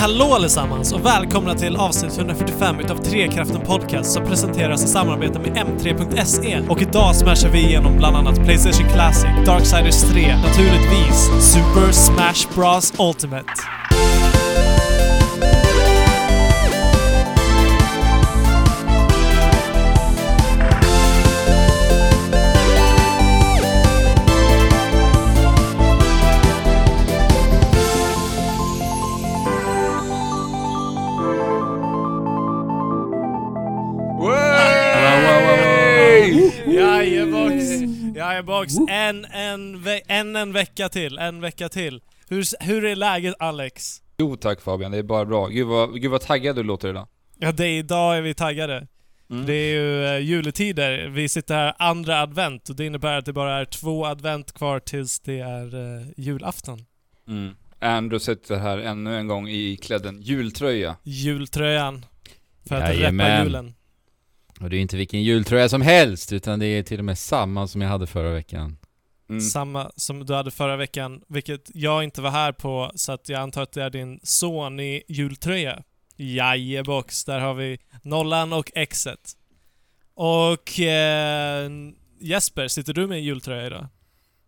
Hallå allesammans och välkomna till avsnitt 145 utav Trekraften Podcast som presenteras i samarbete med M3.se. Och idag smashar vi igenom bland annat Playstation Classic, Darksiders 3, naturligtvis Super Smash Bros Ultimate. Jajebox! Jajebox! En, en, ve- en, en vecka till, en vecka till. Hur, hur är läget Alex? Jo tack Fabian, det är bara bra. Gud vad, gud vad taggad du låter idag. Ja, det är idag är vi taggade. Mm. Det är ju uh, juletider. Vi sitter här andra advent och det innebär att det bara är två advent kvar tills det är uh, julafton. Mm. Andrew sitter här ännu en gång i klädden jultröja. Jultröjan. För att Jajamän. reppa julen. Och det är inte vilken jultröja som helst, utan det är till och med samma som jag hade förra veckan. Mm. Samma som du hade förra veckan, vilket jag inte var här på, så att jag antar att det är din Sony jultröja. Jajebox, där har vi nollan och xet. Och eh, Jesper, sitter du med en jultröja idag?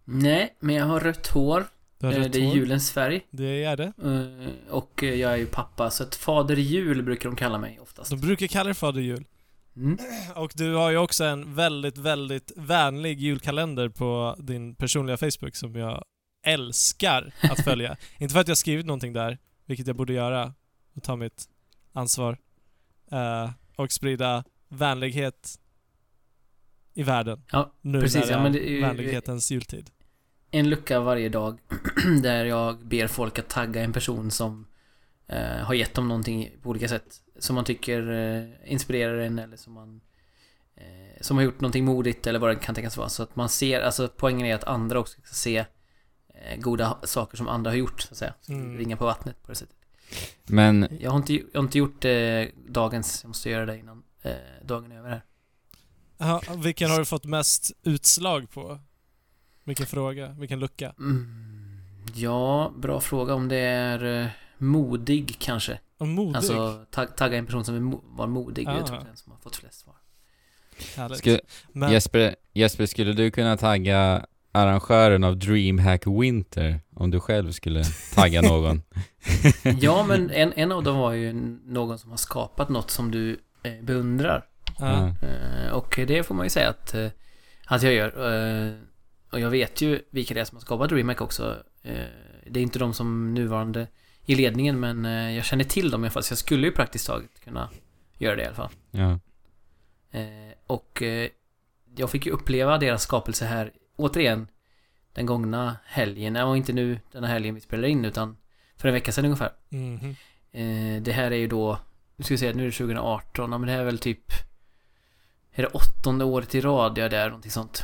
Nej, men jag har rött hår. Har Eh, rött det är hår. julens färg. Det är det. Eh, Och eh, jag är ju pappa, så att fader jul brukar de kalla mig oftast. De brukar kalla det Fader Jul. Mm. Och du har ju också en väldigt, väldigt vänlig julkalender på din personliga Facebook som jag älskar att följa. Inte för att jag skrivit någonting där, vilket jag borde göra och ta mitt ansvar. eh, och sprida vänlighet i världen. Ja, Nu precis, när ja, men det är ju- vänlighetens jultid. En lucka varje dag där jag ber folk att tagga en person som eh, har gett dem någonting på olika sätt. Som man tycker eh, inspirerar en eller som man eh, som har gjort någonting modigt eller vad det kan tänkas vara. Så att man ser, alltså poängen är att andra också ska se eh, goda saker som andra har gjort, så att säga. Så Mm. Ringa på vattnet på det sättet. Men Jag har inte, jag har inte gjort eh, dagens, jag måste göra det innan eh, dagen är över här. Ja, vilken har du fått mest utslag på? Vilken fråga? Vilken lucka? Mm, ja, bra fråga om det är eh, modig kanske. Och modig. Alltså tag, tagga en person som är mo var modig. Ah. Jag tror det är den som har fått flest svar. Härligt. skulle, Men, Jesper, Jesper, skulle du kunna tagga arrangören av DreamHack Winter om du själv skulle tagga någon? Ja, men en, en av dem var ju någon som har skapat något som du eh, beundrar. ja. Eh, och det får man ju säga att, eh, att jag gör. Eh, och jag vet ju vilka det är som har skapat DreamHack också. Eh, det är inte de som nuvarande i ledningen, men eh, jag känner till dem i alla fall. Så jag skulle ju praktiskt taget kunna göra det i alla fall. Ja. Eh, och eh, jag fick ju uppleva deras skapelse här, återigen, den gångna helgen. Och inte nu den här helgen vi spelar in, utan för en vecka sedan ungefär. Mhm. Eh, det här är ju då, nu ska vi säga, nu är det 2018, ja, men det här är väl typ, är det åttonde året i rad jag är där, någonting sånt.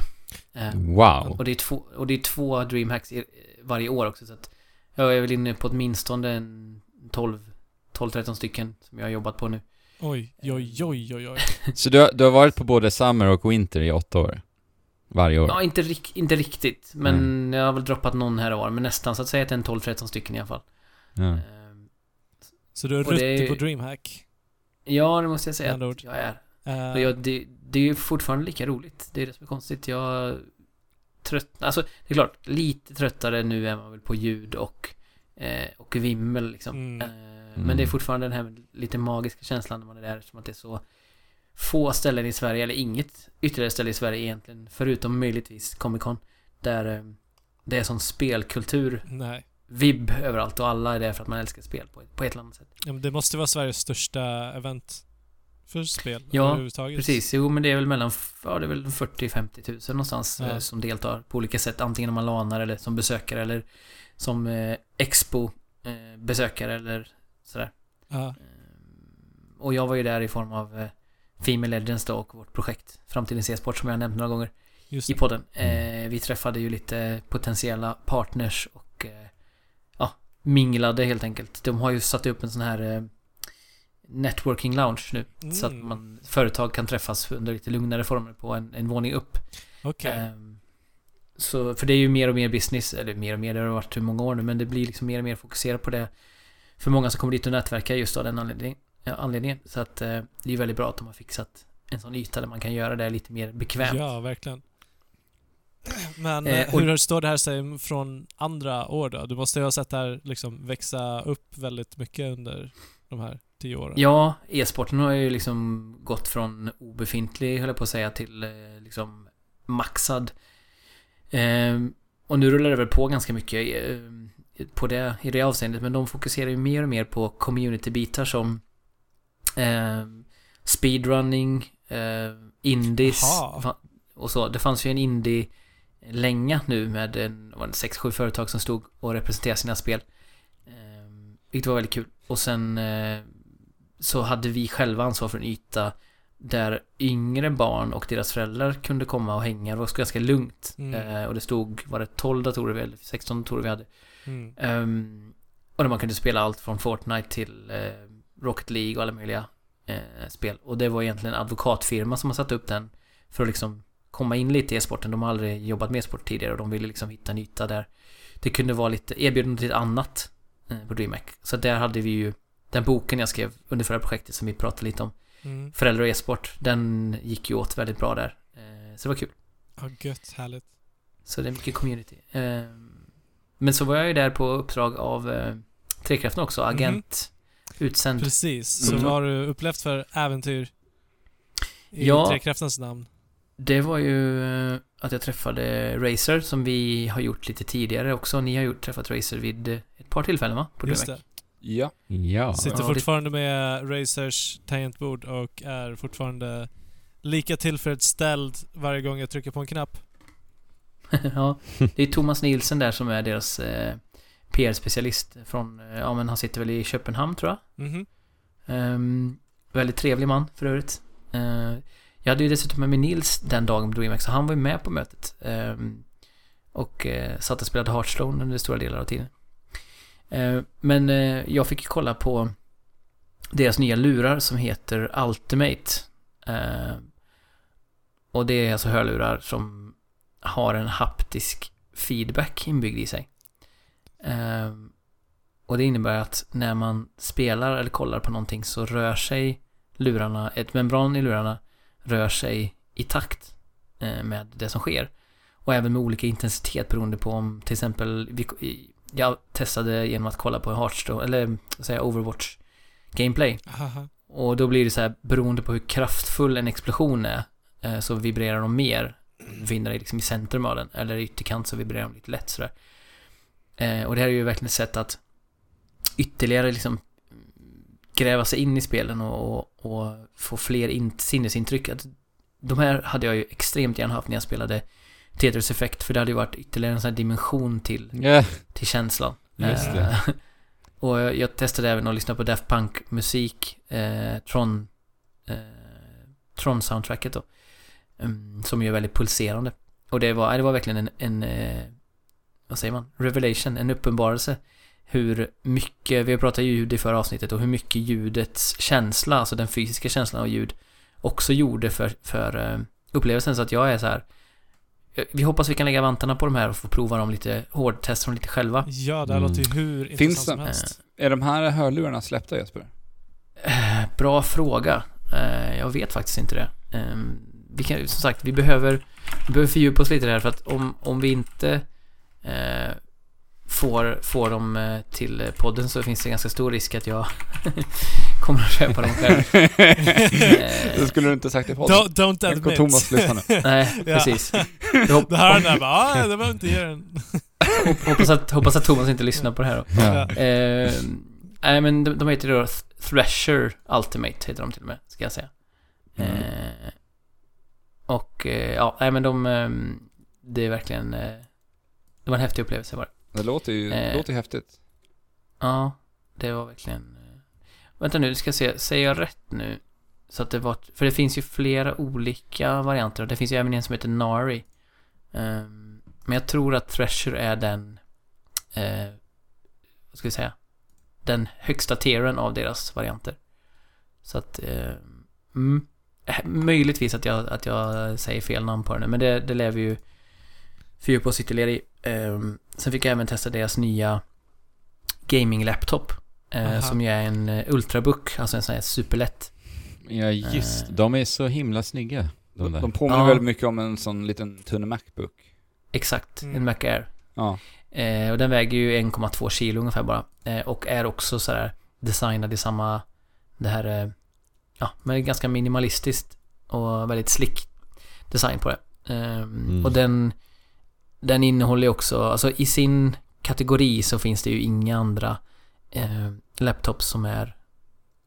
Eh, Wow. och, det är två, och det är två DreamHacks i, varje år också, så att jag är väl inne på åtminstone en 12, 12-13 stycken som jag har jobbat på nu. Oj, oj, oj, oj, oj. Så du, har- du har varit på både Summer och Winter i åtta år? Varje år? Ja, inte, rik- inte riktigt. Men jag har väl droppat någon här och var. Men nästan så att säga att det är en 12-13 stycken i alla fall. Ehm, Så du ruttig är- på DreamHack? Ja, det måste jag säga att jag är. Och jag, det, det är ju fortfarande lika roligt. Det är det som är konstigt. Jag trött, alltså det är klart, lite tröttare nu är man väl på ljud och, eh, och vimmel liksom. Mm. Eh, Men det är fortfarande den här lite magiska känslan när man är där eftersom att det är så få ställen i Sverige, eller inget ytterligare ställe i Sverige egentligen, förutom möjligtvis Comic Con, där eh, det är sån spelkultur, Nej. vibb överallt och alla är där för att man älskar spel på, på ett eller annat sätt. Ja, men det måste vara Sveriges största event för spel Ja, överhuvudtaget. Precis, jo men det är väl mellan, ja det är väl 40-50 tusen någonstans Ja. eh, som deltar på olika sätt. Antingen om man lanar eller som besökare eller som eh, expo eh, eller sådär. Ja. Eh, och jag var ju där i form av eh, Female Legends då och vårt projekt Framtidens e-sport som jag har nämnt några gånger Just i podden. Eh, vi träffade ju lite potentiella partners och eh, ja, minglade helt enkelt. De har ju satt upp en sån här eh, networking lounge nu. Så att Mm. man, företag kan träffas under lite lugnare former på en, en våning upp. Okej. Ehm, Så, för det är ju mer och mer business, eller mer och mer, det har varit hur många år nu, men det blir liksom mer och mer fokuserat på det. för många som kommer dit och nätverkar just av den anledning, ja, anledningen. Så att eh, det är väldigt bra att de har fixat en sån yta där man kan göra det lite mer bekvämt. Ja, verkligen. Men Eh, eh, och- hur står det här sig från andra år då? Du måste ju ha sett det här liksom växa upp väldigt mycket under de här tio åren. Ja, e-sporten har ju liksom gått från obefintlig, höll jag på att säga, till eh, liksom maxad. Ehm, och nu rullar det väl på ganska mycket eh, på det, i det avseendet, men de fokuserar ju mer och mer på community-bitar som eh, speedrunning, eh, indies Jaha. fa- och så. Det fanns ju en indie länga nu med en, sex, sju företag som stod och representerade sina spel. Eh, vilket var väldigt kul. Och sen eh, så hade vi själva ansvar för en yta där yngre barn och deras föräldrar kunde komma och hänga. Det var ganska lugnt. Mm. Eh, och det stod, var det 12 datorer vi hade, 16 datorer vi hade. Mm. Ehm, och där man kunde spela allt från Fortnite till eh, Rocket League och alla möjliga eh, spel. Och det var egentligen en advokatfirma som har satt upp den för att liksom komma in lite i e-sporten. De har aldrig jobbat med e-sport tidigare och de ville liksom hitta en yta där det kunde vara lite, erbjuda något lite annat eh, på DreamHack. Så där hade vi ju den boken jag skrev under förra projektet som vi pratade lite om. Mm. Föräldrar och e-sport. Den gick ju åt väldigt bra där. Eh, så det var kul. Ja, gött. Härligt. Så det är mycket community. Eh, men så var jag ju där på uppdrag av eh, Trekraften också, agent, utsänd. Precis. Så Mm. vad har du upplevt för äventyr i Ja. Trekraftens namn? Det var ju eh, att jag träffade Razer som vi har gjort lite tidigare också. Ni har gjort, träffat Razer vid ett par tillfällen va? På Just DreamHack. Ja. Ja. Sitter fortfarande med Razers tangentbord och är fortfarande lika tillfredsställd varje gång jag trycker på en knapp. ja, det är Thomas Nielsen där som är deras eh, PR-specialist från, eh, ja men han sitter väl i Köpenhamn tror jag. Mhm. Ehm, väldigt trevlig man för övrigt. Eh, jag hade ju dessutom med mig Nils den dagen på DreamHack så han var ju med på mötet. Ehm, och uh, satt och spelade Hearthstone under stora delar av tiden. Eh, men eh, jag fick ju kolla på deras nya lurar som heter Ultimate. Eh, och det är alltså hörlurar som har en haptisk feedback inbyggd i sig. Och det innebär att när man spelar eller kollar på någonting så rör sig lurarna, ett membran i lurarna rör sig i takt med det som sker. Och även med olika intensitet beroende på om till exempel jag testade genom att kolla på Hearthstone, eller jag, Overwatch Gameplay. Haha. Och då blir det så här, beroende på hur kraftfull en explosion är, eh, så vibrerar de mer. Vinner det liksom i centrum av den, eller i ytterkant så vibrerar de lite lätt sådär. Eh, och det här är ju verkligen ett sätt att ytterligare liksom gräva sig in i spelen och, och, och få fler in, sinnesintryck. Att de här hade jag ju extremt gärna haft när jag spelade Tetris Effect, för det hade ju varit ytterligare en sån här dimension till Ja, till känslan. Just det. Eh, och jag jag testade även att lyssna på Daft Punk-musik, eh, Tron, eh, Tron-soundtracket då. Mm, som ju är väldigt pulserande. Och det var, det var verkligen en, en eh, vad säger man, revelation, en uppenbarelse. Hur mycket, vi har pratat ljud i förra avsnittet och hur mycket ljudets känsla, alltså den fysiska känslan av ljud, också gjorde för, för eh, upplevelsen. Så att jag är så här. Eh, Vi hoppas vi kan lägga vantarna på de här och få prova dem lite, hårdtesta dem lite själva. Ja, det här Mm. låter ju hur Finns intressant som det- helst. Är de här hörlurarna släppta Jesper? Eh, Bra fråga. Eh, Jag vet faktiskt inte det. Eh, Vi kan, som sagt, vi behöver, vi behöver fördjupa oss lite där för att om, om vi inte eh, får, får dem eh, till eh, podden så finns det ganska stor risk att jag kommer att köpa dem själv. Eh, Det skulle du inte sagt i podden. Don't, don't Tänk admit. Thomas lyssnar nu. Nej, precis. Jag hop, Det här är där bara, ah, det behöver inte ge den. hop, hoppas, att, hoppas att Thomas inte lyssnar på det här då. ja. Eh, nej men de, de heter då Th- Thresher Ultimate heter de till och med, ska jag säga. Mm. Eh, och ja, nej men de, eh, det är verkligen, det var en häftig upplevelse bara. Det låter ju Eh. låter häftigt. Ja, det var verkligen, eh, vänta nu, ska jag se, säger jag rätt nu? Så att det var, för det finns ju flera olika varianter det finns ju även en som heter Nari. Ehm, men jag tror att Thresher är den, eh, vad ska vi säga, den högsta tieren av deras varianter. Så att, eh, mm, möjligtvis att jag, att jag säger fel namn på den nu, men det, det lär vi ju fördjupa oss ytterligare i. Ehm, sen fick jag även testa deras nya gaming-laptop. Eh, som ju är en eh, Ultrabook, alltså en sån här superlätt. Ja, just Eh. De är så himla snygga, de De, där. de påminner Ja. väldigt mycket om en sån liten tunn Macbook. Exakt, Mm. en Mac Air. Ja. Eh, och den väger ju 1,2 kilo ungefär bara. Eh, och är också så här designad i samma, det här, eh, ja, men ganska minimalistiskt och väldigt slick design på det. Eh, Och den, den innehåller ju också, alltså i sin kategori så finns det ju inga andra eh, laptops som är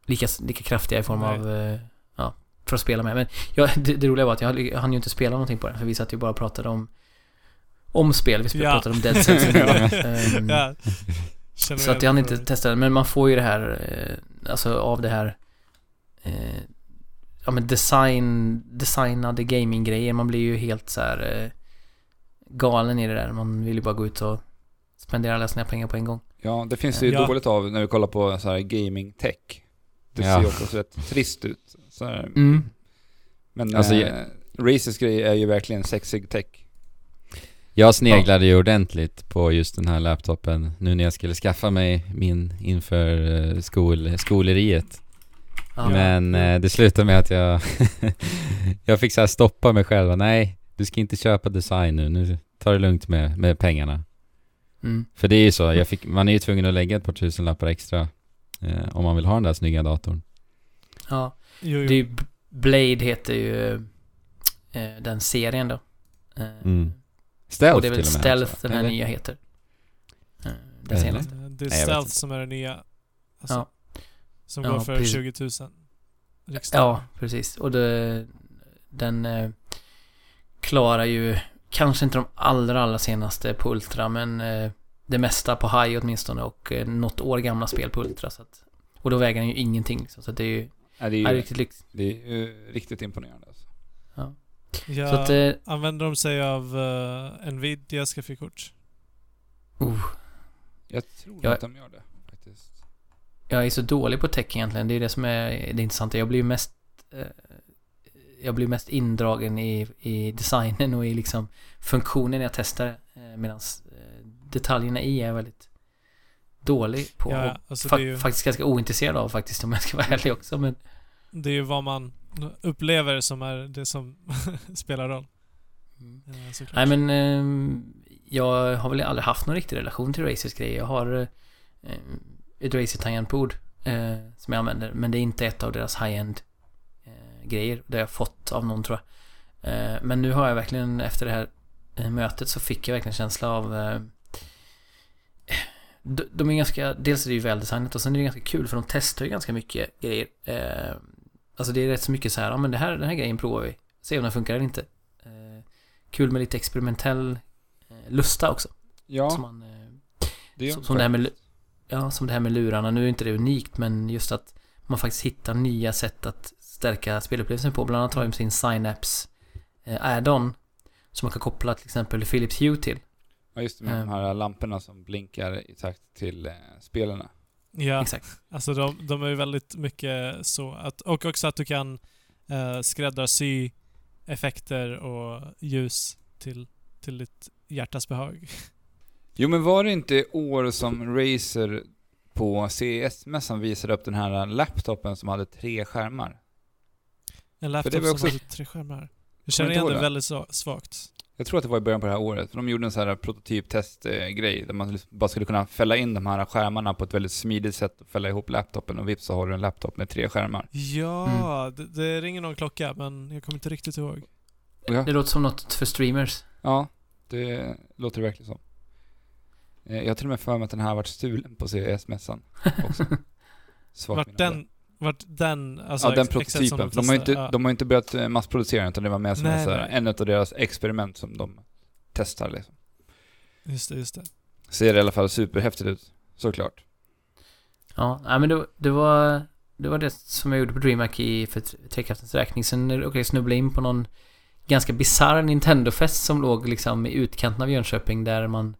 lika, lika kraftiga i form Nej. av, eh, ja, för att spela med. Men ja, det, det roliga var att jag, jag hann ju inte spela någonting på den, för vi satt ju bara och pratade om om spel, vi Ja. pratade om Dead Cells. Ehm, ja. Känner så att jag hann inte testa den, men man får ju det här, eh, alltså av det här eh, Ja men design, designade gaminggrejer, man blir ju helt så här eh, galen i det där. Man vill ju bara gå ut och spendera alla sina pengar på en gång. Ja, det finns det ju Ja. dåligt av när vi kollar på så här gaming-tech. Det Ja. ser ju också så rätt trist ut. Så här. Mm. Men Alltså, eh, jag- Racers grej är ju verkligen sexig tech. Jag sneglade ju ordentligt på just den här laptopen nu när jag skulle skaffa mig min inför eh, skol, skoleriet. Ja. Men eh, det slutade med att jag Jag fick så här stoppa mig själv. Nej, du ska inte köpa design nu. Nu tar det lugnt med, med pengarna. Mm. För det är ju så, jag fick, man är ju tvungen att lägga ett par tusenlappar extra eh, om man vill ha den där snygga datorn. ja. Jo, Det jo. är ju, B- Blade heter ju eh, den serien då. Eh, Mm. Stealth och det är väl till och med. Stealth alltså. den här Eller? nya heter. Eh, den Eller? senaste. Det är Nej, jag vet Stealth som är det nya. Alltså, Ja. Som Ja, går för precis. 20 000. Riksdagen. Ja, precis. Och det, den eh, klarar ju kanske inte de allra, allra senaste på Ultra, men eh, det mesta på High åtminstone och eh, något år gamla spel på Ultra. Så att, och då väger den ju ingenting liksom, så att det är ju Ja, det, är är ju, riktigt lyx. det är ju riktigt imponerande alltså. Ja, Så att, eh, Använder de sig av uh, Nvidias grafikkort? uh, Jag tror Jag- att de gör det faktiskt. jag är så dålig på tech egentligen, det är det som är det intressanta. Jag blir ju mest eh, jag blir mest indragen i, i designen och i liksom funktionen jag testar eh, medan eh, detaljerna i är väldigt dålig på. Ja, alltså fa- ju- Faktiskt ganska ointresserad av faktiskt om jag ska vara ärlig också men Det är ju vad man upplever som är det som spelar roll. Eh, såklart. Nej men ehm, jag har väl aldrig haft någon riktig relation till Racers grejer. Jag har eh, ett Razer tangentbord eh, som jag använder men det är inte ett av deras high-end eh, grejer. Det har jag fått av någon tror jag. Eh, men nu har jag verkligen efter det här eh, mötet så fick jag verkligen känsla av eh, de, är ganska, dels är det ju väldesignat och sen är det ganska kul för de testar ju ganska mycket grejer. Alltså det är rätt så mycket så här, ja men det här, den här grejen provar vi. Se om den funkar eller inte. Kul med lite experimentell lusta också. Ja, Som, man, det som, som, det här med, ja, som det här med lurarna. Nu är inte det unikt men just att man faktiskt hittar nya sätt att stärka spelupplevelsen på. Bland annat har de sin Synapse eh, add-on. Som man kan koppla till exempel Philips Hue till. Ja, just det, med eh, de här lamporna som blinkar i takt till eh, spelarna. Ja, Exakt. alltså de, de är ju väldigt mycket så. Att, och också att du kan eh, skräddarsy effekter och ljus till, till ditt hjärtas behag. Jo, men var det inte år som Razer på CES-mässan visade upp den här laptopen som hade tre skärmar? En det laptop var också- som hade tre skärmar. Jag känner igen det det? väldigt svagt. Jag tror att det var i början på det här året, för de gjorde en sån här prototyptest-grej där man liksom bara skulle kunna fälla in de här skärmarna på ett väldigt smidigt sätt och fälla ihop laptopen och vips så har du en laptop med tre skärmar. Ja, det, det ringer någon klocka men jag kommer inte riktigt ihåg. Ja, Det låter som något för streamers. ja det låter det verkligen som. Eh, Jag har till och med för mig att den här har varit stulen på CES-mässan också. Vart det. den, vart den, alltså ja, den prototypen. För de har inte, ja. de har inte börjat eh, massproducera utan det var med som Nej, nej. en av deras experiment som de testar liksom. Just det, just det. Ser i alla fall superhäftigt ut, såklart. Ja, nej, men det, det var det var det som jag gjorde på DreamHack i för tre- Trekraftens räkning. Sen råkade jag snubbla in på någon ganska bisarr Nintendo-fest som låg liksom i utkanten av Jönköping där man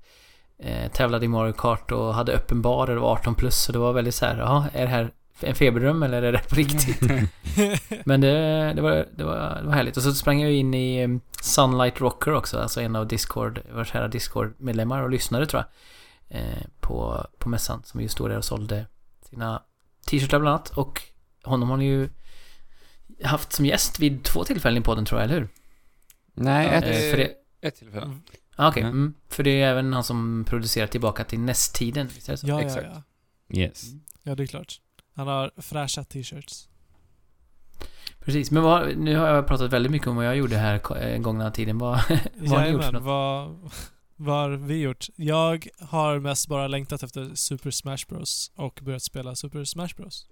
eh, tävlade i Mario Kart och hade öppen bar och det var 18 plus så det var väldigt så här, ja, är det här en feberdröm eller är det på riktigt? Men det, det, var, det, var, det var härligt. Och så sprang jag in i um, Sunlight Rocker också, alltså en av Discord, vars kära Discord-medlemmar och lyssnare tror jag. Eh, på, på mässan som just stod där och sålde dina t-shirtar bland annat och honom har ni ju haft som gäst vid två tillfällen i podden tror jag, eller hur? Nej, Ja, ett, Eh, för det- Ett tillfälle. Mm. Ah, Okej, Ja. mm, för det är även han som producerar tillbaka till nästtiden, visst är det så? Ja, ja, Exakt. ja. yes. Ja, det är klart. Han har fräscha t-shirts. Precis, men vad, nu har jag pratat väldigt mycket om vad jag gjorde här eh, gångna tiden. Vad, vad har ni gjort för något? vad, vad har vi gjort? Jag har mest bara längtat efter Super Smash Bros och börjat spela Super Smash Bros.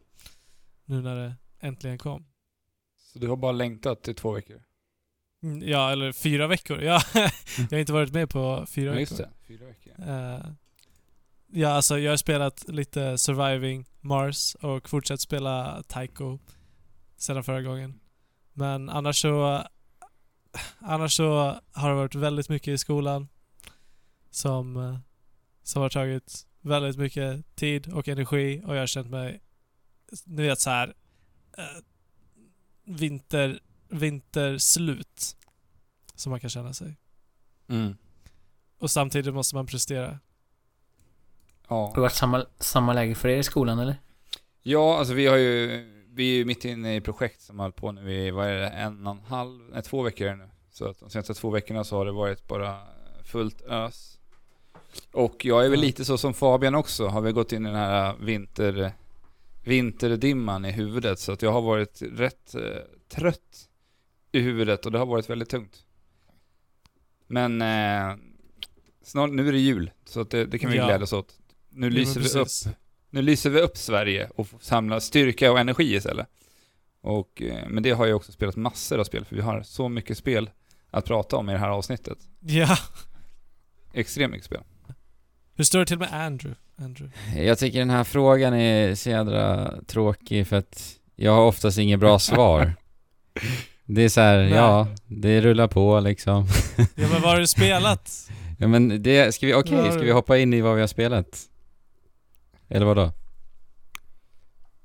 Nu när det äntligen kom. Så du har bara längtat i två veckor? Mm, Ja, eller fyra veckor. Ja, jag har inte varit med på fyra Ja, veckor. just det. Fyra veckor. Eh, ja, alltså jag har spelat lite Surviving Mars och fortsatt spela Taiko sedan förra gången. Men annars så annars så har det varit väldigt mycket i skolan som, eh, som har tagit väldigt mycket tid och energi och jag har känt mig, ni vet så här eh, vinter, vinterslut som man kan känna sig. Mm. Och samtidigt måste man prestera. Ja. Har det varit samma, samma läge för er i skolan eller? Ja, alltså vi har ju, vi är ju mitt inne i projekt som har hållit på nu i, vad är det, en och en halv, nej två veckor är det nu. Så att de senaste två veckorna så har det varit bara fullt ös. Och jag är väl lite så som Fabian också, har vi gått in i den här vinter, vinterdimman i huvudet. Så att jag har varit rätt eh, trött i huvudet och det har varit väldigt tungt. Men eh, snart, nu är det jul, så att det, det kan vi Ja. glädjas åt. Nu lyser vi upp nu lyser vi upp Sverige och får samla styrka och energi istället. Och, eh, men det har jag också spelat massor av spel, för vi har så mycket spel att prata om i det här avsnittet. Ja. Extremt mycket spel. Hur står det till med Andrew? Andrew? Jag tycker den här frågan är så jädra tråkig för att jag har oftast inget bra svar. Det är så här, Nej. ja, det rullar på liksom. Ja men vad har du spelat? Ja men det, ska vi, okej, har ska vi hoppa in i vad vi har spelat? Eller vad då?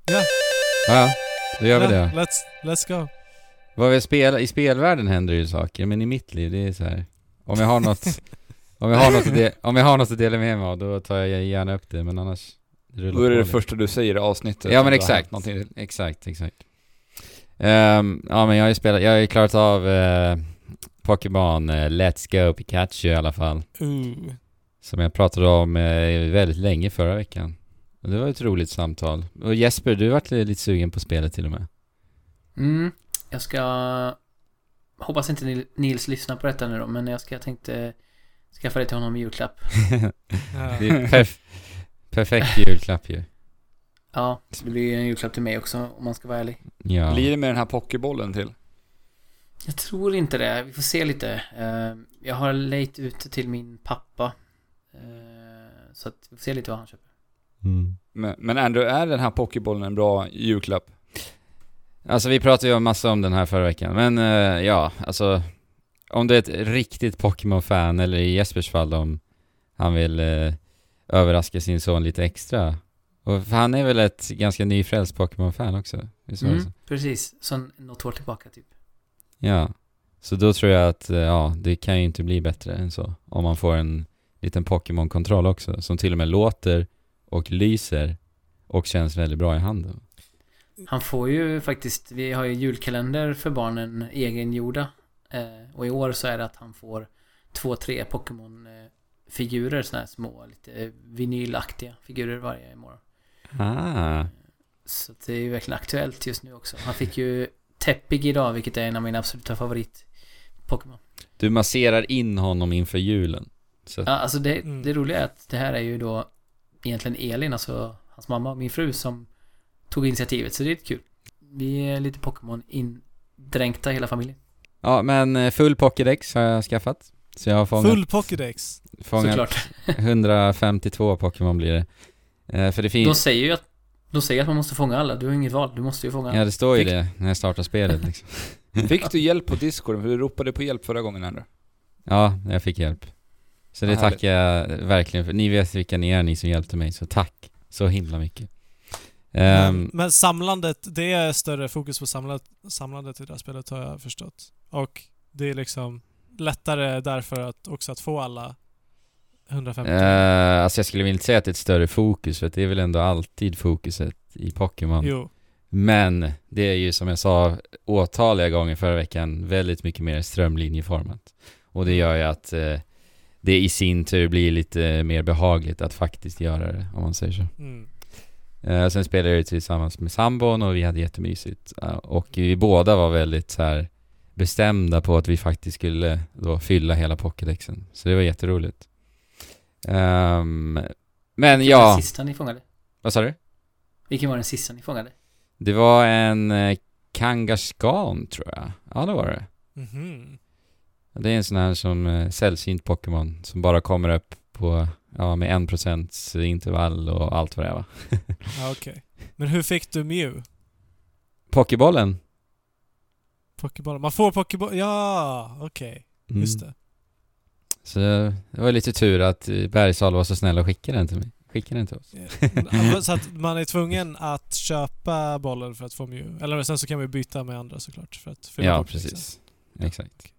Ja. Ja, då gör vi Ja, det. Let's, let's go. Vad vi spelar, i spelvärlden händer ju saker, men i mitt liv, det är så här. Om jag har något, om jag har något att, de, om jag har något att dela med mig av, då tar jag gärna upp det, men annars det rullar Då är det det första du säger i avsnittet. Ja men exakt, någonting. exakt, exakt. Ehm, ja men jag har ju spelat, jag har ju klarat av uh, Pokémon eh, Let's Go Pikachu i alla fall. Ooh. Som jag pratade om eh, väldigt länge förra veckan. Det var ett roligt samtal. Och Jesper, du vart lite sugen på spelet till och med. Mm, jag ska... Hoppas inte Nil- Nils lyssnar på detta nu då, men jag ska, jag tänkte skaffa det till honom i julklapp. Det är perf- perfekt julklapp ju. Ja, det blir ju en julklapp till mig också om man ska vara ärlig. Ja. Blir det med den här pokébollen till? Jag tror inte det. Vi får se lite. Eh, Jag har lejt ut till min pappa. Eh, Så att vi får se lite vad han köper. Mm. Men, men Andrew, är den här pokébollen en bra julklapp? Alltså vi pratade ju massa om den här förra veckan, men eh, ja, alltså om du är ett riktigt Pokémon-fan, eller i Jespers fall om han vill eh, överraska sin son lite extra. Och för han är väl ett ganska nyfrälst Pokémon-fan också? Mm, så? precis. Så något år tillbaka typ. Ja. Så då tror jag att, eh, ja, det kan ju inte bli bättre än så. Om man får en liten Pokémon-kontroll också, som till och med låter och lyser och känns väldigt bra i handen. Han får ju faktiskt, vi har ju julkalender för barnen egengjorda. Eh, och i år så är det att han får två, tre Pokémon-figurer, såna här små, lite vinylaktiga figurer varje morgon. Ah. Så att det är ju verkligen aktuellt just nu också. Han fick ju Teppig idag, vilket är en av mina absoluta favorit Pokémon. Du masserar in honom inför julen. Så Ja, alltså det, Mm. det roliga är att det här är ju då egentligen Elin, alltså hans mamma, min fru, som tog initiativet. Så det är lite kul. Vi är lite Pokémon indränkta hela familjen. Ja, men eh, full Pokédex har jag skaffat. Så jag har fångat, Full Pokédex. fångat Såklart. 152 Pokémon blir det. Eh, för det De finns... säger ju att de säger att man måste fånga alla. Du har inget val. Du måste ju fånga alla. Ja, det står ju Fick- det när jag startar spelet liksom. Fick du hjälp på Discord? För du ropade på hjälp förra gången Andrew. Ja, jag fick hjälp. Så det tackar jag verkligen för. Ni vet vilka ni är, ni som hjälpte mig, så tack så himla mycket. Ehm, men, samlandet, det är större fokus på samlandet, samlandet i det här spelet har jag förstått. Och det är liksom lättare därför att också att få alla 150? Eh, alltså jag skulle inte säga att det är ett större fokus, för det är väl ändå alltid fokuset i Pokémon. Jo. Men det är ju som jag sa åtaliga gånger förra veckan väldigt mycket mer strömlinjeformat. Och det gör ju att eh, det i sin tur blir lite mer behagligt att faktiskt göra det, om man säger så. Mm. Eh, sen spelade jag tillsammans med sambon och vi hade jättemysigt. Eh, och vi båda var väldigt så här bestämda på att vi faktiskt skulle då fylla hela pokédexen. Så det var jätteroligt. Ehm, men Vilken var ja, den sista ni fångade? vad sa du? Vilken var den sista ni fångade? Det var en eh, Kangaskhan tror jag. Ja, det var det. Mhm. Det är en sån här som eh, sällsynt Pokémon som bara kommer upp på, ja, med en procents intervall och allt vad det är va. Ja, okej. Men hur fick du Mew? Pokébollen. Pokéboll? Man får Pokéboll? Ja, okej. Mm. Just det. Så det var lite tur att eh, Bergsala var så snäll och skickade den till mig. Skickade den till oss. Så att man är tvungen att köpa bollen för att få Mew? Eller sen så kan ju byta med andra såklart för att fylla Ja, precis. Exakt.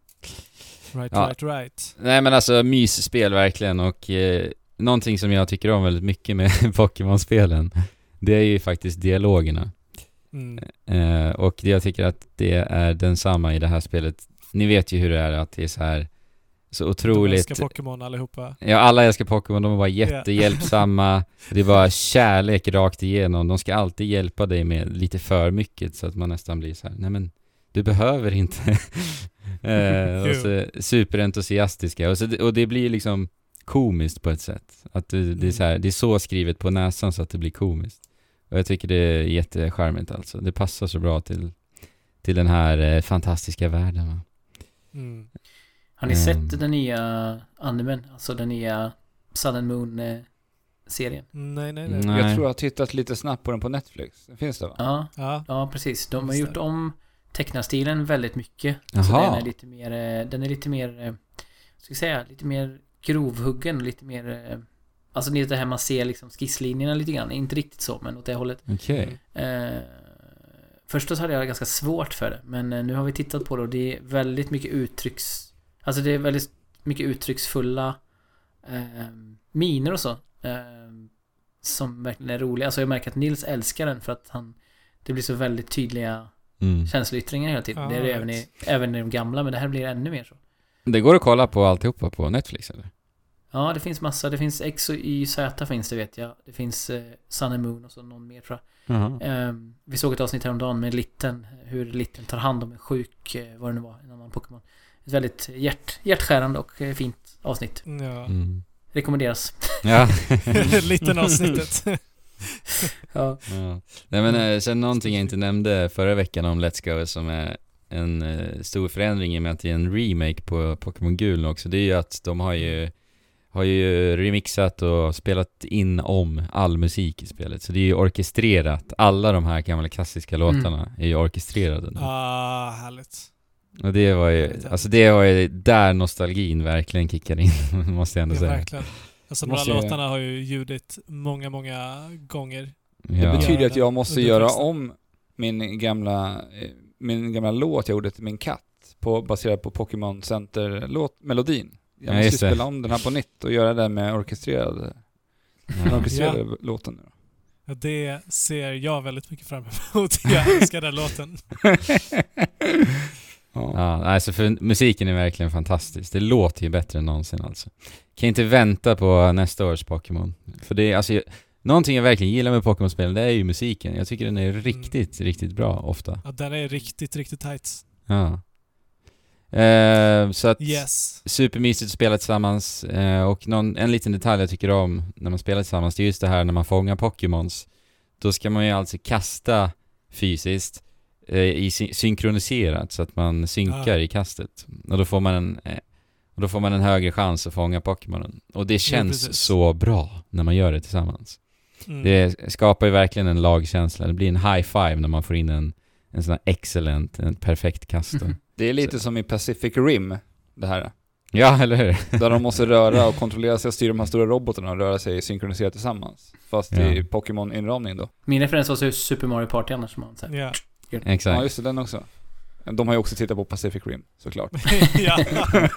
Right, Ja. right, right. Nej men alltså mysspel verkligen och eh, någonting som jag tycker om väldigt mycket med Pokémon-spelen det är ju faktiskt dialogerna. Mm. Eh, och jag tycker att det är densamma i det här spelet. Ni vet ju hur det är att det är så här så De otroligt älskar Pokémon allihopa. Ja, alla älskar Pokémon, de är bara jättehjälpsamma. Det är bara kärlek rakt igenom. De ska alltid hjälpa dig med lite för mycket så att man nästan blir så här: nej men du behöver inte. Eh, och så superentusiastiska. Och, så, det- och det blir liksom komiskt på ett sätt. Att det, det, är så här, det är så skrivet på näsan så att det blir komiskt. Och jag tycker det är jättecharmigt alltså. Det passar så bra till, till den här eh, fantastiska världen va? Mm. Har ni Mm. sett den nya animen? Alltså den nya Sun and Moon-serien? Nej, nej, nej. Nej. Jag tror jag har tittat lite snabbt på den på Netflix. Den finns det va? Ja, Ja. ja precis. De har gjort om tecknarstilen väldigt mycket. Så Jaha. den är lite mer, eh, den är lite mer, eh, ska vi säga, lite mer grovhuggen, lite mer, eh, alltså det är det här man ser liksom skisslinjerna lite grann. Inte riktigt så, men åt det hållet. Okej. Eh, först så hade jag ganska svårt för det, men nu har vi tittat på det och det är väldigt mycket uttrycks... Alltså det är väldigt mycket uttrycksfulla eh, miner och så. Eh, som verkligen är roliga. Alltså jag märker att Nils älskar den för att han... Det blir så väldigt tydliga Mm. känsloyttringar hela tiden. Ja, det är det även i, även i de gamla, men det här blir ännu mer så. Det går att kolla på alltihopa på Netflix eller? Ja, det finns massa. Det finns X och YZ finns det vet jag. Det finns eh, Sun and Moon och så någon mer tror jag. Ehm, vi såg ett avsnitt häromdagen med Litten, hur Litten tar hand om en sjuk, eh, vad det nu var, en annan Pokémon. Ett väldigt hjärt, hjärtskärande och eh, fint avsnitt. Ja. Mm. Rekommenderas. Ja. Liten avsnittet. Ja. ja. Nej men eh, sen någonting jag inte nämnde förra veckan om Let's Go som är en eh, stor förändring i och med att det är en remake på Pokémon Gul också. Det är ju att de har ju har ju remixat och spelat in om all musik i spelet. Så det är ju orkestrerat. Alla de här gamla klassiska låtarna är ju orkestrerade nu. Ah, härligt. Och det var ju, alltså det var ju där nostalgin verkligen kickar in, måste jag ändå Ja, säga. verkligen. Alltså de här jag- låtarna har ju ljudit många, många gånger. Det Ja. betyder Ja, att jag måste göra om min gamla, eh, min gamla låt jag gjorde till min katt, på, baserad på Pokémon Center-melodin. Jag Ja, måste det. spela om den här på nytt och göra den med orkestrerade, den Ja. orkestrerade låten nu. Ja, det ser jag väldigt mycket fram emot. Jag älskar den låten. ja. Ja, alltså för musiken är verkligen fantastisk. Det låter ju bättre än någonsin alltså. Kan inte vänta på nästa års Pokémon. För det är alltså, någonting jag verkligen gillar med Pokémon-spelen, det är ju musiken. Jag tycker den är riktigt, riktigt bra ofta. Ja, den är riktigt, riktigt tight. Ja. Eh, så att Yes. supermysigt att spela tillsammans. Eh, och någon, en liten detalj jag tycker om när man spelar tillsammans, det är just det här när man fångar Pokémons. Då ska man ju alltså kasta fysiskt i sy- synkroniserat så att man synkar Ja. i kastet. Och då får man en eh, och då får man en högre chans att fånga Pokémonen. Och det känns precis. så bra när man gör det tillsammans. Mm. Det skapar ju verkligen en lagkänsla. Det blir en high five när man får in en, en sån här excellent, en perfekt kast. då. Det är lite som i Pacific Rim, det här. ja, eller hur? Där de måste röra och kontrollera sig och styra de här stora robotarna och röra sig synkroniserat tillsammans. Fast Ja. i Pokémon-inramning då. Min referens var så Super Mario Party annars man säger. Ja. Exakt. Ja, just det, den också. De har ju också tittat på Pacific Rim, såklart. ja.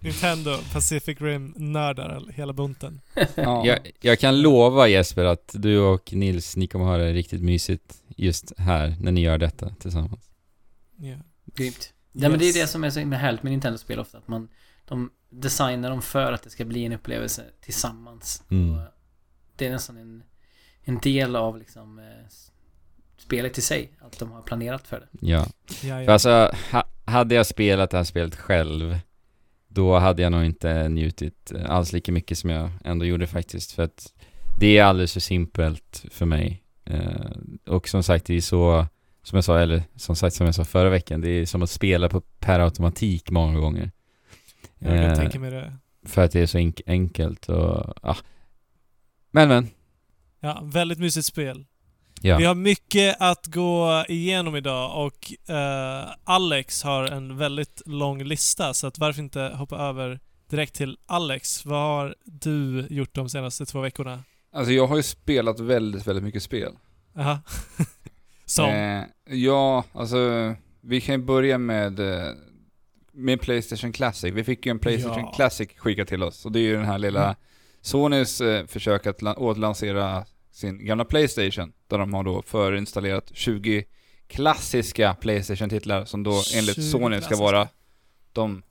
Nintendo, Pacific Rim-nördar, hela bunten. Ja. Jag, jag kan lova Jesper att du och Nils, ni kommer ha det riktigt mysigt just här när ni gör detta tillsammans. Ja. Grymt. Ja, men det är Yes. det som är så himla härligt med Nintendo-spel ofta, att man... De designar dem för att det ska bli en upplevelse tillsammans. Mm. Det är nästan en, en del av liksom eh, spelet i sig, att de har planerat för det. Ja. Ja, För ja. alltså, ha, hade jag spelat det här spelet själv, då hade jag nog inte njutit eh, alls lika mycket som jag ändå gjorde faktiskt. För att det är alldeles för simpelt för mig. Eh, och som sagt, det är så, som jag sa, eller som sagt som jag sa förra veckan, det är som att spela på per automatik många gånger. Jag kan Eh, tänka mig det. För att det är så enk- enkelt och, ja. Men men, Ja, väldigt mysigt spel. Ja. Vi har mycket att gå igenom idag och eh, Alex har en väldigt lång lista så att varför inte hoppa över direkt till Alex. Vad har du gjort de senaste två veckorna? Alltså jag har ju spelat väldigt, väldigt mycket spel. Aha. Som? Eh, ja, alltså vi kan ju börja med, eh, med Playstation Classic. Vi fick ju en Playstation Ja. Classic skickad till oss. Och det är ju den här lilla Mm. Sonys eh, försök att la- återlansera sin gamla Playstation. Där de har då förinstallerat 20 klassiska Playstation-titlar som då enligt 20 Sony ska vara de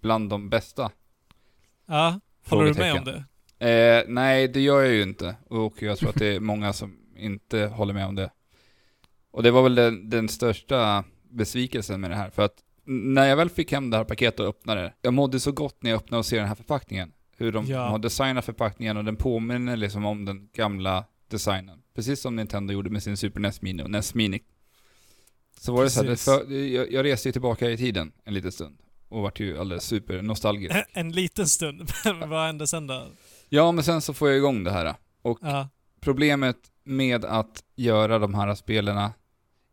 bland de bästa. Ja, håller du med om det? Eh, nej, det gör jag ju inte. Och jag tror att det är många som inte håller med om det. Och det var väl den, den största besvikelsen med det här. För att när jag väl fick hem det här paketet och öppnade det, jag mådde så gott när jag öppnade och ser den här förpackningen. Hur de Ja. har designat förpackningen och den påminner liksom om den gamla designen. Precis som Nintendo gjorde med sin Super NES Mini och NES Mini. Så var det så här, Precis. för, jag, jag reste ju tillbaka i tiden en liten stund. Och vart ju alldeles super nostalgisk. En, en liten stund, men vad hände sen då? Ja, men sen så får jag igång det här. Och Ja, problemet med att göra de här spelarna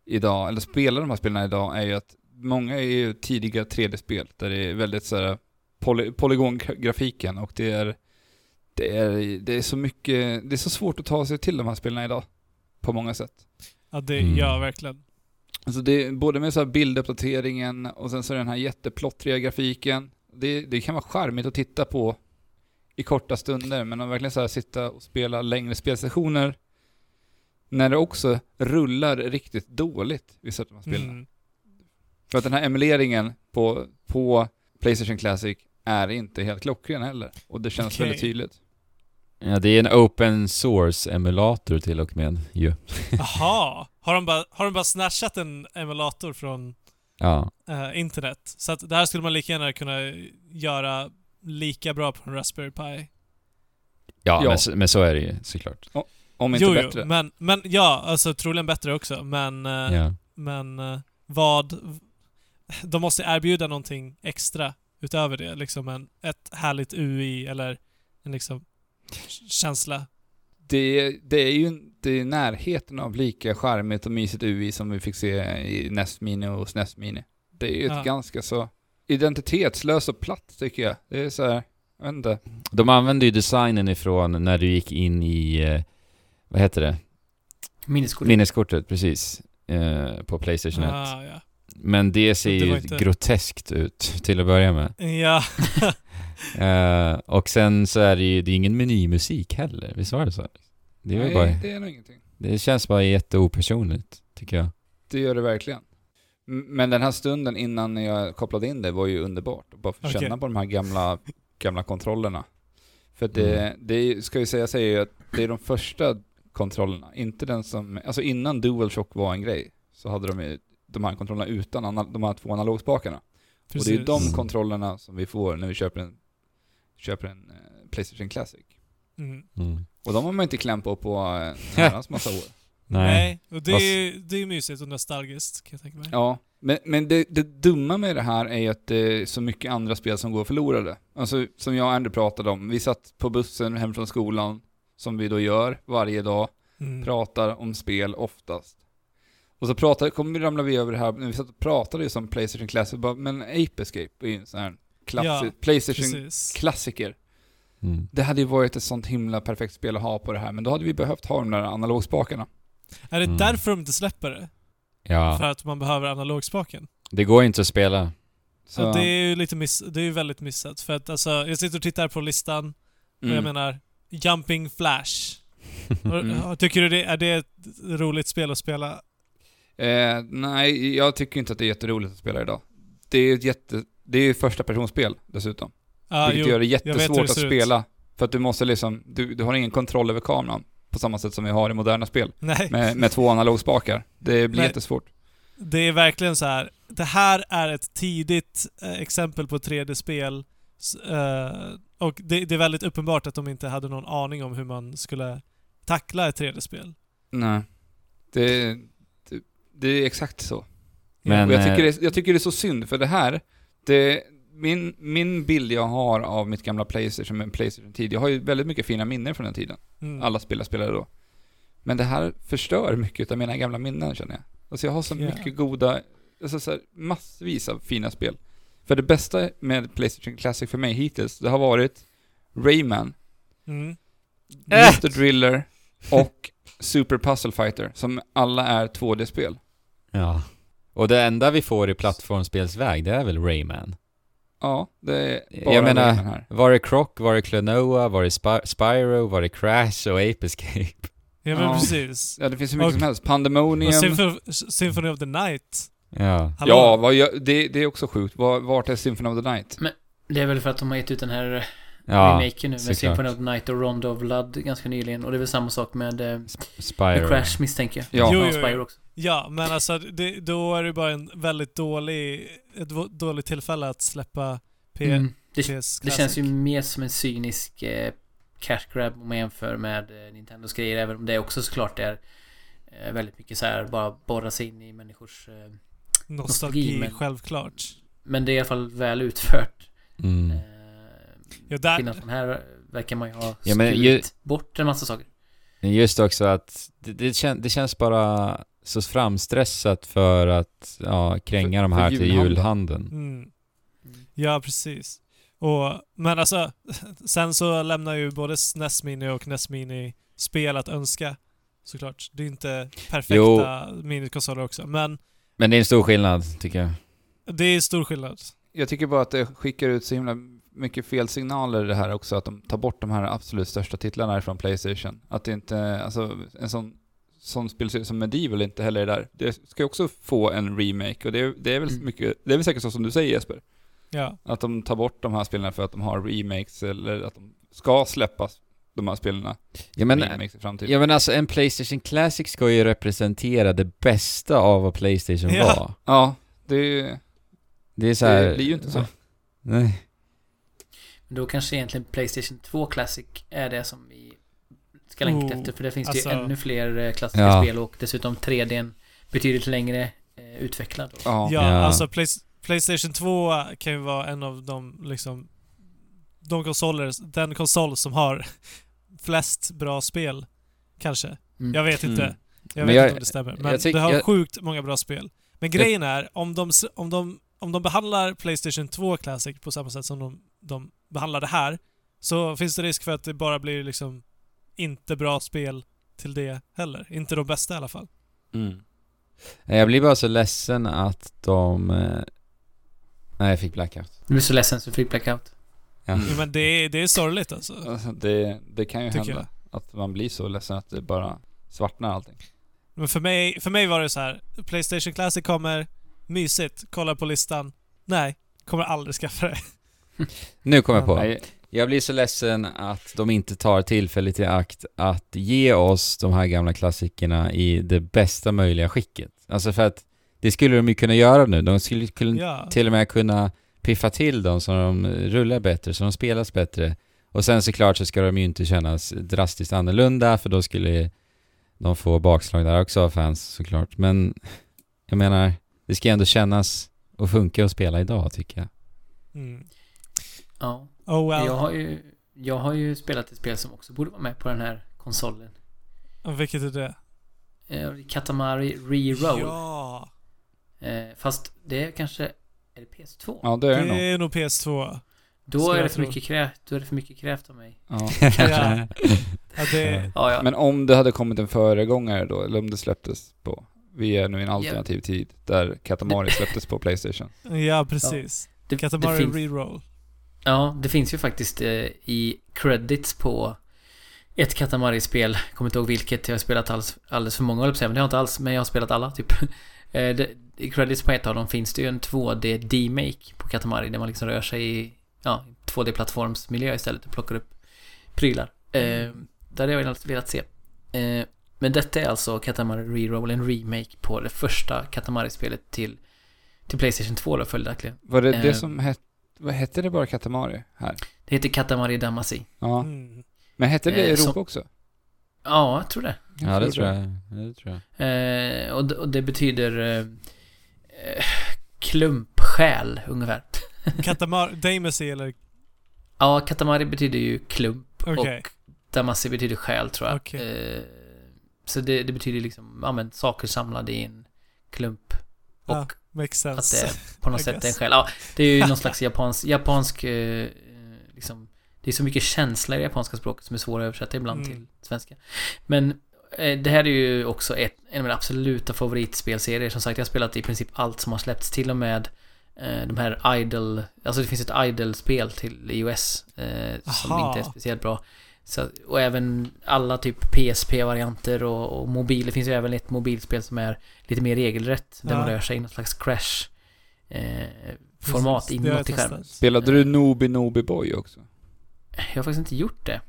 idag, eller spela de här spelarna idag, är ju att många är ju tidiga 3D-spel där det är väldigt så här poly, polygongrafiken och det är, det är, det är så mycket, det är så svårt att ta sig till de här spelarna idag. På många sätt. ja det, Mm. ja verkligen. Alltså det både med så här bilduppdateringen och sen så den här jätteplottriga grafiken. Det, det kan vara charmigt att titta på i korta stunder, men att verkligen så här sitta och spela längre spelsessioner när det också rullar riktigt dåligt, vissa av de här spelen. Mm. För att den här emuleringen på, på Playstation Classic är inte helt klockren heller. Och det känns Okej. väldigt tydligt. Ja, det är en open source emulator till och med ju. Aha, har de bara, har de bara snatchat en emulator från Ja. eh, internet? Så att det här skulle man lika gärna kunna göra lika bra på en Raspberry Pi. Ja, Ja. Men, så, men så är det ju såklart. Om inte jo, bättre. jo, men, men ja, alltså troligen bättre också, men, eh, Ja. men eh, vad... De måste erbjuda någonting extra utöver det, liksom en, ett härligt UI eller en liksom känsla. Det, det är ju inte i närheten av lika charmigt och mysigt UI som vi fick se i NES Mini och SNES Mini. Det är ju Ja. ett ganska så identitetslöst och platt tycker jag. Det är så här, jag vet inte. De använde ju designen ifrån när du gick in i, eh, vad heter det? Minneskortet. Minneskortet, precis. Eh, på Playstation 1. Ah, ja. Men det ser Det ju inte- groteskt ut till att börja med. Ja, Eh, och sen så är det ju, det är ingen menymusik heller, visst var det så? Det, är Nej, bara, det är nog ingenting. det känns bara jätteopersonligt, tycker jag. Det gör det verkligen. Men den här stunden innan jag kopplade in det var ju underbart. Bara få Okej. känna på de här gamla, gamla kontrollerna. För det, Mm. det ska ju säga sig att det är de första kontrollerna, inte den som, alltså innan DualShock var en grej, så hade de ju de här kontrollerna utan ana, de här två analogspakarna. Och det är ju de precis. kontrollerna som vi får när vi köper en, köper en eh, Playstation Classic. Mm. Mm. Och de har man inte klämt på på eh, en herrans massa år. Nej. Nej, och det är ju det är mysigt och nostalgiskt kan jag tänka mig. Ja, men, men det, det dumma med det här är ju att det är så mycket andra spel som går förlorade. Alltså som jag och Andrew pratade om, vi satt på bussen hem från skolan, som vi då gör varje dag, Mm. pratar om spel oftast. Och så pratade, kom, ramlade vi över det här, när vi satt och pratade just om Playstation Classic, bara, men Ape Escape är ju en sån här klassi- Ja, Playstation Precis. klassiker. Mm. Det hade ju varit ett sånt himla perfekt spel att ha på det här, men då hade vi behövt ha de där analogspakarna. Är det Mm. därför de inte släpper det? Ja. För att man behöver analogspaken? Det går inte att spela. Så, Ja, det är ju lite miss, det är ju väldigt missat. För att alltså, jag sitter och tittar på listan och mm. jag menar, Jumping Flash. Mm. Tycker du det, är det ett roligt spel att spela? Eh, nej, jag tycker inte att det är jätteroligt att spela idag. Det är ett jätte... Det är ju första personspel dessutom. Ja, vilket jo, gör det jättesvårt det att ut. spela. För att du måste liksom... Du, du har ingen kontroll över kameran. På samma sätt som vi har i moderna spel. Nej, Med, med två analogspakar. Det blir Nej. jättesvårt. det är verkligen så här. Det här är ett tidigt eh, exempel på 3D-spel. S- eh, och det, det är väldigt uppenbart att de inte hade någon aning om hur man skulle tackla ett 3D-spel. Nej. Det, det, det är exakt så. Men, och jag tycker, eh, det, jag tycker det är så synd, för det här, det, min, min bild jag har av mitt gamla Playstation med Playstation-tid, jag har ju väldigt mycket fina minnen från den tiden. Mm. Alla spel jag spelade då. Men det här förstör mycket av mina gamla minnen känner jag. Alltså jag har så Ja. mycket goda, alltså så här, massvis av fina spel. För det bästa med Playstation Classic för mig hittills, det har varit Rayman, Mm. Mr. Driller och Super Puzzle Fighter, som alla är 2D-spel. Ja. Och det enda vi får i plattformsspelsväg, det är väl Rayman? Ja, det är Jag bara menar- Rayman här. Var det Croc, var det Klonoa, var det Spy- Spyro, var det Crash och Ape Escape? Ja men Ja. precis. Ja, det finns hur mycket Och- som helst. Pandemonium. Och Symphony, Symphony of the Night. Ja. Hallå? Ja, vad det, det är också sjukt. Var, vart är Symphony of the Night? Det är väl för att de har gett ut den här Ja, remaken nu med såklart. Symphony of the Night och Rondo of Blood ganska nyligen. Och det är väl samma sak med, eh, med Spyro. Crash misstänker jag. Ja. Jo, jo, jo. Spyro också. Ja, men alltså det, då är det bara en väldigt dålig, ett dåligt tillfälle att släppa P, Mm. Det, PS det känns ju mer som en cynisk eh, cash grab om man jämför med eh, Nintendos grejer. Även om det också såklart är eh, väldigt mycket så här bara borra sig in i människors... Eh, nostalgi, nostalgi, men- självklart. men det är i alla fall väl utfört. Mm. Eh, Ja, där, Skillnad från här verkar man ju ha Ja, skurit ju- bort en massa saker. Just också att det, det, kän, det känns bara så framstressat för att ja, kränga För- de här till julhandeln. julhandeln. mm, ja, precis. Och, men alltså, sen så lämnar ju både SNES Mini och NES Mini spel att önska. Såklart. Det är inte perfekta minikonsoler också, men Men det är en stor skillnad, tycker jag. det är stor skillnad. Jag tycker bara att det skickar ut så himla mycket fel signaler det här också, att de tar bort de här absolut största titlarna från Playstation. Att det inte, alltså en sån, sån spelserie som Medieval inte heller är där. Det ska ju också få en remake och det, är- det är väl Mm. mycket, det är väl säkert så som du säger Jesper? Ja. Att de tar bort de här spelarna för att de har remakes eller att de ska släppas, de här spelarna. Ja men, ja men alltså en Playstation Classic ska ju representera det bästa av vad Playstation Ja. var. Ja, det Det är så här, det blir ju inte så. Nej. Men då kanske egentligen Playstation 2 Classic är det som ska längta Oh, efter. För det finns alltså- ju ännu fler eh, klassiska Ja. spel och dessutom 3Dn betydligt längre eh, utvecklad. Ja. Ja, alltså Plays- Playstation 2 kan ju vara en av de liksom de konsoler, den konsol som har flest bra spel. Kanske. Mm. Jag vet inte. Mm. Jag Men vet jag- inte om det stämmer. Men jag tyck- det har jag- sjukt många bra spel. Men grejen är, om de, om, de, om de behandlar Playstation 2 Classic på samma sätt som de, de behandlar det här, så finns det risk för att det bara blir liksom inte bra spel till det heller. Inte de bästa i alla fall. Mm. Nej, Jag blir bara så ledsen att de... eh, Nej, jag fick blackout. Du blir så ledsen så du fick blackout. Ja. Mm. Men det är, det är sorgligt alltså. Alltså, det, det kan ju Tycker hända. Att man blir så ledsen att det bara svartnar allting. Men för mig, för mig var det så här. Playstation Classic kommer, mysigt, kollar på listan. Nej, kommer aldrig skaffa det. Nu kommer jag på. Jag blir så ledsen att de inte tar tillfället i akt att ge oss de här gamla klassikerna i det bästa möjliga skicket. Alltså för att det skulle de ju kunna göra nu. De skulle kunna Ja. till och med kunna piffa till dem så de rullar bättre, så de spelas bättre. Och sen såklart så ska de ju inte kännas drastiskt annorlunda för då skulle de få bakslag där också av fans såklart. Men jag menar, det ska ändå kännas och funka att spela idag tycker jag. Mm. Ja. Oh well. Jag, har ju, jag har ju spelat ett spel som också borde vara med på den här konsolen. Och Vilket är det? Eh, Katamari Reroll. Ja. Eh, fast det är kanske... Är det PS2? ja det är det nog. Det är nog PS2. Då är det för mycket krävt. Då är det för mycket krävt av mig. Ja. Ja. Ja, det, Ja, ja. Men om det hade kommit en föregångare då, eller om det släpptes på vi är nu i en alternativ tid där Katamari släpptes på Playstation. Ja, precis. Det, Katamari det finns, reroll. Ja, det finns ju faktiskt eh, i credits på ett Katamari-spel, kommer inte ihåg vilket, jag har spelat alldeles, alldeles för många men det har jag inte alls, men jag har spelat alla typ. Eh, det, I credits på ett av dem finns det ju en 2D D-make på Katamari, där man liksom rör sig i ja, 2D-plattformsmiljö istället och plockar upp prylar. Eh, där hade jag velat, velat se. Eh, men detta är alltså Katamari Reroll, en remake på det första Katamari-spelet till, till Playstation 2 då följaktligen. Var det det Eh. som hette, vad hette det bara Katamari här? Det heter Katamari Damacy. Ja. Mm. Men hette det i Eh, Europa som- också? Ja, jag tror det. Ja, det tror jag. Ja, det tror jag. Eh, och, det- och det betyder eh, eh, klumpsjäl ungefär. Katamari, Damacy eller... Ja, katamari betyder ju klump Okej. och damasi betyder själ tror jag. Okej. Eh, så det, det betyder liksom, ja men saker samlade i en klump. Och Ja, makes att sense. det på något sätt är en själ. Ja, det är ju någon slags japansk, japansk eh, liksom, det är så mycket känsla i det japanska språket som är svårt att översätta ibland Mm. till svenska. Men eh, det här är ju också ett, en av mina absoluta favoritspelserier. Som sagt, jag har spelat i princip allt som har släppts. Till och med eh, de här Idol, alltså det finns ett Idol-spel till iOS eh, som inte är speciellt bra. Så, och även alla typ PSP-varianter och, och mobil. Det finns ju även ett mobilspel som är lite mer regelrätt. Där Ja. man rör sig i något slags crash eh, format inåt i skärmen. Spelade du Nobi Nobi Boy också? Jag har faktiskt inte gjort det.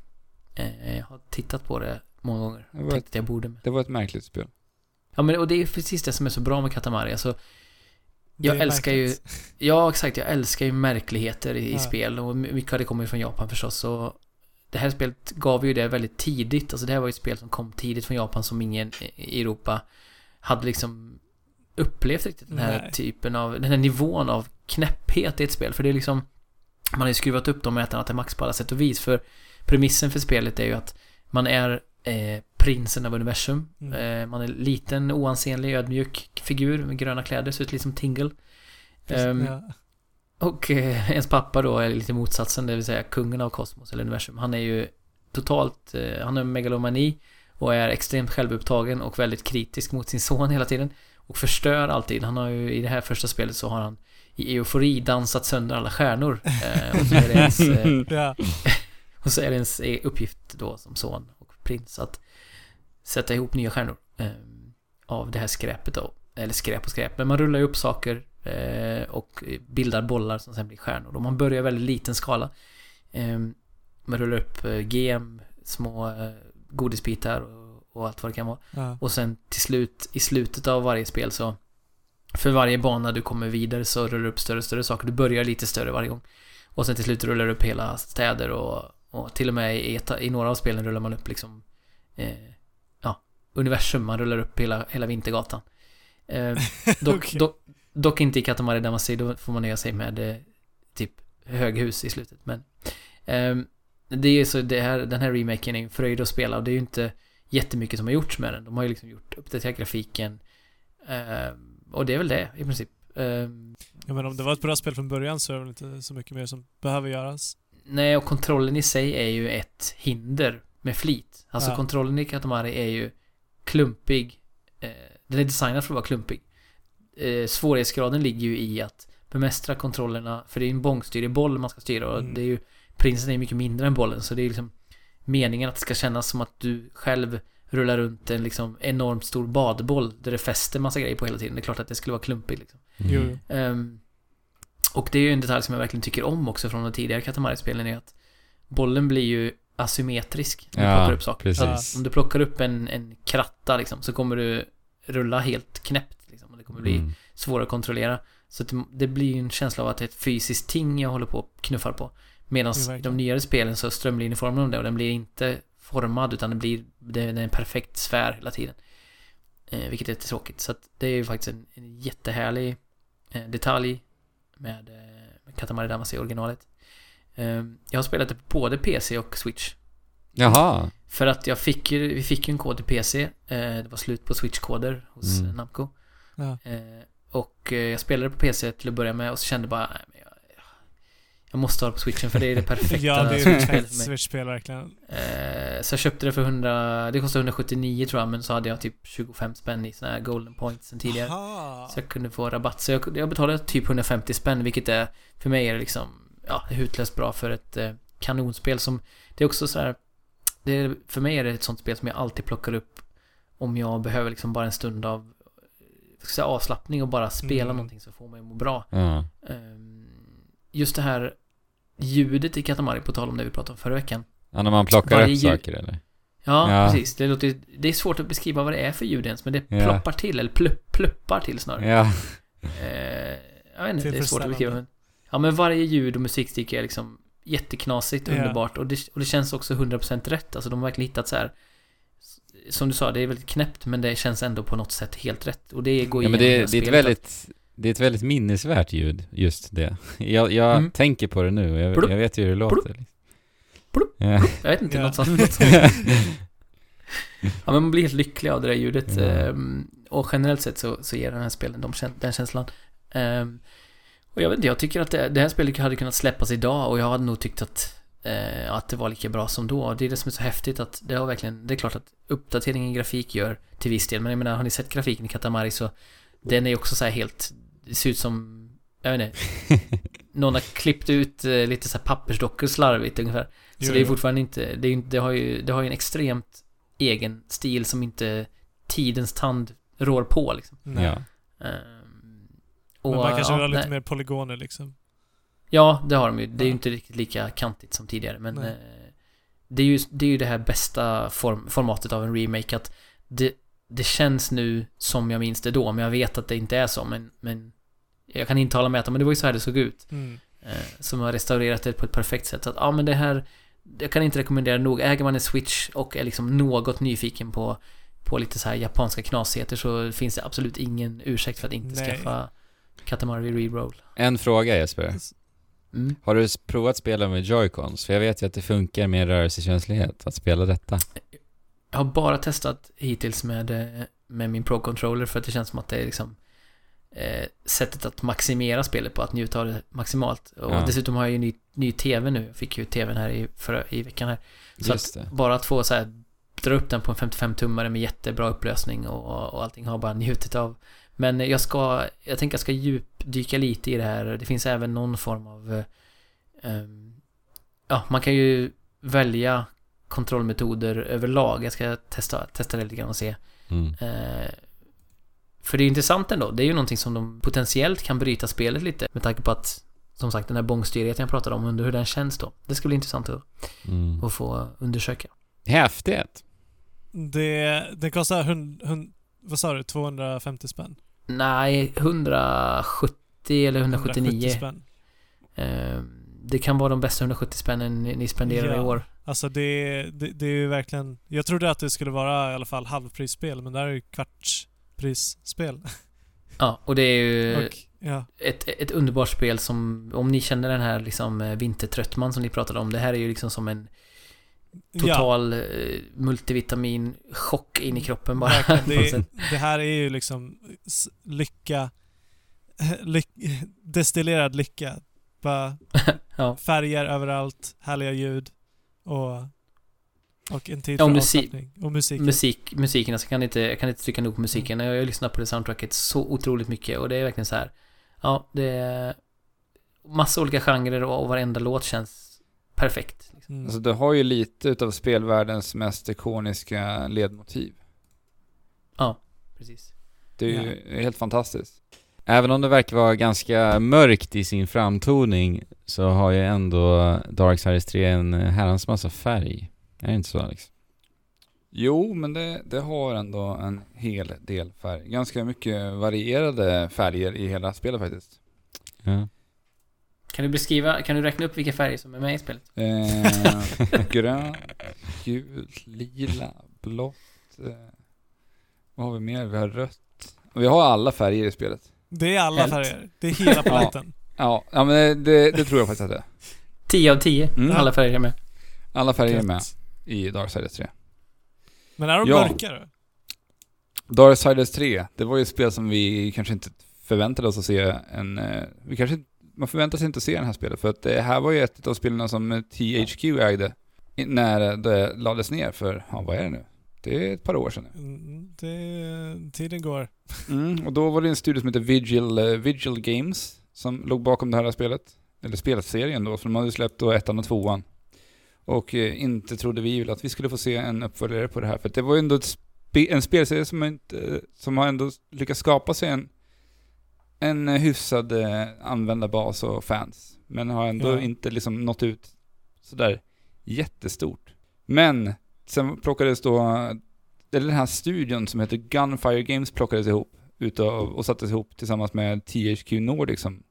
Eh, jag har tittat på det många gånger. Det var, Tänkte ett, att jag borde med. det var ett märkligt spel. Ja men och det är precis det som är så bra med Katamari. Alltså, Jag älskar ju- märkligt. ja exakt, jag älskar ju märkligheter i, i Ja. spel och my- mycket av det kommer ju från Japan förstås. Och det här spelet gav ju det väldigt tidigt. Alltså det här var ju ett spel som kom tidigt från Japan som ingen i Europa hade liksom upplevt riktigt den här Nej. typen av, den här nivån av knäpphet i ett spel. För det är liksom, man har ju skruvat upp de mätarna till max på alla sätt och vis. För premissen för spelet är ju att man är eh, prinsen av universum. Mm. Eh, man är liten, oansenlig, ödmjuk figur med gröna kläder, ser ut lite som Tingle. Ehm, Ja. Och eh, ens pappa då är lite motsatsen, det vill säga kungen av kosmos eller universum. Han är ju totalt, eh, han har megalomani och är extremt självupptagen och väldigt kritisk mot sin son hela tiden. Och förstör alltid. Han har ju i det här första spelet så har han i eufori dansat sönder alla stjärnor. Eh, och så är det ens, eh, och så är det ens eh, uppgift då som son och prins att sätta ihop nya stjärnor eh, av det här skräpet då. Eller skräp och skräp, men man rullar ju upp saker eh, och bildar bollar som sen blir stjärnor. Och man börjar i väldigt liten skala. Eh, man rullar upp eh, gem, små eh, godisbitar och, allt vad det kan vara. Ja. Och sen till slut, i slutet av varje spel så För varje bana du kommer vidare så rullar du upp större och större saker. Du börjar lite större varje gång. Och sen till slut rullar du upp hela städer och, och till och med i, ett, i några av spelen rullar man upp liksom eh, Ja, universum. Man rullar upp hela, hela Vintergatan. Eh, dock, Okej. dock, dock inte i Katamari Damacy, då får man nöja sig med eh, typ höghus i slutet. Men ehm, det är ju så, det här, den här remaken är en fröjd att spela och det är ju inte jättemycket som har gjorts med den. De har ju liksom gjort uppdaterat grafiken. ehm, och det är väl det i princip. Ehm, Ja, men om det var ett bra spel från början så är det väl inte så mycket mer som behöver göras. nej, och kontrollen i sig är ju ett hinder med flit. Alltså Ja. kontrollen i Katamari är ju klumpig. Eh, den är designad för att vara klumpig. Eh, svårighetsgraden ligger ju i att bemästra kontrollerna, för det är en bångstyrig boll man ska styra och Mm. det är ju Prinsen är ju mycket mindre än bollen så det är liksom meningen att det ska kännas som att du själv rullar runt en liksom enormt stor badboll där det fäster massa grejer på hela tiden. Det är klart att det skulle vara klumpigt liksom. Mm. Ehm, och det är ju en detalj som jag verkligen tycker om också från de tidigare Katamari-spelen är att bollen blir ju asymmetrisk när du Ja, plockar upp saker. Att precis. om du plockar upp en, en kratta liksom så kommer du rulla helt knäppt. Och det kommer bli Mm. svårare att kontrollera. Så att det, blir ju en känsla av att det är ett fysiskt ting jag håller på och knuffar på. Medan de nyare spelen så strömlinjeformar de det och den blir inte formad utan det blir det är en perfekt sfär hela tiden. Eh, vilket är lite tråkigt. Så att det är ju faktiskt en, en jättehärlig eh, detalj med, eh, med Katamari Damacy originalet. Eh, jag har spelat det på både PC och Switch. Jaha. För att jag fick ju, vi fick ju en kod till PC. Eh, det var slut på Switch-koder hos Mm. Namco. Ja. Eh, och eh, jag spelade på PC till att börja med och så kände bara, nej, men jag, jag måste ha det på switchen för det är det perfekta Ja, det är Switch-spelet för mig. Switch-spel verkligen. Eh, så jag köpte det för 100, det kostade 179 tror jag, men så hade jag typ 25 spänn i såna här golden points sen tidigare. Aha. Så jag kunde få rabatt. Så jag, jag betalade typ 150 spänn, vilket är, för mig är det liksom, ja, hutlöst bra för ett kanonspel som, det är också så här, det är, för mig är det ett sånt spel som jag alltid plockar upp om jag behöver liksom bara en stund av ska säga, avslappning och bara spela Mm. någonting så får mig att må bra. Ja. Ehm, Just det här ljudet i Katamari, på tal om det vi pratade om förra veckan. ja, när man plockar Varje upp ljud- saker eller? Ja, Ja. precis. Det, låter, det är svårt att beskriva vad det är för ljud ens, men det Ja. ploppar till, eller plupp, pluppar till snarare. Ja. Eh, jag vet inte, det är svårt att beskriva. Men, ja, men varje ljud och musikstycke är liksom jätteknasigt, Ja. underbart och det, och det känns också 100% rätt. Alltså de har verkligen hittat så här. Som du sa, det är väldigt knäppt men det känns ändå på något sätt helt rätt. Och det går ja men det, det är ett väldigt Det är ett väldigt minnesvärt ljud, just det. Jag, jag Mm. tänker på det nu och jag, jag vet ju hur det låter. liksom. plupp, Ja. Jag vet inte, Ja. något sånt. Något sånt. Ja, men man blir helt lycklig av det där ljudet. Ja. Ehm, och generellt sett så, så ger den här spelen de, den känslan. Ehm, och jag vet inte, jag tycker att det, det här spelet hade kunnat släppas idag och jag hade nog tyckt att, eh, att det var lika bra som då. Det är det som är så häftigt att det har verkligen, det är klart att uppdateringen i grafik gör till viss del, men jag menar, har ni sett grafiken i Katamari så den är ju också så här helt, det ser ut som, jag vet inte, någon har klippt ut eh, lite så här pappersdockor slarvigt ungefär. Så Jo, det är jo. fortfarande inte, det, är, det, har ju, det har ju en extremt egen stil som inte tidens tand rår på liksom. Ja. Ehm, Men man kanske vill ha lite nej. mer polygoner liksom. Ja, det har de ju. Det är ju inte riktigt lika kantigt som tidigare, men Nej. eh, det, är ju, det är ju det här bästa form, formatet av en remake, att det, det känns nu som jag minns det då, men jag vet att det inte är så, men, men jag kan intala mig att men det var ju så här det såg ut. Mm. eh, som har restaurerat det på ett perfekt sätt. Så att, ja men det här, jag kan inte rekommendera nog. Äger man en Switch och är liksom något nyfiken på, på lite så här japanska knasigheter så finns det absolut ingen ursäkt för att inte Nej. skaffa Katamari Reroll. En fråga Jesper. Mm. Har du provat spela med Joy-Cons? För jag vet ju att det funkar med rörelsekänslighet att spela detta. Jag har bara testat hittills med, eh, med min Pro-controller för att det känns som att det är liksom eh, sättet att maximera spelet på, att njuta av det maximalt. Och Ja. dessutom har jag ju ny, ny TV nu. Jag fick ju TVn här i, förra, i veckan här. Så Just det. Bara att få så här, dra upp den på en 55-tummare med jättebra upplösning och, och allting har bara njutit av. Men jag ska, jag tänker jag ska djupdyka lite i det här. Det finns även någon form av, eh, ehm, ja, man kan ju välja kontrollmetoder överlag. Jag ska testa, testa det lite grann och se. Mm. Eh, för det är intressant ändå. Det är ju någonting som de potentiellt kan bryta spelet lite med tanke på att som sagt den här bångstyrigheten jag pratade om, under hur den känns då. Det ska bli intressant att, Mm. att få undersöka. Häftigt. Det, det kostar hund, hund, vad sa du, 250 spänn? Nej, 170 eller 179. 170 spänn. Eh, det kan vara de bästa 170 spännen ni ni spenderar Ja. i år. Alltså det, det, det är ju verkligen... Jag trodde att det skulle vara i alla fall halvprisspel, men det här är ju kvartsprisspel. Ja, och det är ju Och, ja. ett, ett underbart spel som, om ni känner den här liksom eh, vintertröttman som ni pratade om, det här är ju liksom som en ja, total eh, multivitamin-chock in i kroppen bara. Det, sätt. det här är ju liksom lycka... Lyck, destillerad lycka. Bara ja. färger överallt, härliga ljud och, och en tid Ja, för musik-. Och musik. Musik, musiken, alltså jag kan inte, jag kan inte trycka nog på musiken. Jag har lyssnat på det soundtracket så otroligt mycket och det är verkligen så här. Ja, det är massa olika genrer och, och varenda låt känns perfekt. Liksom. Mm. Alltså du har ju lite utav spelvärldens mest ikoniska ledmotiv. Precis. Det är ju helt fantastiskt. Även om det verkar vara ganska mörkt i sin framtoning så har ju ändå Darksiders 3 en herrans massa färg. Är det inte så Alex? Jo, men det, det har ändå en hel del färg. Ganska mycket varierade färger i hela spelet faktiskt. Ja. Kan du beskriva, kan du räkna upp vilka färger som är med i spelet? Eh, grönt, gult, lila, blått. Eh, vad har vi mer? Vi har rött. Och Vi har alla färger i spelet. Det är alla Helt. färger. Det är hela paletten. Ja, ja men det, det, tror jag faktiskt att det är. 10 av 10, Mm. alla färger är med. Alla färger är med i Darksiders 3. Men är de Ja. mörkare? Darksiders 3, det var ju ett spel som vi kanske inte förväntade oss att se en... eh, Vi kanske inte- man förväntar sig inte att se det här spelet för att det här var ju ett av spelen som THQ ägde. när det lades ner för, ja vad är det nu? Det är ett par år sedan nu. Mm, det, tiden går. Mm, och då var det en studio som heter Vigil, eh, Vigil Games som låg bakom det här spelet. Eller spelserien då, för de hade släppt då ettan och tvåan. Och eh, inte trodde vi väl att vi skulle få se en uppföljare på det här. För det var ju ändå spe, en spelserie som, inte, som har ändå lyckats skapa sig en, en eh, hyfsad eh, användarbas och fans. Men har ändå Ja. inte liksom nått ut sådär jättestort. Men sen plockades då, eller den här studion som heter Gunfire Games plockades ihop utav, och sattes ihop tillsammans med THQ Nordic som,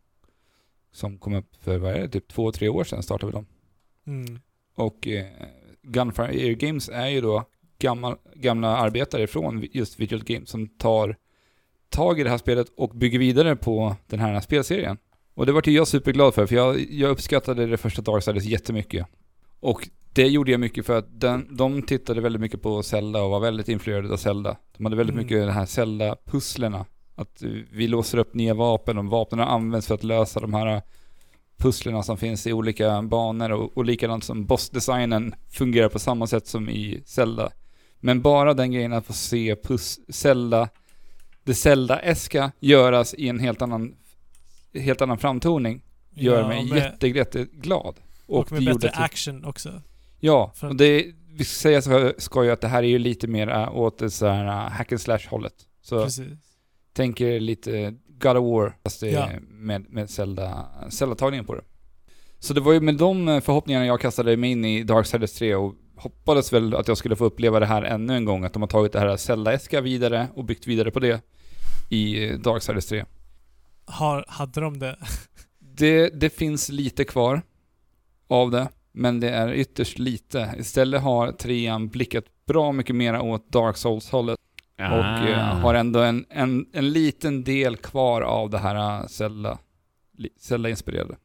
som kom upp för, vad är det, typ två, tre år sedan startade vi dem. Mm. Och eh, Gunfire Games är ju då gammal, gamla arbetare från just Visual Games som tar tag i det här spelet och bygger vidare på den här spelserien. Och det var jag superglad för, för jag, jag uppskattade det första Darksiders jättemycket. Och det gjorde jag mycket för att den, de tittade väldigt mycket på Zelda och var väldigt influerade av Zelda. De hade väldigt Mm. mycket de här Zelda-pusslerna. Att vi låser upp nya vapen och vapnen används för att lösa de här pusslerna som finns i olika banor och, och likadant som bossdesignen fungerar på samma sätt som i Zelda. Men bara den grejen att få se puss, Zelda, det Zelda-eska göras i en helt annan, helt annan framtoning gör Ja, mig med, jätte, jätteglad. Och, med det gjorde bättre att- action också. Ja, För- och det, vi säga så ska ju att det här är ju lite mer äh, åt det så här äh, hack and slash hållet. Så Precis. tänker lite God of War, fast det Ja. med, med Zelda, Zelda-tagningen på det. Så det var ju med de eh, förhoppningarna jag kastade mig in i Darksiders 3 och hoppades väl att jag skulle få uppleva det här ännu en gång, att de har tagit det här Zelda-eska vidare och byggt vidare på det i eh, Darksiders 3. Har, hade de det? Det, det finns lite kvar av det, men det är ytterst lite. Istället har trean blickat bra mycket mer åt Dark Souls-hållet och Ah. eh, har ändå en, en, en liten del kvar av det här eh, Zelda, Zelda-inspirerade.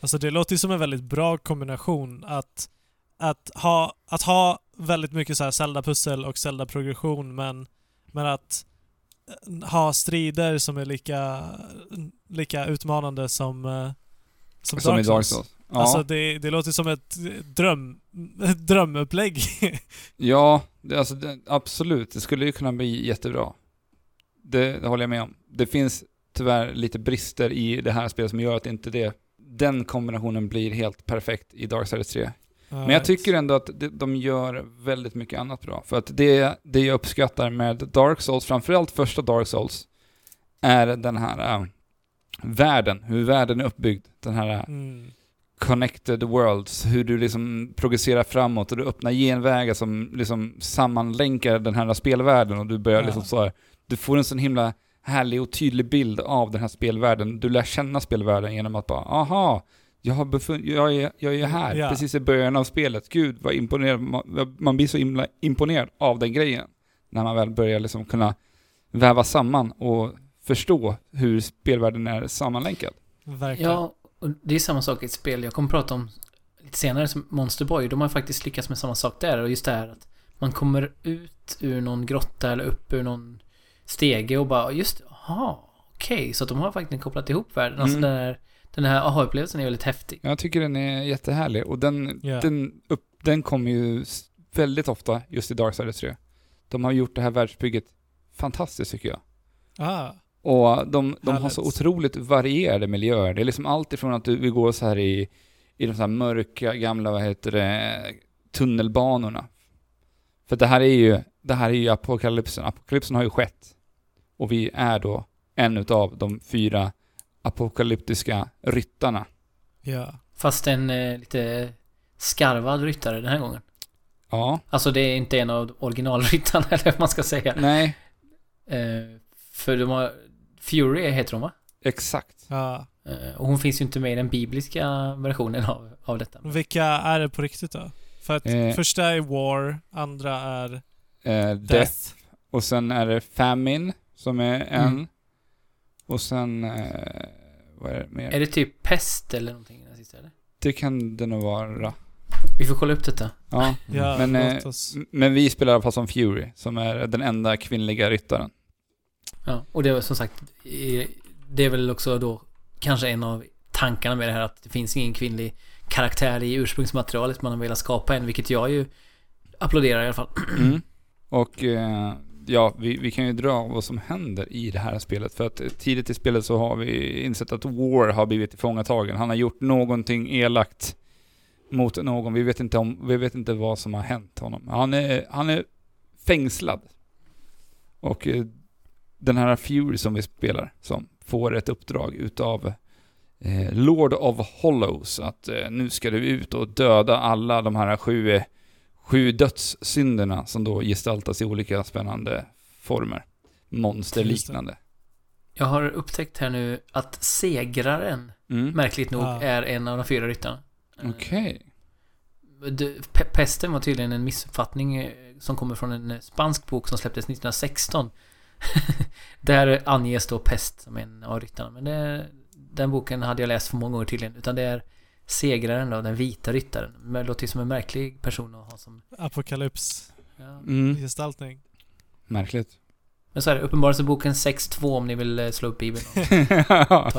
Alltså det låter ju som en väldigt bra kombination att, att, ha, att ha väldigt mycket så här Zelda-pussel och Zelda-progression men, men att eh, ha strider som är lika, lika utmanande som, eh, som, Som Dark i Dark Souls. Souls. Ja, Alltså det, det låter som ett dröm, ett drömupplägg. ja det, alltså, det, absolut. Det skulle ju kunna bli jättebra. Det, det håller jag med om. Det finns tyvärr lite brister i det här spelet som gör att inte det, den kombinationen blir helt perfekt i Darksiders 3. Men jag tycker ändå att de- gör väldigt mycket annat bra. För att det, det jag uppskattar med Dark Souls, framförallt första Dark Souls, är den här äh, världen, hur världen är uppbyggd. Den här äh, Mm. connected worlds, hur du liksom progresserar framåt och du öppnar genvägar som liksom sammanlänkar den här spelvärlden och du börjar Ja. liksom så här, du får en sån himla härlig och tydlig bild av den här spelvärlden. Du lär känna spelvärlden genom att bara, aha, jag, har befun- jag, är, jag är här, Ja. precis i början av spelet. Gud vad imponerad, man, man blir så himla imponerad av den grejen. När man väl börjar liksom kunna väva samman och förstå hur spelvärlden är sammanlänkad. Verkligen. Ja, och det är samma sak i ett spel jag kommer prata om lite senare, som Monster Boy. De har faktiskt lyckats med samma sak där. Och just det här att man kommer ut ur någon grotta eller upp ur någon stege och bara, just det, aha, okej. Så att de har faktiskt kopplat ihop världen. Alltså Mm. den här, den här aha-upplevelsen är väldigt häftig. Jag tycker den är jättehärlig och den, Ja. den, upp, den kommer ju väldigt ofta just i Darksiders 3. De har gjort det här världsbygget fantastiskt tycker jag. Ah, Och de, de har så otroligt varierade miljöer. Det är liksom allt ifrån att du, vi går så här i, i de så här mörka gamla, vad heter det, tunnelbanorna. För det här är ju, det här är ju apokalypsen. Apokalypsen har ju skett. Och vi är då en utav de fyra apokalyptiska ryttarna. ja. Fast en eh, lite skarvad ryttare den här gången. Ja, Alltså det är inte en av originalryttarna eller vad man ska säga. nej, Eh, för de har... Fury heter hon va? exakt. ja. Eh, och hon finns ju inte med i den bibliska versionen av, av detta. Vilka är det på riktigt då? För att Eh. första är War, andra är Eh, Death. Death. Och sen är det Famine som är en. Mm. Och sen, eh, vad är det mer? Är det typ pest eller någonting den sista eller? Det kan det nog vara. Vi får kolla upp detta. Ja. Ja, Men, låt eh, Men vi spelar i alla fall som Fury, som är den enda kvinnliga ryttaren. Ja, och det var som sagt, det är väl också då kanske en av tankarna med det här att det finns ingen kvinnlig karaktär i ursprungsmaterialet man har velat skapa än, vilket jag ju applåderar i alla fall. Mm. Och eh, ja, vi, vi kan ju dra vad som händer i det här spelet. För att tidigt i spelet så har vi insett att War har blivit tillfångatagen. Han har gjort någonting elakt mot någon. Vi vet inte, om, vi vet inte vad som har hänt honom. Han är, han är fängslad. Och eh, den här Fury som vi spelar som får ett uppdrag utav eh, Lord of Hollows att eh, nu ska du ut och döda alla de här sju, sju dödssynderna som då gestaltas i olika spännande former. Monsterliknande. Jag har upptäckt här nu att segraren, Mm. märkligt nog, Ah. är en av de fyra ryttarna. Eh, Okej. Det- Pe- Pesten var tydligen en missuppfattning eh, som kommer från en eh, spansk bok som släpptes 1916. Där anges då pest som en av ryttarna. Men det, den boken hade jag läst för många år tydligen. Utan det är segraren då, den vita ryttaren. Men det låter ju som en märklig person att ha som... Apokalyps Ja. Mm. gestaltning. Märkligt. Men så är det, Uppenbarelseboken 6.2 om ni vill eh, slå upp bibeln och.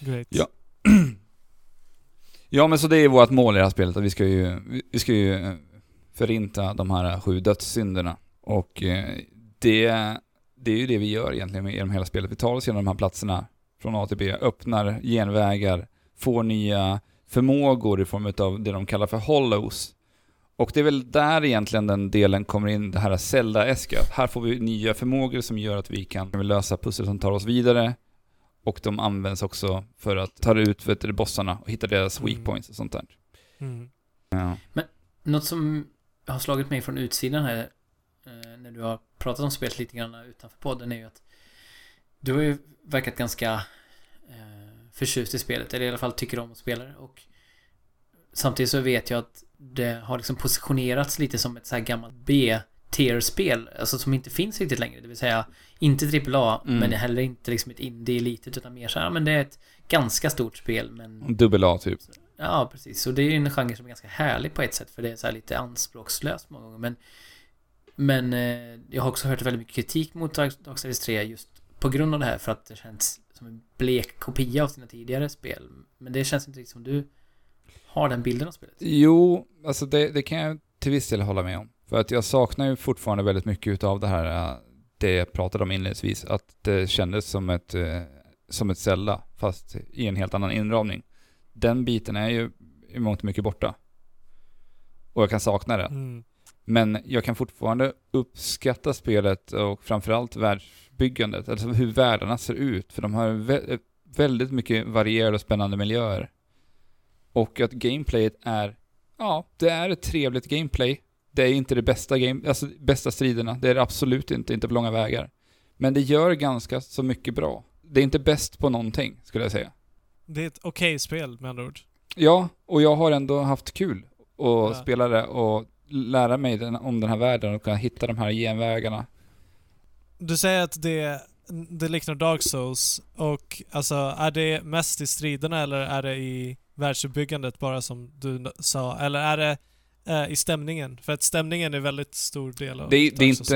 Great. Ja. ja men så det är vårt mål i det här spelet, att vi ska ju, vi- ska ju eh, förinta de här sju dödssynderna. Och eh, det, det är ju det vi gör egentligen med genom hela spelet. Vi tar oss igenom de här platserna från A till B, öppnar genvägar, får nya förmågor i form av det de kallar för hollows. Och det är väl där egentligen den delen kommer in, det här Zelda-eska. Här får vi nya förmågor som gör att vi kan lösa pussel som tar oss vidare. Och de används också för att ta ut vet du, bossarna och hitta deras weak Mm. points och sånt där. Mm. Ja. Något som har slagit mig från utsidan här eh, när du har pratat om spelet lite grann utanför podden är ju att du har ju verkat ganska förtjust i spelet, eller i alla fall tycker om att spela det och samtidigt så vet jag att det har liksom positionerats lite som ett så här gammalt B-tier-spel, alltså som inte finns riktigt längre, det vill säga inte AAA, Mm. men heller inte liksom ett indie-litet, utan mer så här, men det är ett ganska stort spel, men Dubbel A typ. Ja, precis. Och det är ju en genre som är ganska härlig på ett sätt för det är så här lite anspråkslöst många gånger. Men, men eh, jag har också hört väldigt mycket kritik mot Dark- Darksiders 3 just på grund av det här för att det känns som en blek kopia av sina tidigare spel. Men det känns inte riktigt som du har den bilden av spelet. Jo, alltså det, det kan jag till viss del hålla med om. För att jag saknar ju fortfarande väldigt mycket utav det här, äh, det jag pratade om inledningsvis, att det kändes som ett, eh, som ett Zelda, fast i en helt annan inramning. Den biten är ju i mångt och mycket borta. Och jag kan sakna det. Mm. Men jag kan fortfarande uppskatta spelet och framförallt världsbyggandet, alltså hur världarna ser ut. För de har vä- väldigt mycket varierade och spännande miljöer. Och att gameplayet är, ja, det är ett trevligt gameplay. Det är inte det bästa game, alltså bästa striderna, det är det absolut inte, inte på långa vägar. Men det gör ganska så mycket bra. Det är inte bäst på någonting, skulle jag säga. Det är ett okej spel med andra ord. Ja, och jag har ändå haft kul att Ja. spela det och lära mig den, om den här världen och kunna hitta de här genvägarna. Du säger att det, det liknar Dark Souls och alltså är det mest i striderna eller är det i världsuppbyggandet bara som du sa? Eller är det eh, i stämningen? För att stämningen är väldigt stor del av Det Dark det är Souls,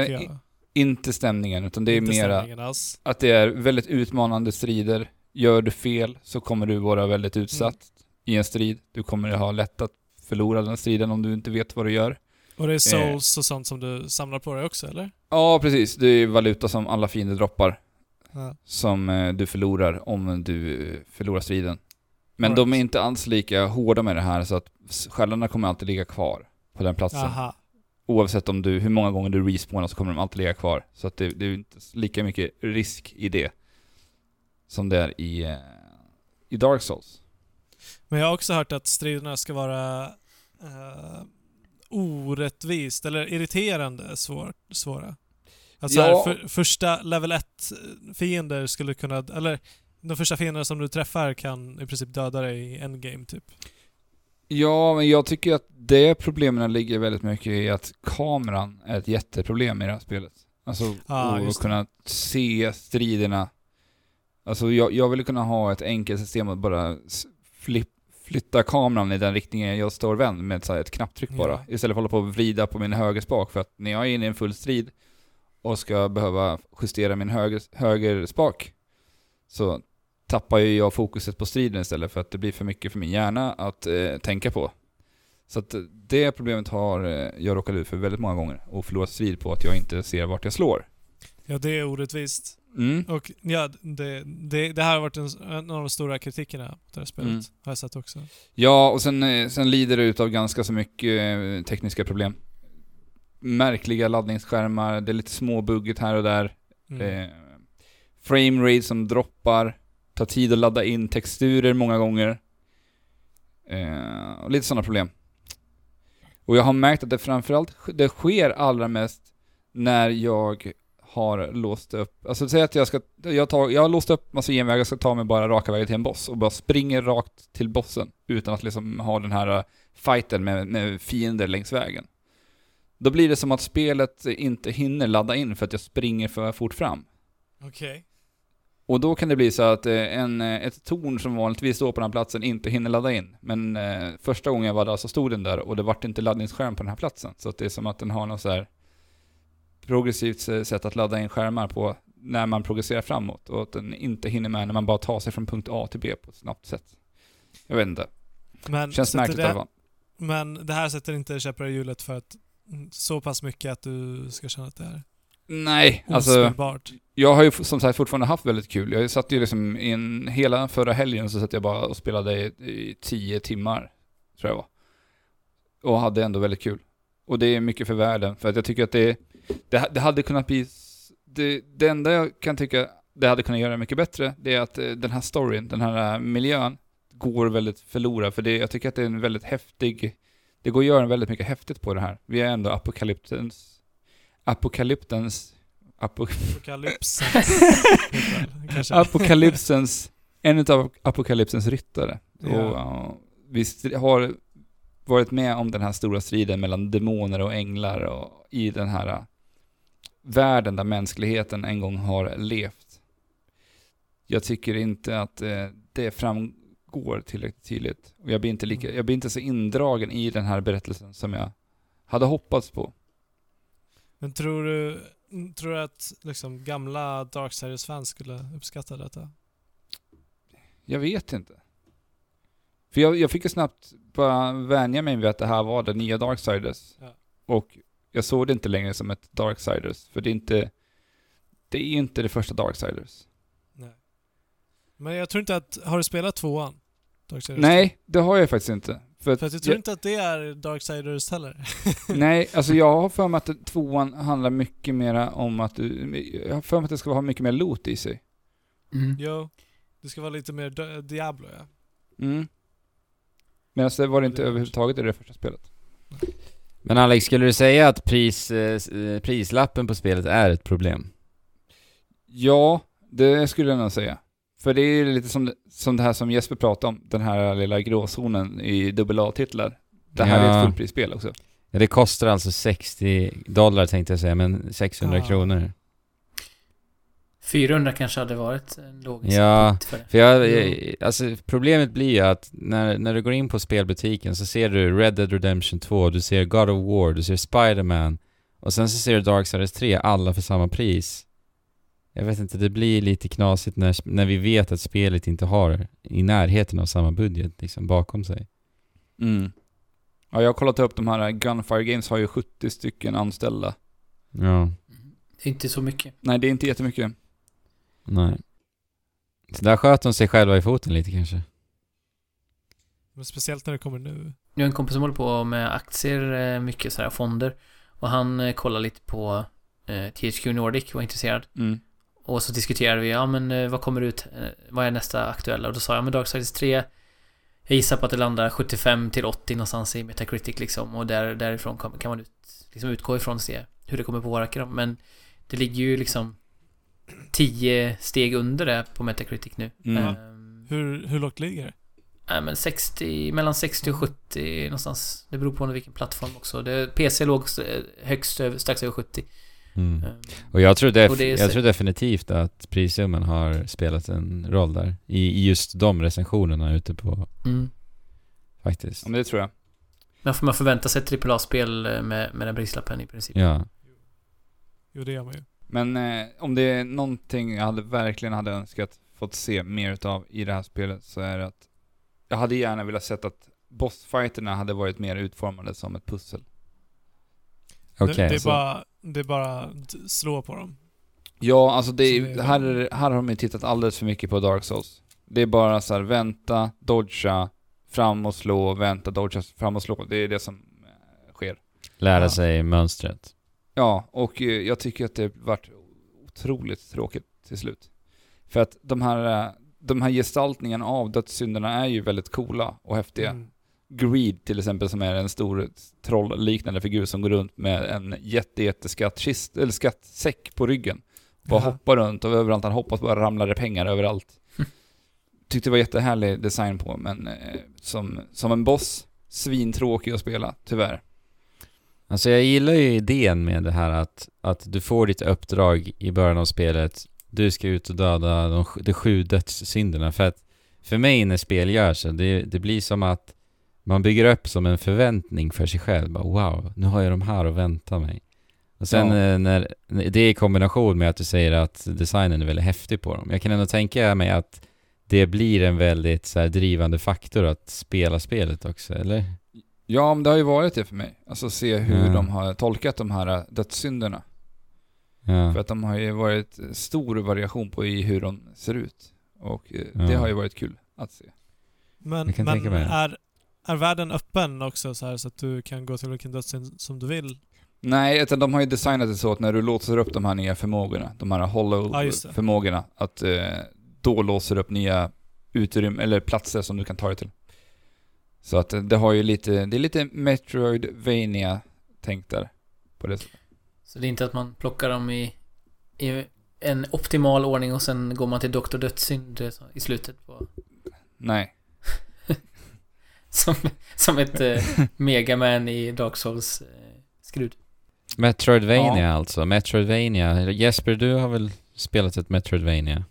inte- stämningen, utan det är mera att det är väldigt utmanande strider. Gör du fel så kommer du vara väldigt utsatt i en strid. Du kommer ha lätt att förlora den striden om du inte vet vad du gör. Och det är Eh. souls och sånt som du samlar på dig också, eller? Ja, precis. Det är valuta som alla fiender droppar. Ja. som eh, du förlorar om du eh, förlorar striden. Men Alright. de är inte alls lika hårda med det här så att s- skällarna kommer alltid ligga kvar på den platsen. Aha. Oavsett om du, hur många gånger du respawnar så kommer de alltid ligga kvar. Så att det, det är inte lika mycket risk i det som det är i, eh, i Dark Souls. Men jag har också hört att striderna ska vara orättvist eller irriterande svår, svåra. Alltså Ja. här, för, första level 1 fiender skulle kunna, eller de första fienderna som du träffar kan i princip döda dig i endgame typ. Ja, men jag tycker att det problemen ligger väldigt mycket i att kameran är ett jätteproblem i det här spelet. Alltså Ja, att kunna se striderna. Alltså jag, jag vill kunna ha ett enkelt system att bara flipp, flytta kameran i den riktningen jag står vänd med så ett knapptryck bara. Ja. Istället för att hålla på och vrida på min högerspak. För att när jag är inne i en full strid och ska behöva justera min höger, högerspak så tappar ju jag fokuset på striden istället för att det blir för mycket för min hjärna att eh, tänka på. Så att det problemet har eh, jag råkat ut för väldigt många gånger och förlorat strid på att jag inte ser vart jag slår. Ja, det är orättvist. Mm. Och ja, det, det, det här har varit en, en av de stora kritikerna mot det här spelet. Mm. Har jag sett också. Ja, och sen, eh, sen lider det ut av ganska så mycket eh, tekniska problem. Märkliga laddningsskärmar, det är lite småbugget här och där. Mm. Eh, framerate som droppar, tar tid att ladda in texturer många gånger. Eh, och lite sådana problem. Och jag har märkt att det framförallt det sker allra mest när jag har låst upp, alltså säg att jag ska, jag, tar, jag har låst upp massa genvägar och ska ta mig bara raka vägen till en boss och bara springer rakt till bossen utan att liksom ha den här uh, fighten med, med fiender längs vägen. Då blir det som att spelet inte hinner ladda in för att jag springer för fort fram. Okej. Och då kan det bli så att eh, en, eh, ett torn som vanligtvis står på den här platsen inte hinner ladda in. Men eh, första gången jag var där så stod den där och det vart inte laddningsskärm på den här platsen. Så det är som att den har något så här progressivt sätt att ladda in skärmar på när man progresserar framåt och att den inte hinner med när man bara tar sig från punkt A till B på ett snabbt sätt. Jag vet inte. Men, Känns märkligt i det, alla fall. men det här sätter inte käppar i hjulet för att så pass mycket att du ska känna att det är Nej, alltså ospelbart. jag har ju som sagt fortfarande haft väldigt kul. Jag satt ju liksom in hela förra helgen så satt jag bara och spelade i, i tio timmar, tror jag var. Och hade ändå väldigt kul. Och det är mycket för världen, för att jag tycker att det, det, det hade kunnat bli... Det, det enda jag kan tycka det hade kunnat göra mycket bättre, det är att eh, den här storyn, den här eh, miljön, går väldigt förlorad. För det, jag tycker att det är en väldigt häftig... Det går att göra väldigt mycket häftigt på det här. Vi är ändå apokalyptens... Apokalyptens... Apo, Apokalypsen. Kanske. apokalypsens, en av apokalypsens ryttare. Ja. Och vi har varit med om den här stora striden mellan demoner och änglar och i den här äh, världen där mänskligheten en gång har levt. Jag tycker inte att eh, det framgår tillräckligt tydligt. Och jag blir, inte lika, jag blir inte så indragen i den här berättelsen som jag hade hoppats på. Men tror du, tror du att liksom gamla Darksiders-fans skulle uppskatta detta? Jag vet inte. För jag, jag fick ju snabbt bara vänja mig vid att det här var det nya Darksiders. Ja. Och jag såg det inte längre som ett Darksiders, för det är inte... Det är inte det första Darksiders. Nej. Men jag tror inte att... Har du spelat tvåan? Darksiders Nej, det har jag faktiskt inte. För, För att jag tror jag, inte att det är Darksiders heller. Nej, alltså jag har för mig att tvåan handlar mycket mera om att du... Jag har för mig att det ska ha mycket mer loot i sig. Mm. jo. Det ska vara lite mer Di- Diablo ja. Mm. Medan det var det inte Det överhuvudtaget i det första spelet. Men Alex, skulle du säga att pris, eh, prislappen på spelet är ett problem? Ja, det skulle jag nog säga. För det är lite som, som det här som Jesper pratade om, den här lilla gråzonen i dubbel A-titlar. Det här är Ja. ett fullprisspel också. Ja, det kostar alltså 60 dollar tänkte jag säga, men 600 Ja. kronor. 400 kanske hade varit en logisk Ja. för det. För jag, alltså problemet blir ju att när, när du går in på spelbutiken så ser du Red Dead Redemption 2, du ser God of War, du ser Spider-Man och sen så ser du Darksiders 3, alla för samma pris. Jag vet inte, det blir lite knasigt när, när vi vet att spelet inte har i närheten av samma budget liksom bakom sig. Mm. Ja, jag har kollat upp de här, Gunfire Games har ju 70 stycken anställda. Ja, Det är inte så mycket. Nej, det är inte jättemycket. nej. Så där sköt de sig själva i foten lite kanske. Men speciellt när det kommer nu. Jag har en kompis som håller på med aktier, eh, mycket sådär fonder. Och han eh, kollar lite på eh, THQ Nordic, var intresserad. Mm. Och så diskuterade vi, ja men eh, vad kommer ut, eh, vad är nästa aktuella? Och då sa jag, men Darksiders 3 Jag gissar på att det landar 75 till 80 någonstans i Metacritic liksom. Och där, därifrån kan, man ut, liksom utgå ifrån och se hur det kommer påverka dem. Men det ligger ju liksom 10 steg under det på Metacritic nu. Mm. Ehm, Hur, hur lågt ligger det? Nej men 60, mellan 60 och 70 någonstans. Det beror på vilken plattform också. Det, PC låg eh, högst strax över 70 Mm. Ehm, Och jag tror, def- Och det är jag tror definitivt att prissumman har spelat en roll där. I, i just de recensionerna ute på, mm. faktiskt. Ja, men det tror jag. Men får man förvänta sig ett AAA-spel eh, med, med den prislappen i princip? Ja. Jo, det gör man ju. Men eh, om det är någonting jag hade, verkligen hade önskat få fått se mer utav i det här spelet så är det att jag hade gärna velat sett att bossfighterna hade varit mer utformade som ett pussel. Okej. det, det, är så- bara, det är bara att slå på dem. Ja, alltså det, är- det är- här, är, här har de ju tittat alldeles för mycket på Dark Souls. Det är bara så här, vänta, dodga, fram och slå, vänta, dodga, fram och slå. Det är det som eh, sker. Lära Ja. sig mönstret. Ja, och eh, jag tycker att det varit otroligt tråkigt till slut. För att de här, eh, de här gestaltningarna av dödssynderna är ju väldigt coola och häftiga. Mm. Greed till exempel som är en stor trollliknande figur som går runt med en jätte, jätteskattkist, eller skattsäck på ryggen. Bara Jaha. hoppar runt och överallt han hoppas bara ramlar det pengar överallt. Tyckte det var jättehärlig design på men eh, som, som en boss, svintråkig att spela, tyvärr. Alltså jag gillar ju idén med det här att, att du får ditt uppdrag i början av spelet. Du ska ut och döda de, de sju dödssynderna. För att för mig när spel görs, det, det blir som att man bygger upp som en förväntning för sig själv. Bara, wow, nu har jag de här och väntar mig. Och sen Ja. eh, när, det i kombination med att du säger att designen är väldigt häftig på dem. Jag kan ändå tänka mig att det blir en väldigt så här, drivande faktor att spela spelet också, eller? Ja, men det har ju varit det för mig. Alltså se hur Ja. de har tolkat de här eh, dödssynderna. Ja. För att de har ju varit stor variation på i hur de ser ut. Och eh, det Ja. har ju varit kul att se. Men, men är, är världen öppen också så här så att du kan gå till vilken dödssynd som du vill? Nej, utan de har ju designat det så att när du låser upp de här nya förmågorna, de här hollow-förmågorna, att eh, då låser du upp nya utrymme, eller platser som du kan ta dig till. Så att eh, det har ju lite, det är lite Metroidvania tänkt där. På det sättet. Så det är inte att man plockar dem i, i en optimal ordning och sen går man till Dr. Dödssynd eh, i slutet på... Nej. Som, som ett eh, Megaman i Dark Souls eh, skrud. Metroidvania Ja. alltså. Metroidvania. Jesper, du har väl spelat ett Metroidvania?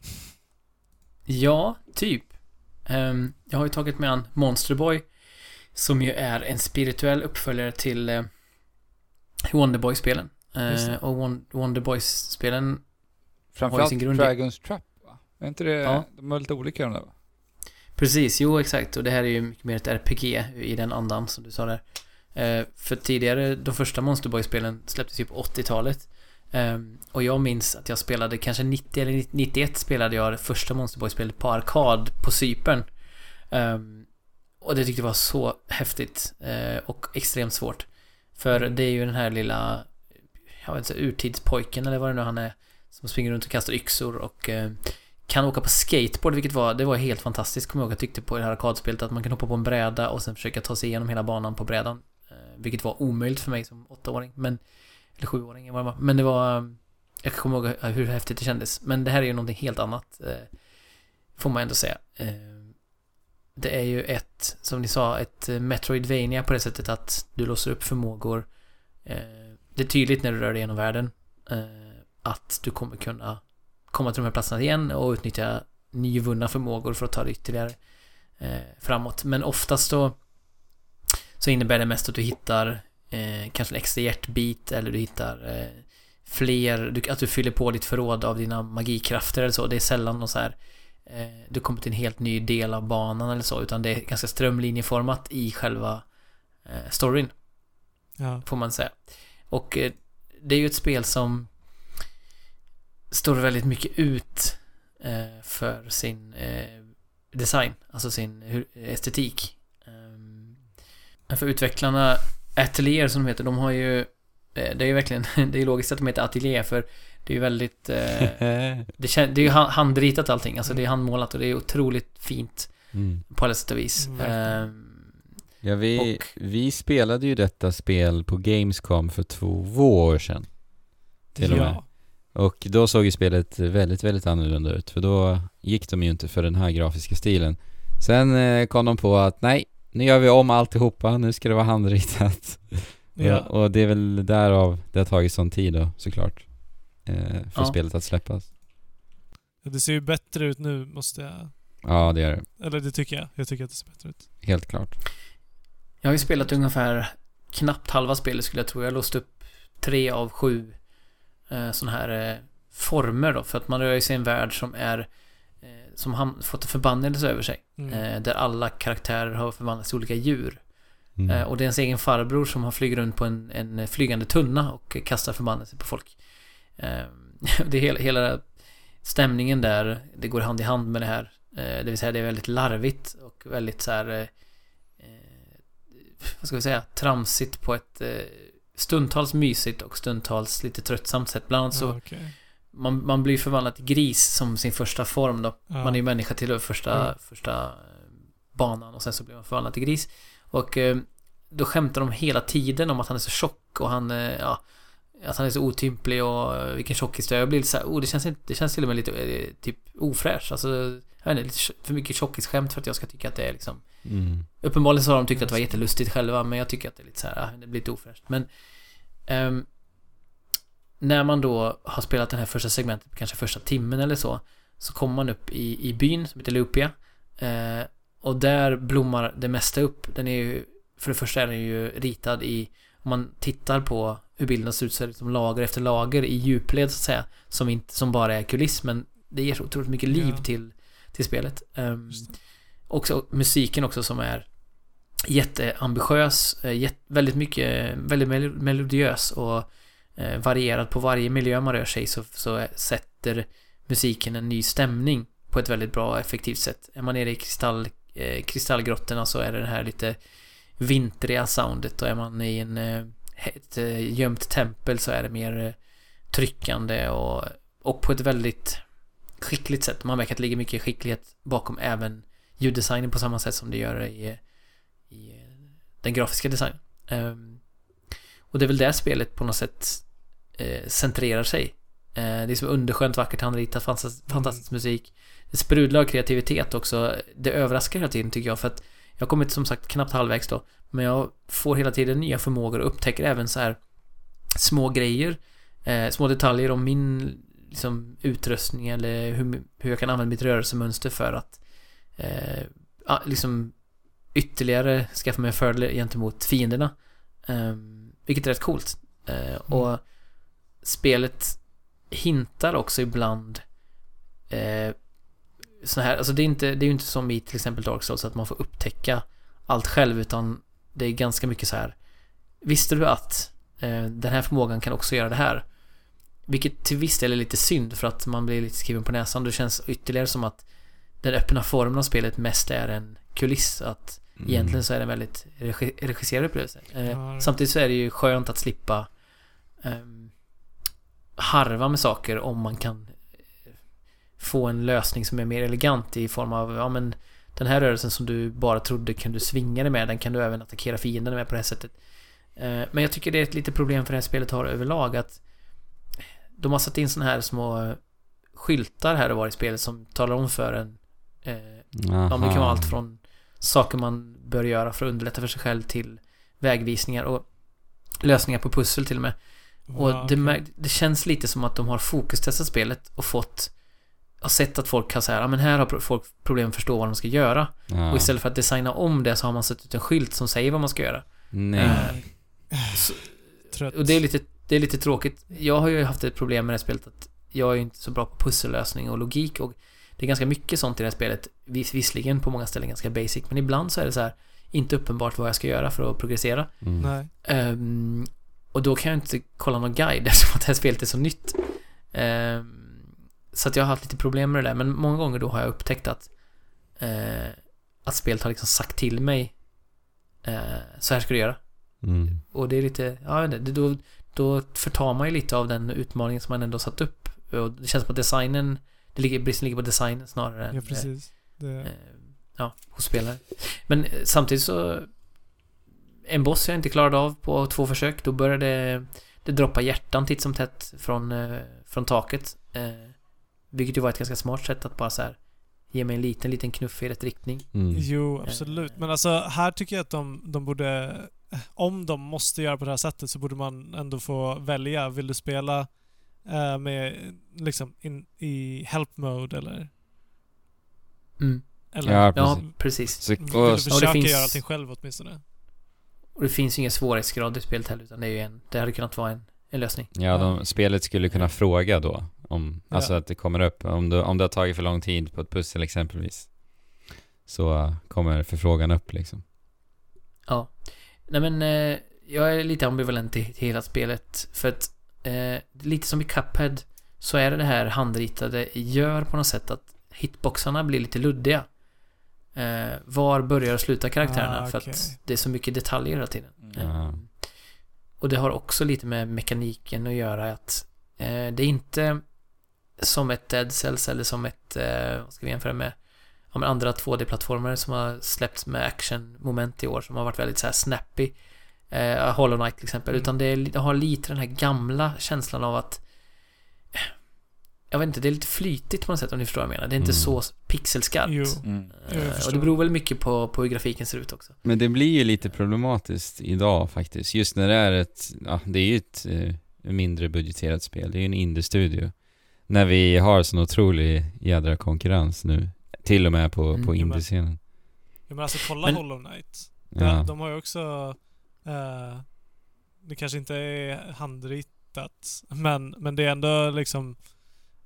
Ja, typ. Ehm, jag har ju tagit med an Monster Boy. Som ju är en spirituell uppföljare till uh, Wonderboy-spelen. Just Uh, det. och Won- Wonderboy-spelen Framförallt sin grund Dragon's Trap va? Är inte det, Ja. de är lite olika de där va? Precis, jo exakt. Och det här är ju mycket mer ett RPG i den andan som du sa där. Eh, för tidigare, de första Monster Boy-spelen släpptes ju på 80-talet. Eh, och jag minns att jag spelade, kanske 90 eller 91 spelade jag det första Monster Boy-spelet på arkad på Cypern. Eh, och det tyckte jag var så häftigt eh, och extremt svårt. För det är ju den här lilla, jag vet inte, urtidspojken eller vad det nu han är, som springer runt och kastar yxor och eh, kan åka på skateboard, vilket var, det var helt fantastiskt, kommer jag ihåg. Jag tyckte på det här arkadspelet att man kan hoppa på en bräda och sen försöka ta sig igenom hela banan på brädan. Eh, vilket var omöjligt för mig som åttaåring, men... Eller sjuåring, vad det var. Men det var... Eh, jag kommer ihåg hur häftigt det kändes. Men det här är ju någonting helt annat. Eh, får man ändå säga. Det är ju ett, som ni sa, ett Metroidvania på det sättet att du låser upp förmågor. Det är tydligt när du rör dig genom världen. Att du kommer kunna komma till de här platserna igen och utnyttja nyvunna förmågor för att ta dig ytterligare eh, framåt. Men oftast då så innebär det mest att du hittar eh, kanske en extra hjärtbit eller du hittar eh, fler, du, att du fyller på ditt förråd av dina magikrafter eller så. Det är sällan något så här eh, du kommer till en helt ny del av banan eller så, utan det är ganska strömlinjeformat i själva eh, storyn Ja. får man säga. Och eh, det är ju ett spel som står väldigt mycket ut eh, för sin eh, design, alltså sin estetik. Ehm, för utvecklarna, Atelier som de heter, de har ju eh, det är ju verkligen, det är logiskt att de heter Atelier för det är ju väldigt eh, det, kän, det är ju hand- handritat allting, alltså det är handmålat och det är otroligt fint mm. på alla sätt och vis. Mm. Ehm, Ja, vi, Och- vi spelade ju detta spel på Gamescom för två år sedan. Till och med. Och då såg ju spelet väldigt, väldigt annorlunda ut. För då gick de ju inte för den här grafiska stilen. Sen eh, kom de på att nej, nu gör vi om alltihopa, nu ska det vara handritat. Ja. Och, och det är väl därav det har tagit sån tid då, såklart. Eh, för Ja. spelet att släppas. Det ser ju bättre ut nu, måste jag... Ja, det är det. Eller det tycker jag. Jag tycker att det ser bättre ut. Helt klart. Jag har ju spelat ungefär knappt halva spelet skulle jag tro. Jag har låst upp tre av sju eh, sådana här eh, former då. För att man rör sig i en värld som är eh, som ham- fått en förbannelse över sig. Mm. Där alla karaktärer har förvandlats till olika djur. Mm. Och det är ens egen farbror som har flugit runt på en, en flygande tunna och kastar förbannelse på folk. Det är hela, hela stämningen där, det går hand i hand med det här. Det vill säga det är väldigt larvigt och väldigt så här... Vad ska vi säga? Tramsigt på ett stundtals mysigt och stundtals lite tröttsamt sätt. Bland annat så Ja, okej. man, man blir förvandlad till gris som sin första form då. Ja. Man är ju människa till första, Mm. första eh, banan och sen så blir man förvandlad till gris. Och eh, då skämtar de hela tiden om att han är så tjock och han, eh, ja, att han är så otymplig och eh, vilken tjockis du är. Jag blir lite så här, oh, det känns, inte, det känns till och med lite eh, typ ofräscht. Alltså, jag vet inte, lite för mycket tjockisskämt för att jag ska tycka att det är liksom Mm. Uppenbarligen så har de tyckt att det var jättelustigt själva, men jag tycker att det är lite så här, ah, det blir lite ofräscht. Men ehm, när man då har spelat det här första segmentet, kanske första timmen eller så, så kommer man upp i, i byn som heter Lupia. Eh, och där blommar det mesta upp. Den är ju, för det första är den ju ritad i, om man tittar på hur bilden ser ut så är det som lager efter lager i djupled så att säga. Som, inte, som bara är kuliss, men det ger så otroligt mycket liv Ja. till, till spelet. Det också musiken också som är jätteambitiös, eh, väldigt mycket, väldigt melodiös och eh, varierad på varje miljö man rör sig i så, så sätter musiken en ny stämning på ett väldigt bra och effektivt sätt. Är man nere i kristall, eh, kristallgrottorna så är det det här lite vintriga soundet och är man i en, eh, ett gömt tempel så är det mer tryckande och, och på ett väldigt skickligt sätt. Man märker att det ligger mycket skicklighet bakom även ljuddesignen på samma sätt som det gör i, i den grafiska designen. Ehm, och det är väl där spelet på något sätt eh, centrerar sig. Eh, det är som underskönt, vackert handritat, fantastisk, fantastisk musik. Det sprudlar av kreativitet också. Det överraskar hela tiden tycker jag för att jag har kommit som sagt knappt halvvägs då. Men jag får hela tiden nya förmågor och upptäcker även så här små grejer. Eh, små detaljer om min liksom, utrustning eller hur, hur jag kan använda mitt rörelsemönster för att eh, liksom ytterligare skaffa mig en fördel gentemot fienderna. Eh, vilket är rätt coolt. Eh, och spelet hintar också ibland eh, så här, alltså det är inte, det är ju inte som i till exempel Dark Souls att man får upptäcka allt själv utan det är ganska mycket så här Visste du att eh, den här förmågan kan också göra det här? Vilket till viss del är lite synd för att man blir lite skriven på näsan. Det känns ytterligare som att den öppna formen av spelet mest är en kuliss. Att Mm. egentligen så är det en väldigt regi- regisserad upplevelse. Eh, Ja. samtidigt så är det ju skönt att slippa ehm, harva med saker om man kan eh, få en lösning som är mer elegant i form av, ja men den här rörelsen som du bara trodde kunde svinga dig med, den kan du även attackera fienden med på det här sättet. Eh, Men jag tycker det är ett litet problem för det här spelet har överlag att de har satt in såna här små skyltar här och var i spelet som talar om för en eh, Ja, det kan vara allt från saker man bör göra för att underlätta för sig själv till vägvisningar och lösningar på pussel till och med. Och det, okej. mär- det känns lite som att de har fokustestat spelet och fått har sett att folk har så här, ja men här har folk problem att förstå vad de ska göra. Ja. Och istället för att designa om det så har man satt ut en skylt som säger vad man ska göra. Nej. Eh, så, och det är, lite, det är lite tråkigt. Jag har ju haft ett problem med det här spelet att jag är ju inte så bra på pussellösning och logik och det är ganska mycket sånt i det här spelet. Vis, visserligen på många ställen ganska basic, men ibland så är det så här inte uppenbart vad jag ska göra för att progressera. Mm. Nej. Ehm, och då kan jag inte kolla någon guide eftersom att det här spelet är så nytt. Ehm, så att jag har haft lite problem med det där, men många gånger då har jag upptäckt att eh, att spelet har liksom sagt till mig eh, så här ska du göra. Mm. Och det är lite, ja inte, då, då förtar man ju lite av den utmaningen som man ändå satt upp. Och det känns som att designen, det ligger, bristen ligger på designen snarare än Ja, precis. eh, Det, ja, hos spelare. Men eh, samtidigt så en boss jag inte klarade av på två försök, då började det, det droppa hjärtan titt som tätt från, eh, från taket. Eh, vilket ju var ett ganska smart sätt att bara så här ge mig en liten, liten knuff i rätt riktning. Mm. Jo, absolut. Men alltså här tycker jag att de, de borde... Om de måste göra på det här sättet så borde man ändå få välja. Vill du spela eh, med liksom in, i help mode eller? Mm. eller Ja, Ja, precis. precis. Så, vill du och, försöka det finns- göra allting själv åtminstone? Och det finns ju ingen svårighetsgrad i spelet heller, utan det är ju en... Det hade kunnat vara en, en lösning. Ja, de, spelet skulle kunna fråga då om, Ja. alltså att det kommer upp, om det, om det har tagit för lång tid på ett pussel exempelvis. Så kommer förfrågan upp liksom. Ja. Nej men, eh, jag är lite ambivalent till hela spelet. För att, eh, lite som i Cuphead, så är det det här handritade gör på något sätt att hitboxarna blir lite luddiga. Eh, var börjar och slutar karaktärerna? Ah, För okej. att det är så mycket detaljer hela tiden. Mm. Eh. Och det har också lite med mekaniken att göra att eh, det är inte som ett Dead Cells eller som ett, eh, vad ska vi jämföra med, ja, andra 2D-plattformar som har släppts med action-moment i år som har varit väldigt så här snappy. Eh, Hollow Knight till exempel. Mm. Utan det, är, det har lite den här gamla känslan av att eh, jag vet inte, det är lite flytigt på något sätt om ni förstår vad jag menar. Det är inte Mm. så pixelskarpt. Mm. Eh, och det beror väl mycket på, på hur grafiken ser ut också. Men det blir ju lite problematiskt idag faktiskt. Just när det är ett, ja det är ju ett eh, mindre budgeterat spel. Det är ju en indie-studio. När vi har sån otrolig jädra konkurrens nu. Till och med på, Mm. på Ja, men- indie-scenen. Ja, men alltså kolla Men- Hollow Knight. Ja. De, de har ju också... Eh, det kanske inte är handritat, men, men det är ändå liksom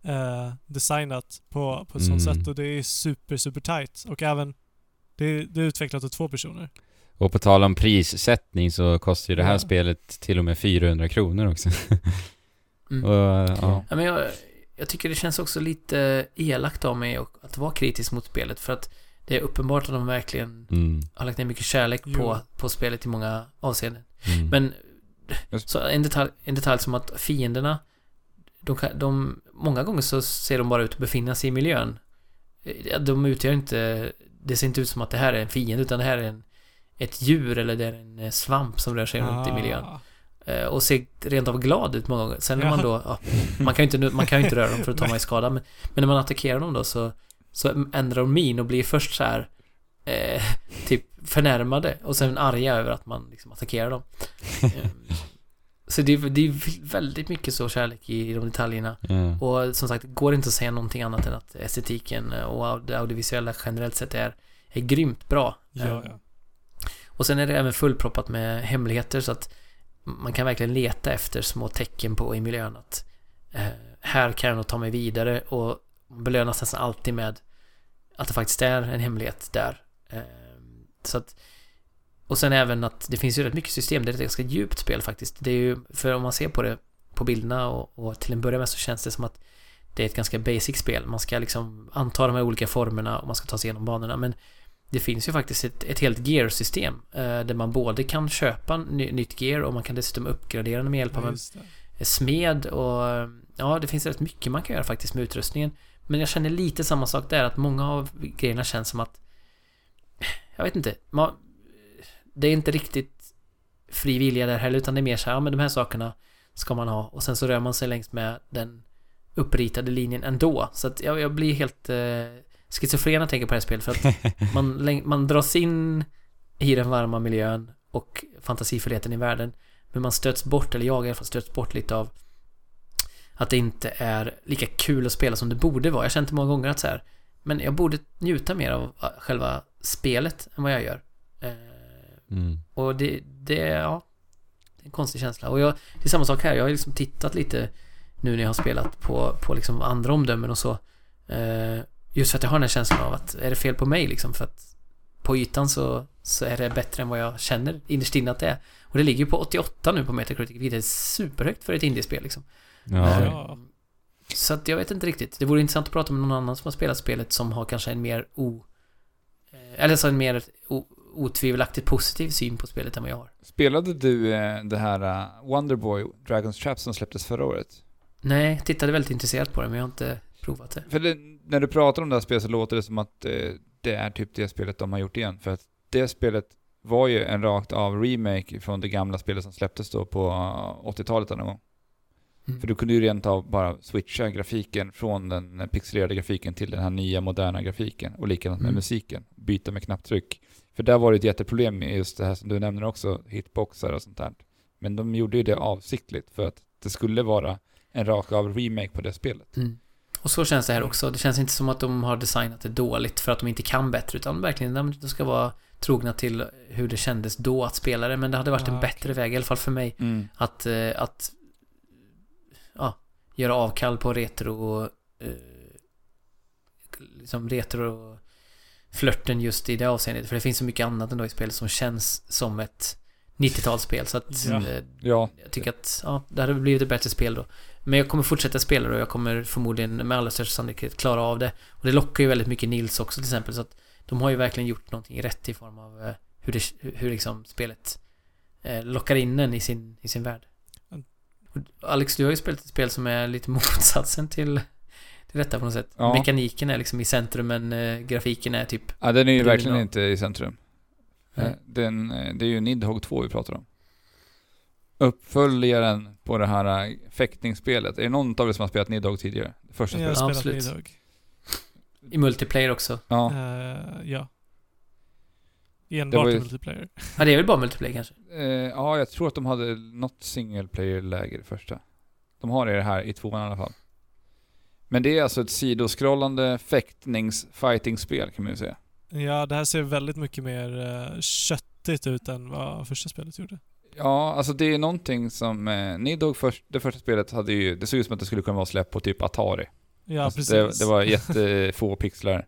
eh, designat på, på ett sånt Mm. sätt och det är super, super tight. Och även... Det, det är utvecklat av två personer. Och på tal om prissättning så kostar ju det här Ja. spelet till och med 400 kronor också. Mm. och, ja. Ja, men jag, jag tycker det känns också lite elakt av mig att vara kritisk mot spelet för att det är uppenbart att de verkligen Mm, har lagt ner mycket kärlek Jo. på, på spelet i många avseenden. mm. Men så en detalj, en detalj som att fienderna de, de, många gånger så ser de bara ut att befinna sig i miljön. Eh, De utgör inte, det ser inte ut som att det här är en fiende utan det här är en, ett djur eller det är en eh, svamp som rör sig runt i miljön. Ah. Eh, Och ser rent av glad ut många gånger. Sen när man då, ja, man kan ju inte, man kan ju inte röra dem för att ta mig skada. Men, men när man attackerar dem då så, så ändrar de min och blir först så här eh, typ förnärmade och sen arga över att man liksom attackerar dem. Eh, så det, är- det är väldigt mycket så kärlek i, i de detaljerna. ja. Och som sagt, det går inte att säga någonting annat än att estetiken och det audiovisuella generellt sett är, är grymt bra. Ja, ja. och sen är det även fullproppat med hemligheter så att man kan verkligen leta efter små tecken på i miljön att eh, här kan jag nog ta mig vidare och belönas nästan alltid med att det faktiskt är en hemlighet där. Eh, så att och sen även att det finns ju rätt mycket system. Det är ett ganska djupt spel faktiskt. Det är ju, för om man ser på det på bilderna och, och till en början med så känns det som att det är ett ganska basic spel. Man ska liksom anta de här olika formerna och man ska ta sig igenom banorna. Men det finns ju faktiskt ett, ett helt gear-system eh, där man både kan köpa ny, nytt gear och man kan dessutom uppgradera det med hjälp av en smed och ja, det finns rätt mycket man kan göra faktiskt med utrustningen. Men jag känner lite samma sak där, att många av grejerna känns som att jag vet inte, man, det är inte riktigt fri vilja där heller, utan det är mer så här, ja men de här sakerna ska man ha och sen så rör man sig längs med den uppritade linjen ändå. Så att jag, jag blir helt eh, schizofren när jag tänker på det här spelet för att man, man dras in i den varma miljön och fantasifullheten i världen. Men man stöts bort, eller jag i alla fall stöts bort lite av att det inte är lika kul att spela som det borde vara. Jag har känt det många gånger att så här, men jag borde njuta mer av själva spelet än vad jag gör. Eh, Mm. och det, det, ja, det är en konstig känsla. Och jag, det är samma sak här, jag har liksom tittat lite nu när jag har spelat på, på liksom andra omdömen och så. Eh, just för att jag har den här känslan av att, är det fel på mig liksom? För att på ytan så, så är det bättre än vad jag känner innerst inne att det är. Och det ligger ju på 88 nu på Metacritic, vilket är superhögt för ett indiespel liksom. Ja. Ja. Så att jag vet inte riktigt. Det vore intressant att prata med någon annan som har spelat spelet som har kanske en mer o... eh, Eller så en mer o, otvivelaktigt positiv syn på spelet än vad jag har. Spelade du eh, det här Wonderboy, Dragon's Trap som släpptes förra året? Nej, jag tittade väldigt intresserat på det men jag har inte provat det. För det, när du pratar om det här spelet så låter det som att eh, det är typ det spelet de har gjort igen. För att det spelet var ju en rakt av remake från det gamla spelet som släpptes då på eh, 80-talet någon gång. Mm. För du kunde ju rent av bara switcha grafiken från den pixelerade grafiken till den här nya moderna grafiken. Och likadant med Mm. musiken. Byta med knapptryck. För där var det ett jätteproblem med just det här som du nämner också, hitboxar och sånt där. Men de gjorde ju det avsiktligt för att det skulle vara en rak av remake på det spelet. Mm. Och så känns det här också. Det känns inte som att de har designat det dåligt för att de inte kan bättre utan verkligen de ska vara trogna till hur det kändes då att spela det. Men det hade varit Ja, en bättre väg, i alla fall för mig, Mm. att, eh, att göra avkall på retro... Eh, liksom retro flörten just i det avseendet. För det finns så mycket annat ändå i spelet som känns som ett 90-talsspel. Så att Ja. eh, Ja, jag tycker att ja, det hade blivit ett bättre spel då. Men jag kommer fortsätta spela det och jag kommer förmodligen med allra största sannolikhet klara av det. Och det lockar ju väldigt mycket Nils också till exempel. Så att de har ju verkligen gjort någonting rätt i form av eh, hur, det, hur liksom spelet eh, lockar in en i sin, i sin värld. Mm. Alex, du har ju spelat ett spel som är lite motsatsen till, till detta på något sätt. Ja. Mekaniken är liksom i centrum men eh, grafiken är typ... ja den är ju verkligen bra. inte i centrum. Eh, Den, eh, det är ju Nidhogg 2 vi pratar om. Uppföljaren på det här eh, fäktningsspelet. Är det någon av er som har spelat Nidhogg tidigare? Första Jag har spelet? Spelat. Nidhogg. I multiplayer också. Ja. Uh, ja. Enbart ju- multiplayer. Ja, det är väl bara multiplayer kanske? Eh, ja, jag tror att de hade något single player-läge det första. De har det här i tvåan i alla fall. Men det är alltså ett sidoskrollande fäktnings-fighting-spel kan man ju säga. Ja, det här ser väldigt mycket mer uh, köttigt ut än vad första spelet gjorde. Ja, alltså det är någonting som... Eh, Nidhogg, först, det första spelet, hade ju... Det såg ut som att det skulle kunna vara släppt på typ Atari. Ja, Alltså, precis. Det, det var jättefå pixlar.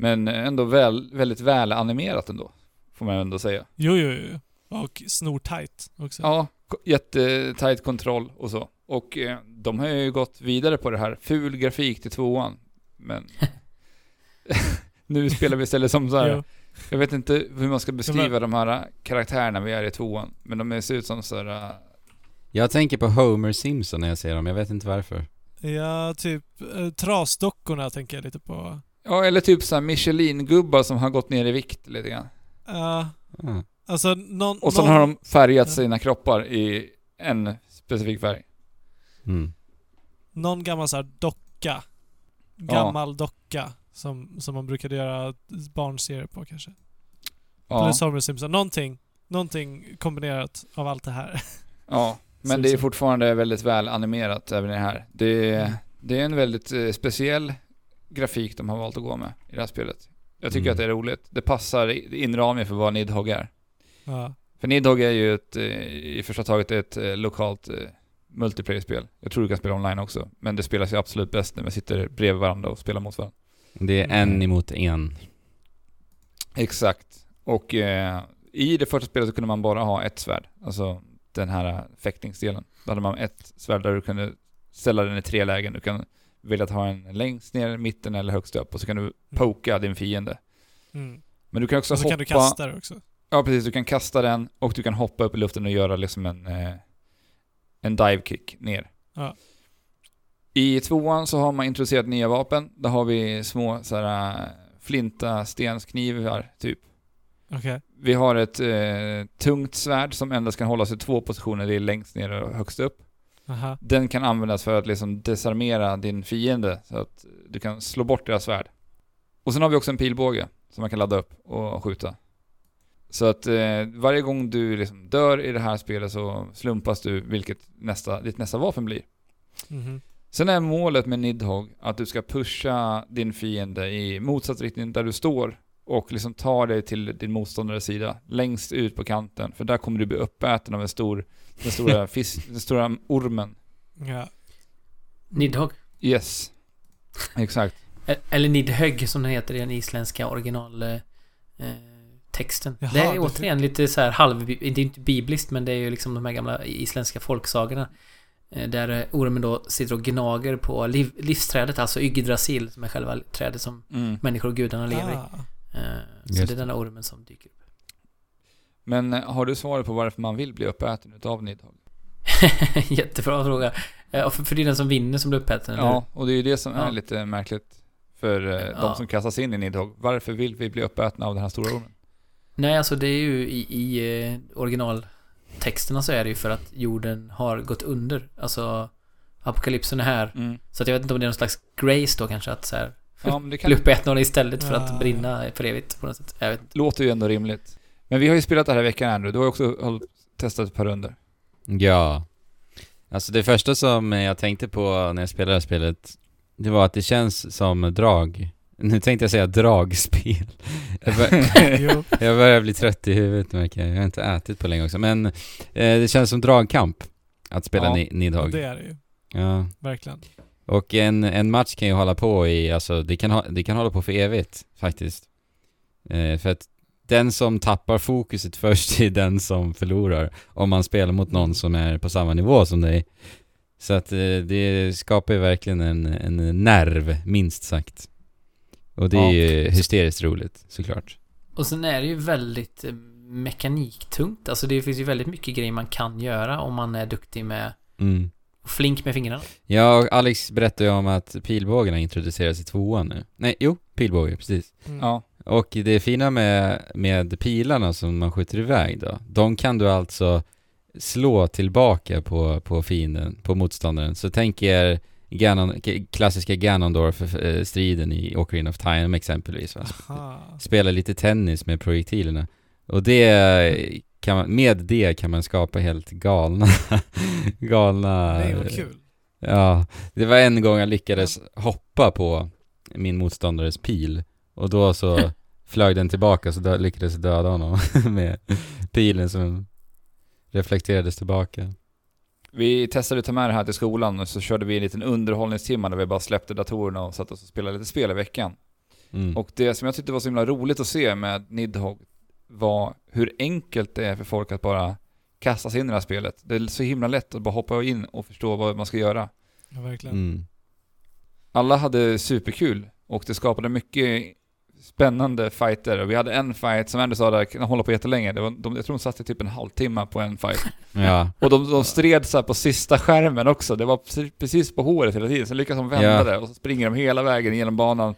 Men ändå väl, väldigt väl animerat ändå. Får man ändå säga. Jo, jo, jo. Och snortajt också. Ja, jättetajt kontroll och så. Och eh, de har ju gått vidare på det här. Ful grafik till tvåan. Men nu spelar vi istället som så här. Jag vet inte hur man ska beskriva men- de här karaktärerna vi är i tvåan. Men de ser ut som så här. eh, Jag tänker på Homer Simpson när jag ser dem, jag vet inte varför. Ja, typ uh, trasdockorna tänker jag lite på. Ja, eller typ så här Michelin-gubbar som har gått ner i vikt lite grann. Ja, Ah. alltså någon... Och så någon, har de färgat Ja. sina kroppar i en specifik färg. Mm. någon gammal så här docka. Gammal docka. Som, som man brukade göra barnserier på kanske. Ja, Plus Homer Simpson. Någonting, någonting kombinerat av allt det här. ja. Men det är fortfarande väldigt väl animerat även i det här. Det är, Mm. det är en väldigt eh, speciell grafik de har valt att gå med i det här spelet. Jag tycker Mm. att det är roligt. Det passar i- in ramen för vad Nidhogg är. Ja. För Nidhogg är ju ett, eh, i första taget ett eh, lokalt eh, multiplayer-spel. Jag tror du kan spela online också. Men det spelas ju absolut bäst när vi sitter bredvid varandra och spelar mot varandra. Det är Mm. en emot en. Exakt. Och eh, i det första spelet så kunde man bara ha ett svärd. Alltså den här fäktningsdelen. Då hade man ett svärd där du kunde ställa den i tre lägen. Du kan välja att ha en längst ner, mitten eller högst upp. Och så kan du poka din fiende. Mm. Men du kan också Och så hoppa... kan du kasta det också. Ja precis, du kan kasta den och du kan hoppa upp i luften och göra liksom en, eh, en dive kick ner. Ja. I tvåan så har man introducerat nya vapen. Där har vi små såhär flinta stensknivar typ. Okej. Vi har ett eh, tungt svärd som endast kan hållas i två positioner. Det är längst ner och högst upp. Aha. Den kan användas för att liksom desarmera din fiende så att du kan slå bort deras svärd. Och sen har vi också en pilbåge som man kan ladda upp och skjuta. Så att eh, varje gång du liksom dör i det här spelet så slumpas du vilket nästa, ditt nästa vapen blir. Mhm. Sen är målet med Nidhogg att du ska pusha din fiende i motsatt riktning där du står och liksom ta dig till din motståndares sida, längst ut på kanten. För där kommer du bli uppäten av en stor, den stora, fisk, den stora ormen. Ja. Nidhogg. Yes. Exakt. E- Eller Nidhögg som den heter i den isländska original eh, det är det- återigen lite så här halv... Det är inte bibliskt men det är ju liksom de här gamla isländska folksagorna. Eh, Där eh, ormen då sitter och gnager på liv, livsträdet, alltså Yggdrasil som är själva trädet som Mm. människor och gudarna lever i. Ah. Eh, Så Just det är det. denna ormen som dyker upp. Men eh, har du svaret på varför man vill bli uppäten utav Nidhogg? Jättebra fråga. Eh, för, för det är den som vinner som blir uppäten, eller? Ja, och det är ju det som är Ja. lite märkligt för eh, Ja. de som kastas in i Nidhogg. Varför vill vi bli uppätna av den här stora ormen? Nej, alltså det är ju i, i originaltexterna så är det ju för att jorden har gått under. Alltså apokalypsen är här. Mm. Så att jag vet inte om det är någon slags grace då kanske att så här Ja, men det kan, bli uppätna istället för Ja. att brinna för evigt på något sätt. Jag vet inte. låter ju ändå rimligt. Men vi har ju spelat det här i veckan Andrew. Du har ju också testat ett par runder. Ja. Alltså det första som jag tänkte på när jag spelade det här spelet, det var att det känns som drag. Nu tänkte jag säga dragspel. Jag, bör, jag börjar bli trött i huvudet märker jag. Jag har inte ätit på länge också. Men eh, det känns som dragkamp att spela Ja, ni, Nidhogg. det är det ju. Ja. Verkligen. Och en, en match kan ju hålla på i, alltså det kan, ha, det kan hålla på för evigt faktiskt. Eh, för att den som tappar fokuset först är den som förlorar. Om man spelar mot någon som är på samma nivå som dig. Så att eh, det skapar ju verkligen en, en nerv, minst sagt. Och det är Ja. ju hysteriskt roligt, såklart. Och sen är det ju väldigt eh, mekaniktungt. Alltså det finns ju väldigt mycket grejer man kan göra om man är duktig med Mm. flink med fingrarna. Ja, och Alex berättade ju om att pilbågarna introduceras i tvåan nu. Nej, jo, pilbåge, precis. Mm. Ja. Och det fina med, med pilarna som man skjuter iväg då, de kan du alltså slå tillbaka på, på fienden, på motståndaren. Så tänk er Ganon, klassiska Ganondorf-striden i Ocarina of Time exempelvis. Va? Aha. Spela lite tennis med projektilerna. Och det kan man, med det kan man skapa helt galna, galna... Nej, vad kul. Ja, det var en gång jag lyckades hoppa på min motståndares pil och då så flög den tillbaka så dö- lyckades döda honom med pilen som reflekterades tillbaka. Vi testade att ta med det här till skolan och så körde vi en liten underhållningstimme där vi bara släppte datorerna och satt oss och spelade lite spel i veckan. Mm. Och det som jag tyckte var så himla roligt att se med Nidhogg var hur enkelt det är för folk att bara kasta sig in i det här spelet. Det är så himla lätt att bara hoppa in och förstå vad man ska göra. Ja, verkligen. Mm. Alla hade superkul och det skapade mycket spännande fighter. Vi hade en fight som Andy sa där, kan hålla på jättelänge. Det var, de, jag tror de satt i typ en halvtimme på en fight. Ja, Och de, de stred så på sista skärmen också. Det var precis, på håret hela tiden. Sen lyckades de vända Ja. det och så springer de hela vägen genom banan.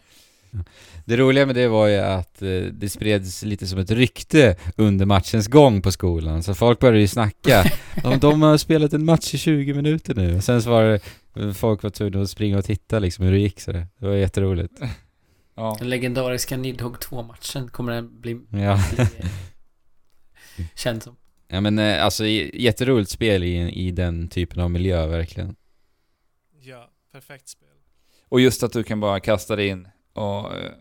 det roliga med det var ju att eh, det spreds lite som ett rykte under matchens gång på skolan, så folk började ju snacka om de har spelat en match i 20 minuter nu, och sen så var det Folk var tvungna att springa och titta liksom hur det gick så det, det var jätteroligt. Ja. Den legendariska Nidhogg 2-matchen kommer den bli, Ja. bli känd som. Ja men eh, alltså jätteroligt spel i, i den typen av miljö verkligen. Ja, perfekt spel. Och just att du kan bara kasta dig in och eh,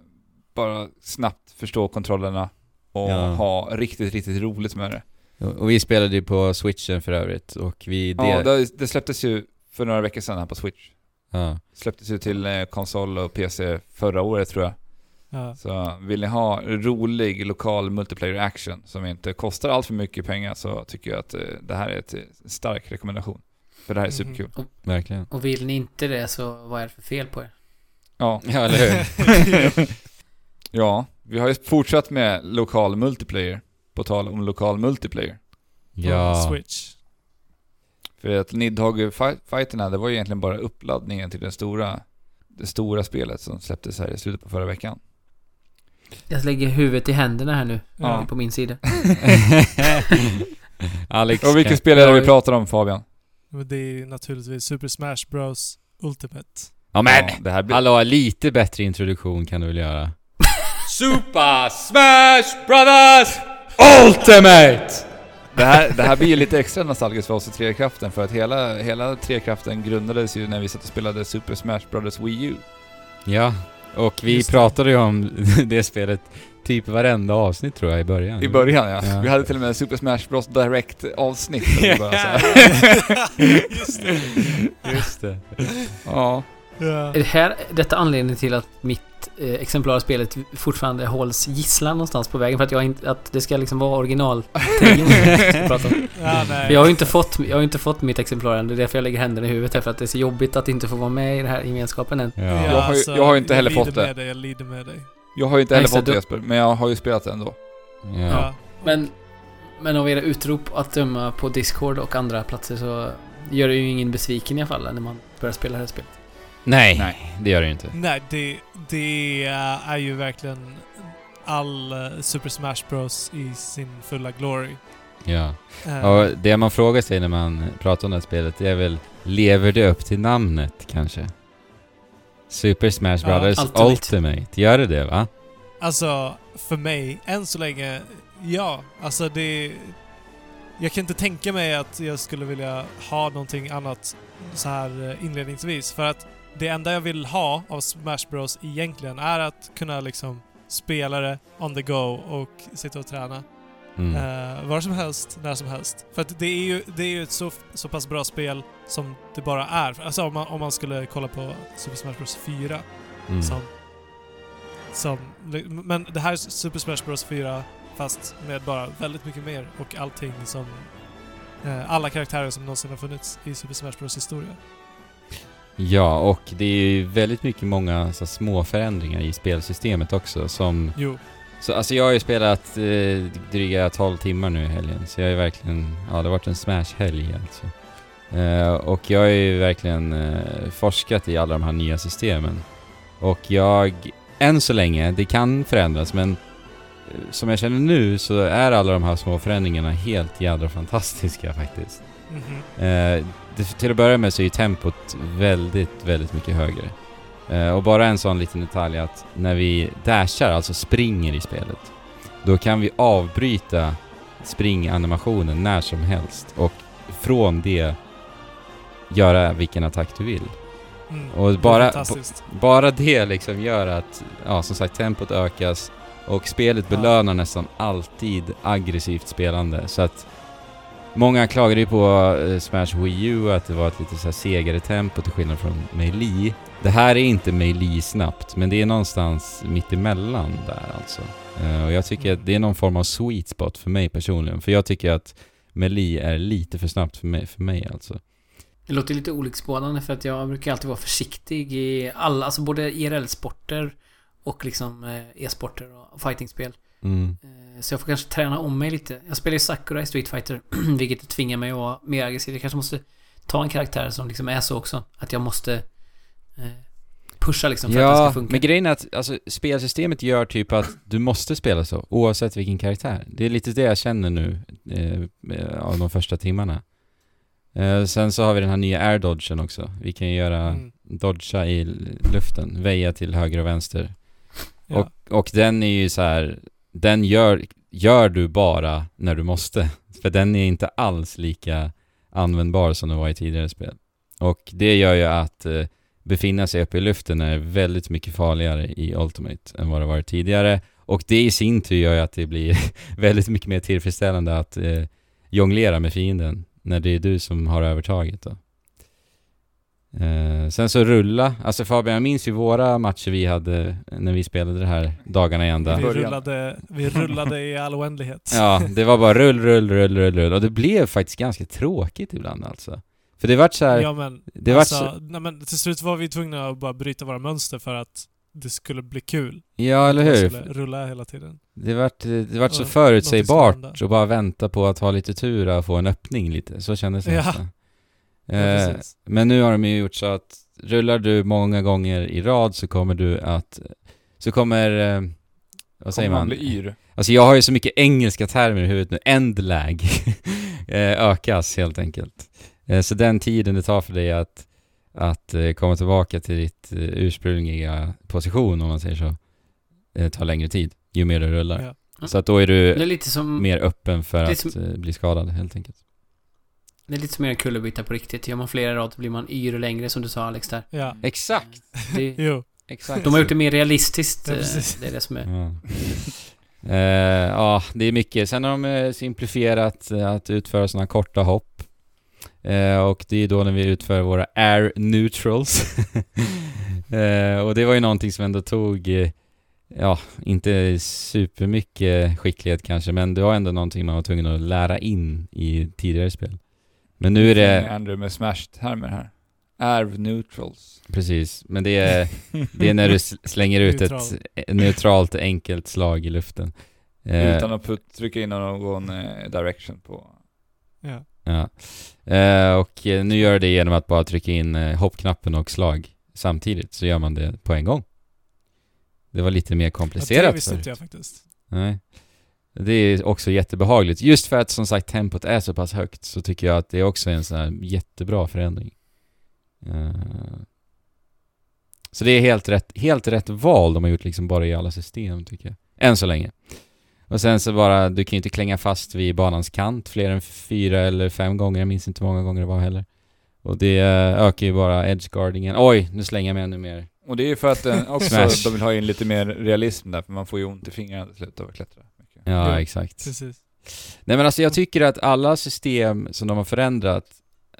bara snabbt förstå kontrollerna och Ja. ha riktigt, riktigt roligt med det. Och, vi spelade ju på switchen för övrigt och vi... Det, Ja, det, det släpptes ju för några veckor sedan här på Switch. Ja. Släpptes ju till eh, konsol och PC förra året tror jag. Ja. Så vill ni ha rolig lokal multiplayer action som inte kostar allt för mycket pengar så tycker jag att eh, det här är ett, en stark rekommendation. För det här är Mhm. superkul. verkligen. Och vill ni inte det så vad är det för fel på er? Ja. Ja, eller hur? ja, vi har ju fortsatt med lokal multiplayer. På tal om lokal multiplayer. ja. Switch. För att Nidhogg-fighterna, det var ju egentligen bara uppladdningen till den stora, det stora spelet som släpptes här i slutet på förra veckan. Jag lägger huvudet i händerna här nu. Ja. På min sida. Alex Och vilken kan- spel är det vi pratar om Fabian? Det är naturligtvis Super Smash Bros Ultimate. Ja men! Ja, det här blir... Hallå, lite bättre introduktion kan du väl göra? Super Smash Brothers Ultimate! Det här, det här blir ju lite extra nostalgiskt för oss i Trekraften för att hela, hela Trekraften grundades ju när vi satt och spelade Super Smash Bros Wii U. Ja, och vi Just det. pratade ju om det spelet typ varenda avsnitt tror jag i början. I början ja. Ja. Vi hade till och med Super Smash Bros Direct avsnitt. här. Just det. Just det. ja. Ja. Är det här detta anledningen till att mitt eh, exemplar av spelet fortfarande hålls gisslan någonstans på vägen? För att, jag inte, att det ska liksom vara original. Ja, nej. Jag har ju inte fått, jag har ju inte fått mitt exemplar än. Det är därför jag lägger händerna i huvudet här. För att det är så jobbigt att inte få vara med i den här gemenskapen än. Ja. Jag har ju- jag har ju inte heller fått det. Dig, jag lider med dig. Jag har ju inte heller Extra fått det Jesper, men jag har ju spelat det ändå. Ja. Ja. Men, men av era utrop att döma på Discord och andra platser så gör det ju ingen besviken i alla fall när man börjar spela det här spelet. Nej, Nej. det gör det ju inte. Nej, det, det är ju verkligen all eh, Super Smash Bros i sin fulla glory. Ja. Eh, Och det man frågar sig när man pratar om det här spelet, det är väl Lever det upp till namnet kanske? Super Smash Ja, Brothers Ultimate. Ultimate. Gör det det va? Alltså, för mig, än så länge, ja. Alltså det... Jag kan inte tänka mig att jag skulle vilja ha någonting annat så här eh, inledningsvis. För att det enda jag vill ha av Smash Bros egentligen är att kunna liksom spela det on the go och sitta och träna. Mm. Eh, var som helst, när som helst. För att det är ju, det är ju ett så, så pass bra spel som det bara är. Alltså om man, om man skulle kolla på Super Smash Bros 4 Mm. som, som... Men det här är Super Smash Bros 4 fast med bara väldigt mycket mer och allting som... Eh, alla karaktärer som någonsin har funnits i Super Smash Bros historia. Ja, och det är ju väldigt mycket många så små förändringar i spelsystemet också som... Jo. Så, alltså jag har ju spelat eh, dryga 12 timmar nu i helgen, så jag är verkligen... Ja, det har varit en Smash-helg alltså. Eh, och jag har ju verkligen eh, forskat i alla de här nya systemen. Och jag... Än så länge, det kan förändras, men eh, som jag känner nu så är alla de här små förändringarna helt jädra fantastiska faktiskt. Mhm. Eh, det, till att börja med så är ju tempot väldigt, väldigt mycket högre. Eh, och bara en sån liten detalj att när vi dashar, alltså springer i spelet, då kan vi avbryta springanimationen när som helst och från det göra vilken attack du vill. Mm. Och bara-. Bara det liksom gör att, ja som sagt, tempot ökas och spelet Ja. belönar nästan alltid aggressivt spelande. Så att många klagade ju på eh, Smash Wii U att det var ett lite så segare tempo till skillnad från Melee. Det här är inte Melee snabbt, men det är någonstans mitt emellan där alltså. Eh, och jag tycker att det är någon form av sweet spot för mig personligen, för jag tycker att Melee är lite för snabbt för mig, för mig alltså. Det låter lite olycksbådande för att jag brukar alltid vara försiktig i alla, alltså både IRL-sporter och liksom eh, e-sporter och fightingspel. Mm. Så jag får kanske träna om mig lite. Jag spelar ju Sakura i Street Fighter, vilket tvingar mig att vara mer aggressiv. Jag kanske måste ta en karaktär som liksom är så också. Att jag måste eh, pusha liksom för att det ska Ja, funka. men grejen är att alltså, spelsystemet gör typ att du måste spela så, oavsett vilken karaktär. Det är lite det jag känner nu eh, eh, av de första timmarna. Eh, sen så har vi den här nya air dodgen också. Vi kan ju göra Mm. dodga i luften, väja till höger och vänster. Ja. Och, och den är ju så här, den gör, gör du bara när du måste. För den är inte alls lika användbar som den var i tidigare spel. Och det gör ju att eh, befinna sig uppe i luften är väldigt mycket farligare i Ultimate än vad det varit tidigare. Och det i sin tur gör ju att det blir väldigt mycket mer tillfredsställande att eh, jonglera med fienden när det är du som har övertaget då. Eh, sen så rulla, alltså Fabian, jag minns ju våra matcher vi hade när vi spelade det här dagarna i ända. Vi rullade, vi rullade i all oändlighet. Ja, det var bara rull, rull, rull, rull, rull. Och det blev faktiskt ganska tråkigt ibland alltså. För det vart så här, Ja men, det alltså, så, nej, men till slut var vi tvungna att bara bryta våra mönster för att det skulle bli kul. ja eller hur? skulle rulla hela tiden. Det vart, det vart så förutsägbart och bara vänta på att ha lite tur och få en öppning lite. Så kändes det Ja. nästan. Ja, Eh, men nu har de ju gjort så att rullar du många gånger i rad så kommer du att, så kommer, eh, vad säger Kommer man? bli yr. Alltså jag har ju så mycket engelska termer i huvudet nu. Endlag eh, ökas helt enkelt. Så den tiden det tar för dig att, att komma tillbaka till ditt ursprungliga position om man säger så, tar längre tid ju mer du rullar. Ja. Så att då är är du som... mer öppen för är att som- bli skadad helt enkelt. Det är lite som en kullerbytta på riktigt. Gör man flera rad så blir man yr och längre som du sa Alex där. Ja. Exakt! Det, Jo. Exakt. de har gjort det mer realistiskt. Ja, eh, det är det som är... Ja. Eh, ja, det är mycket. Sen har de eh, simplifierat eh, att utföra sådana korta hopp. Eh, och det är då när vi utför våra air neutrals. eh, och det var ju någonting som ändå tog, ja, inte supermycket skicklighet kanske, men det var ändå någonting man var tvungen att lära in i tidigare spel. Men nu är det, Andrew med smash-termer här. Arv neutrals. precis, men det är, det är när du slänger ut Neutral. ett eh, neutralt enkelt slag i luften. Eh, Utan att put, trycka in någon eh, direction på... Ja. Ja. Eh, och nu gör det genom att bara trycka in eh, hoppknappen och slag samtidigt, så gör man det på en gång. Det var lite mer Ja, komplicerat det visste inte jag faktiskt. Nej. Det är också jättebehagligt. Just för att som sagt tempot är så pass högt så tycker jag att det är också en sån här jättebra förändring. Eh, Så det är helt rätt, helt rätt val de har gjort liksom bara i alla system tycker jag. Än så länge. Och sen så bara, du kan ju inte klänga fast vid banans kant fler än fyra eller fem gånger, jag minns inte hur många gånger det var heller. Och det eh, ökar ju bara edgeguardingen. Oj, nu slänger jag mig ännu mer. Och det är ju för att eh, också de vill ha in lite mer realism där, för man får ju ont i fingrarna till slut av att klättra. Ja, exakt. Precis. Nej men alltså jag tycker att alla system som de har förändrat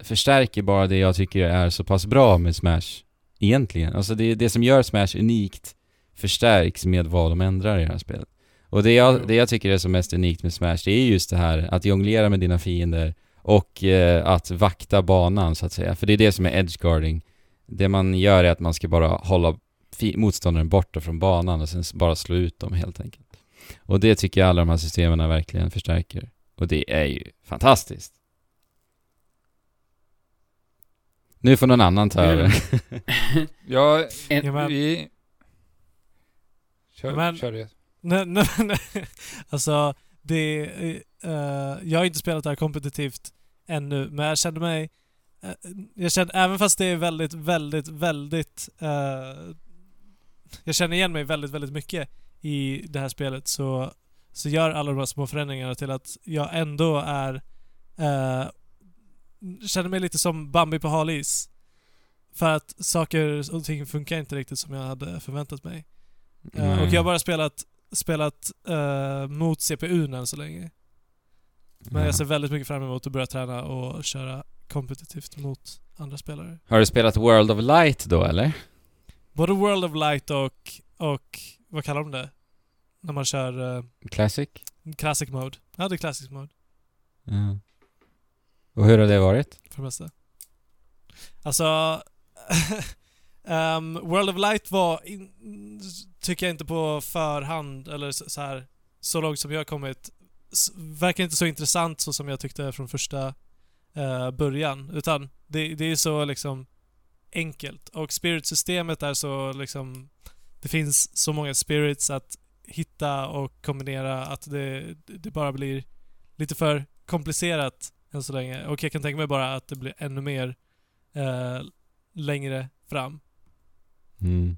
förstärker bara det jag tycker är så pass bra med Smash. Egentligen. Alltså det, det som gör Smash unikt förstärks med vad de ändrar i det här spelet. Och det jag, det jag tycker är som mest unikt med Smash, det är just det här att jonglera med dina fiender och eh, att vakta banan så att säga. För det är det som är edgeguarding. Det man gör är att man ska bara hålla motståndaren borta från banan och sen bara slå ut dem helt enkelt. Och det tycker jag alla de här systemen verkligen förstärker. Och det är ju fantastiskt. Nu får någon annan ta över. Ja, En, Ja, men- vi... Kör, Men- kör det. Nej, nej, nej. Alltså, det... eh, jag har inte spelat det här kompetitivt ännu, men jag kände mig... eh, jag kände, även fast det är väldigt, väldigt, väldigt... eh, jag känner igen mig väldigt, väldigt mycket i det här spelet så, så gör alla de här små förändringarna till att jag ändå är... eh, känner mig lite som Bambi på hal is. För att saker och ting funkar inte riktigt som jag hade förväntat mig. Eh, Mm. och jag har bara spelat, spelat eh, mot CPUn än så länge. Men Ja. jag ser väldigt mycket fram emot att börja träna och köra kompetitivt mot andra spelare. Har du spelat World of Light då eller? Både World of Light och, och vad kallar de det? När man kör eh, Classic? Classic Mode. Ja, det är Classic Mode Ja. Och hur har det varit? för det mesta. Alltså... ehm, World of Light var, in, tycker jag inte på förhand, eller så, så här så långt som jag har kommit, verkar inte så intressant så som jag tyckte från första eh, början. Utan det, det är så liksom enkelt. Och spirit-systemet är så liksom... Det finns så många spirits att hitta och kombinera att det, det bara blir lite för komplicerat än så länge. Och jag kan tänka mig bara att det blir ännu mer eh, längre fram. Mm.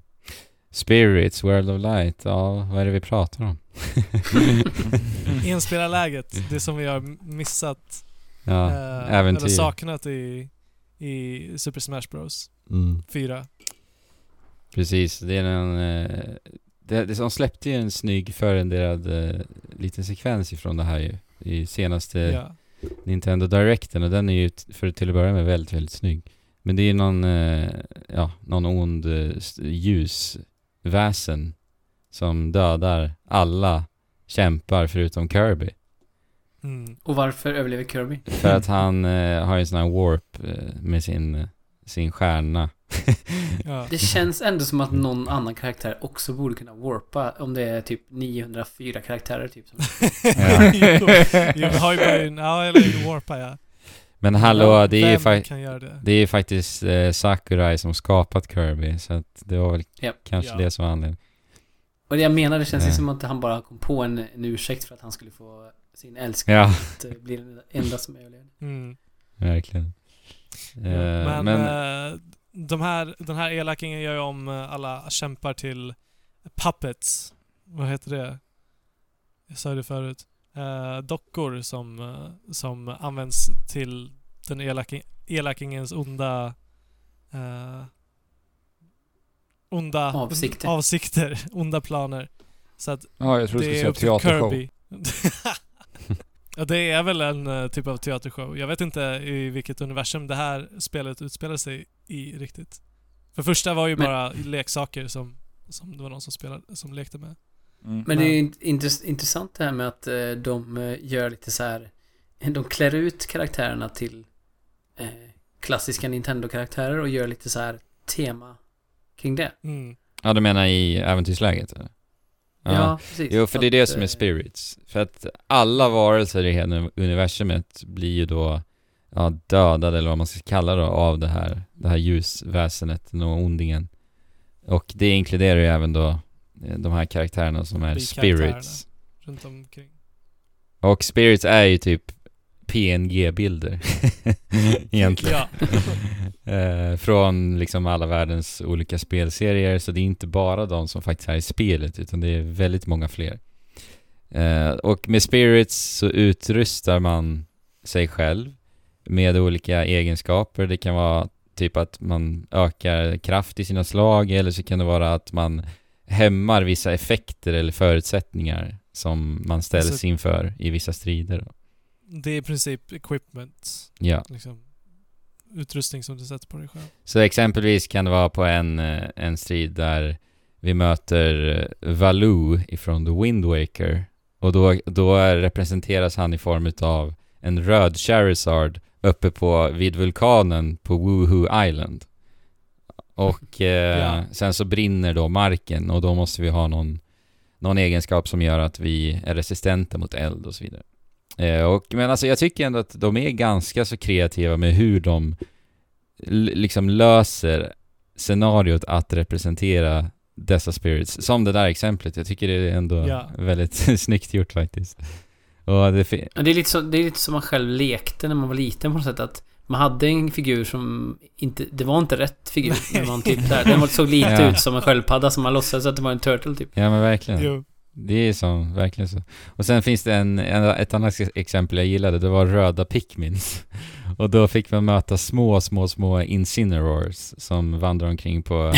Spirits, World of Light, ja vad är det vi pratar om? Enspelarläget, det som vi har missat ja, eh, äventyr. eller saknat i, i Super Smash Bros Mm. 4. Precis, det är en... Eh, det, det, de släppte ju en snygg förrenderad eh, liten sekvens ifrån det här ju. I senaste Ja. Nintendo Directen och den är ju för till att börja med väldigt, väldigt snygg. Men det är någon, eh, ja, någon ond ljusväsen som dödar alla kämpar förutom Kirby. Mm. och varför överlever Kirby? För att han eh, har ju en sån här warp med sin, sin stjärna. Ja. Det känns ändå som att någon annan karaktär också borde kunna warpa om det är typ 904 karaktärer typ. Som... Ja. jo, har ju bara en, ja eller Warpa ja. Men hallå, Ja, det är ju fa- det? det är faktiskt eh, Sakurai som skapat Kirby, så att det var väl Japp. kanske Ja. det som var anledningen. Och det jag menar, det känns ju Ja. som att han bara kom på en, en ursäkt för att han skulle få sin älskling Ja, att eh, bli den enda som överlevde. Mm. verkligen. Eh, men men eh, de här, den här elakingen gör ju om eh, alla kämpar till puppets. Vad heter det? Jag sa det förut. Eh, dockor som, som används till den elaking, elakingens onda eh, onda Avsikter. avsikter, onda planer. Så att Ja, jag tror du det skulle säga teatershow. Ja, det är väl en eh, typ av teatershow. Jag vet inte i vilket universum det här spelet utspelar sig i riktigt. För första var ju Men- bara leksaker som, som det var någon som, spelade, som lekte med. Mm. Men det är ju intress- intressant det här med att eh, de eh, gör lite så här. De klär ut karaktärerna till eh, klassiska Nintendo-karaktärer och gör lite så här tema kring det. Mm. ja, du menar i äventyrsläget eller? Ja, precis. Jo, för det är det som är eh, spirits. För att alla varelser i hela universumet blir ju då ja, dödade, eller vad man ska kalla det, av det här, det här ljusväsenet, den ondingen. Och det inkluderar ju även då eh, de här karaktärerna som är spirits. Runt omkring. Och spirits är ju typ PNG-bilder. Egentligen. Eh, från liksom alla världens olika spelserier, så det är inte bara de som faktiskt är i spelet, utan det är väldigt många fler. Eh, och med spirits så utrustar man sig själv med olika egenskaper. Det kan vara typ att man ökar kraft i sina slag, eller så kan det vara att man hämmar vissa effekter eller förutsättningar som man ställs Alltså- inför i vissa strider. Det är i princip equipment, Ja. liksom. Utrustning som du sätter på dig själv. Så exempelvis kan det vara på en, eh, en strid där vi möter eh, Valoo ifrån The Wind Waker och då, då representeras han i form av en röd Charizard uppe på, vid vulkanen på Woohoo Island. Och eh, Ja. sen så brinner då marken och då måste vi ha någon, någon egenskap som gör att vi är resistenta mot eld och så vidare. Eh, och, men alltså jag tycker ändå att de är ganska så kreativa med hur de liksom löser scenariot att representera dessa spirits. Som det där exemplet. Jag tycker det är ändå Ja. väldigt snyggt gjort faktiskt. Och det Ja, Det är, lite så, det är lite som man själv lekte när man var liten på något sätt att man hade en figur som inte, det var inte rätt figur när man typ där, den var- såg lite Ja. ut som en sköldpadda som man låtsades att det var en turtle typ. ja men verkligen. Jo. Det är som, verkligen så. Och sen finns det en, en, ett annat exempel jag gillade, det var röda Pikmins. Och då fick man möta små, små, små Incineroars som vandrar omkring på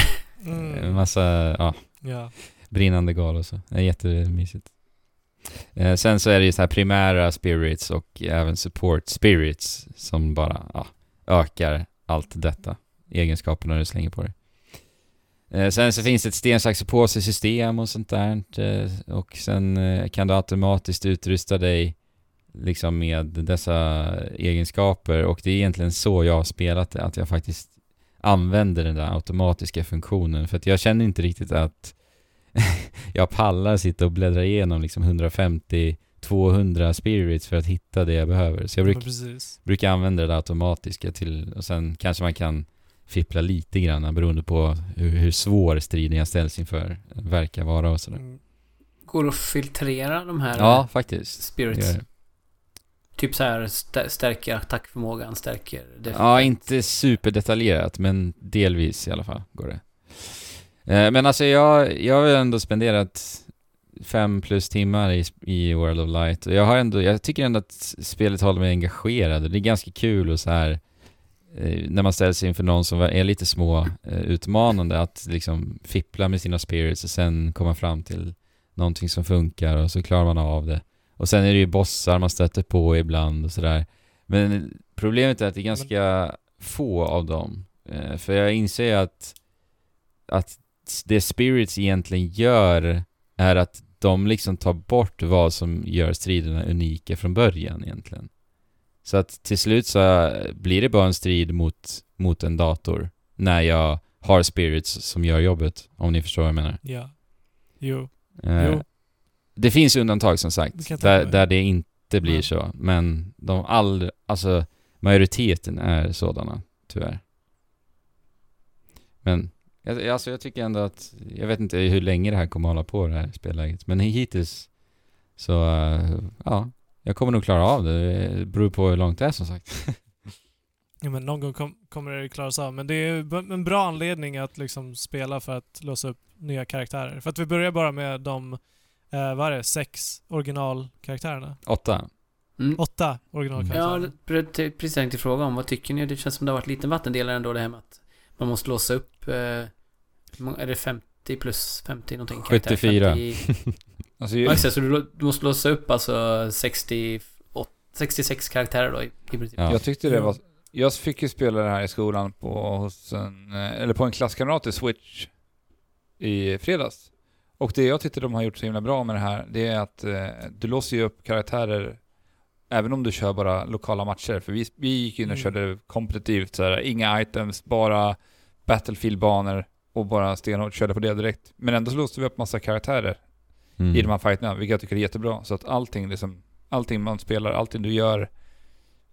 en Mm. massa, ja, Ja. brinnande gal och så. Det är jättemysigt. Eh, sen så är det ju så här primära spirits och även support spirits som bara ja, ökar allt detta. Egenskaperna du slänger på dig. Eh, sen så finns det ett sten, sax och påse system och sånt där. Eh, och sen eh, kan du automatiskt utrusta dig liksom med dessa egenskaper och det är egentligen så jag har spelat det, att jag faktiskt använder den där automatiska funktionen för att jag känner inte riktigt att jag pallar sitta och bläddra igenom liksom 150-200 spirits för att hitta det jag behöver. Så jag bruk, precis. brukar använda det där automatiska till, och sen kanske man kan fippla lite grann beroende på hur, hur svår striden jag ställs inför verkar vara och sådär. Mm. Går det att filtrera de här Ja, faktiskt. spirits? Det det. Typ så här stä- stärker attackförmågan, stärker... def- Ja, inte superdetaljerat, men delvis i alla fall går det. Eh, Men alltså jag, jag har ju ändå spenderat fem plus timmar i, i World of Light och jag har ändå, jag tycker ändå att spelet håller mig engagerad och det är ganska kul och så här när man ställs inför någon som är lite små eh, utmanande att liksom fippla med sina spirits och sen komma fram till någonting som funkar och så klarar man av det. Och sen är det ju bossar man stöter på ibland och sådär. Men problemet är att det är ganska få av dem. Eh, för jag inser att, att det spirits egentligen gör är att de liksom tar bort vad som gör striderna unika från början egentligen. Så att till slut så blir det bara en strid mot, mot en dator när jag har spirits som gör jobbet, om ni förstår vad jag menar. Ja. Jo. Eh, Jo. Det finns undantag som sagt, där, där det inte blir Ja. så. Men de all, alltså majoriteten är sådana, tyvärr. Men, alltså jag tycker ändå att, jag vet inte hur länge det här kommer att hålla på det här spelläget. Men hittills så, eh, ja, jag kommer nog klara av det. Det beror på hur långt det är som sagt. Ja, men någon gång kom, kommer det klaras av. Men det är en bra anledning att liksom spela för att låsa upp nya karaktärer. För att vi börjar bara med de, eh, vad är det, sex originalkaraktärerna? Åtta. Mm. Åtta Ja, originalkaraktärer. pre- precis tänkte fråga om. Vad tycker ni? Det känns som det har varit lite vattendelare ändå det här med att man måste låsa upp... Eh, är det 50 plus 50 någonting? karaktär? 74. 50 Alltså, jag, exakt. Så du, du måste låsa upp alltså 60, 66 karaktärer då i, i princip. Ja. jag tyckte det var... Jag fick ju spela det här i skolan på, hos en, eh, eller på en klasskamrat i Switch i fredags. Och det jag tyckte de har gjort så himla bra med det här, det är att eh, du låser ju upp karaktärer även om du kör bara lokala matcher. För vi, vi gick in och Mm. körde kompetitivt så här, inga items, bara Battlefield-banor och bara stenhårt körde på det direkt. Men ändå så låste vi upp massa karaktärer Mm. i de här fighterna, vilket jag tycker är jättebra. Så att allting liksom, allting man spelar, allting du gör,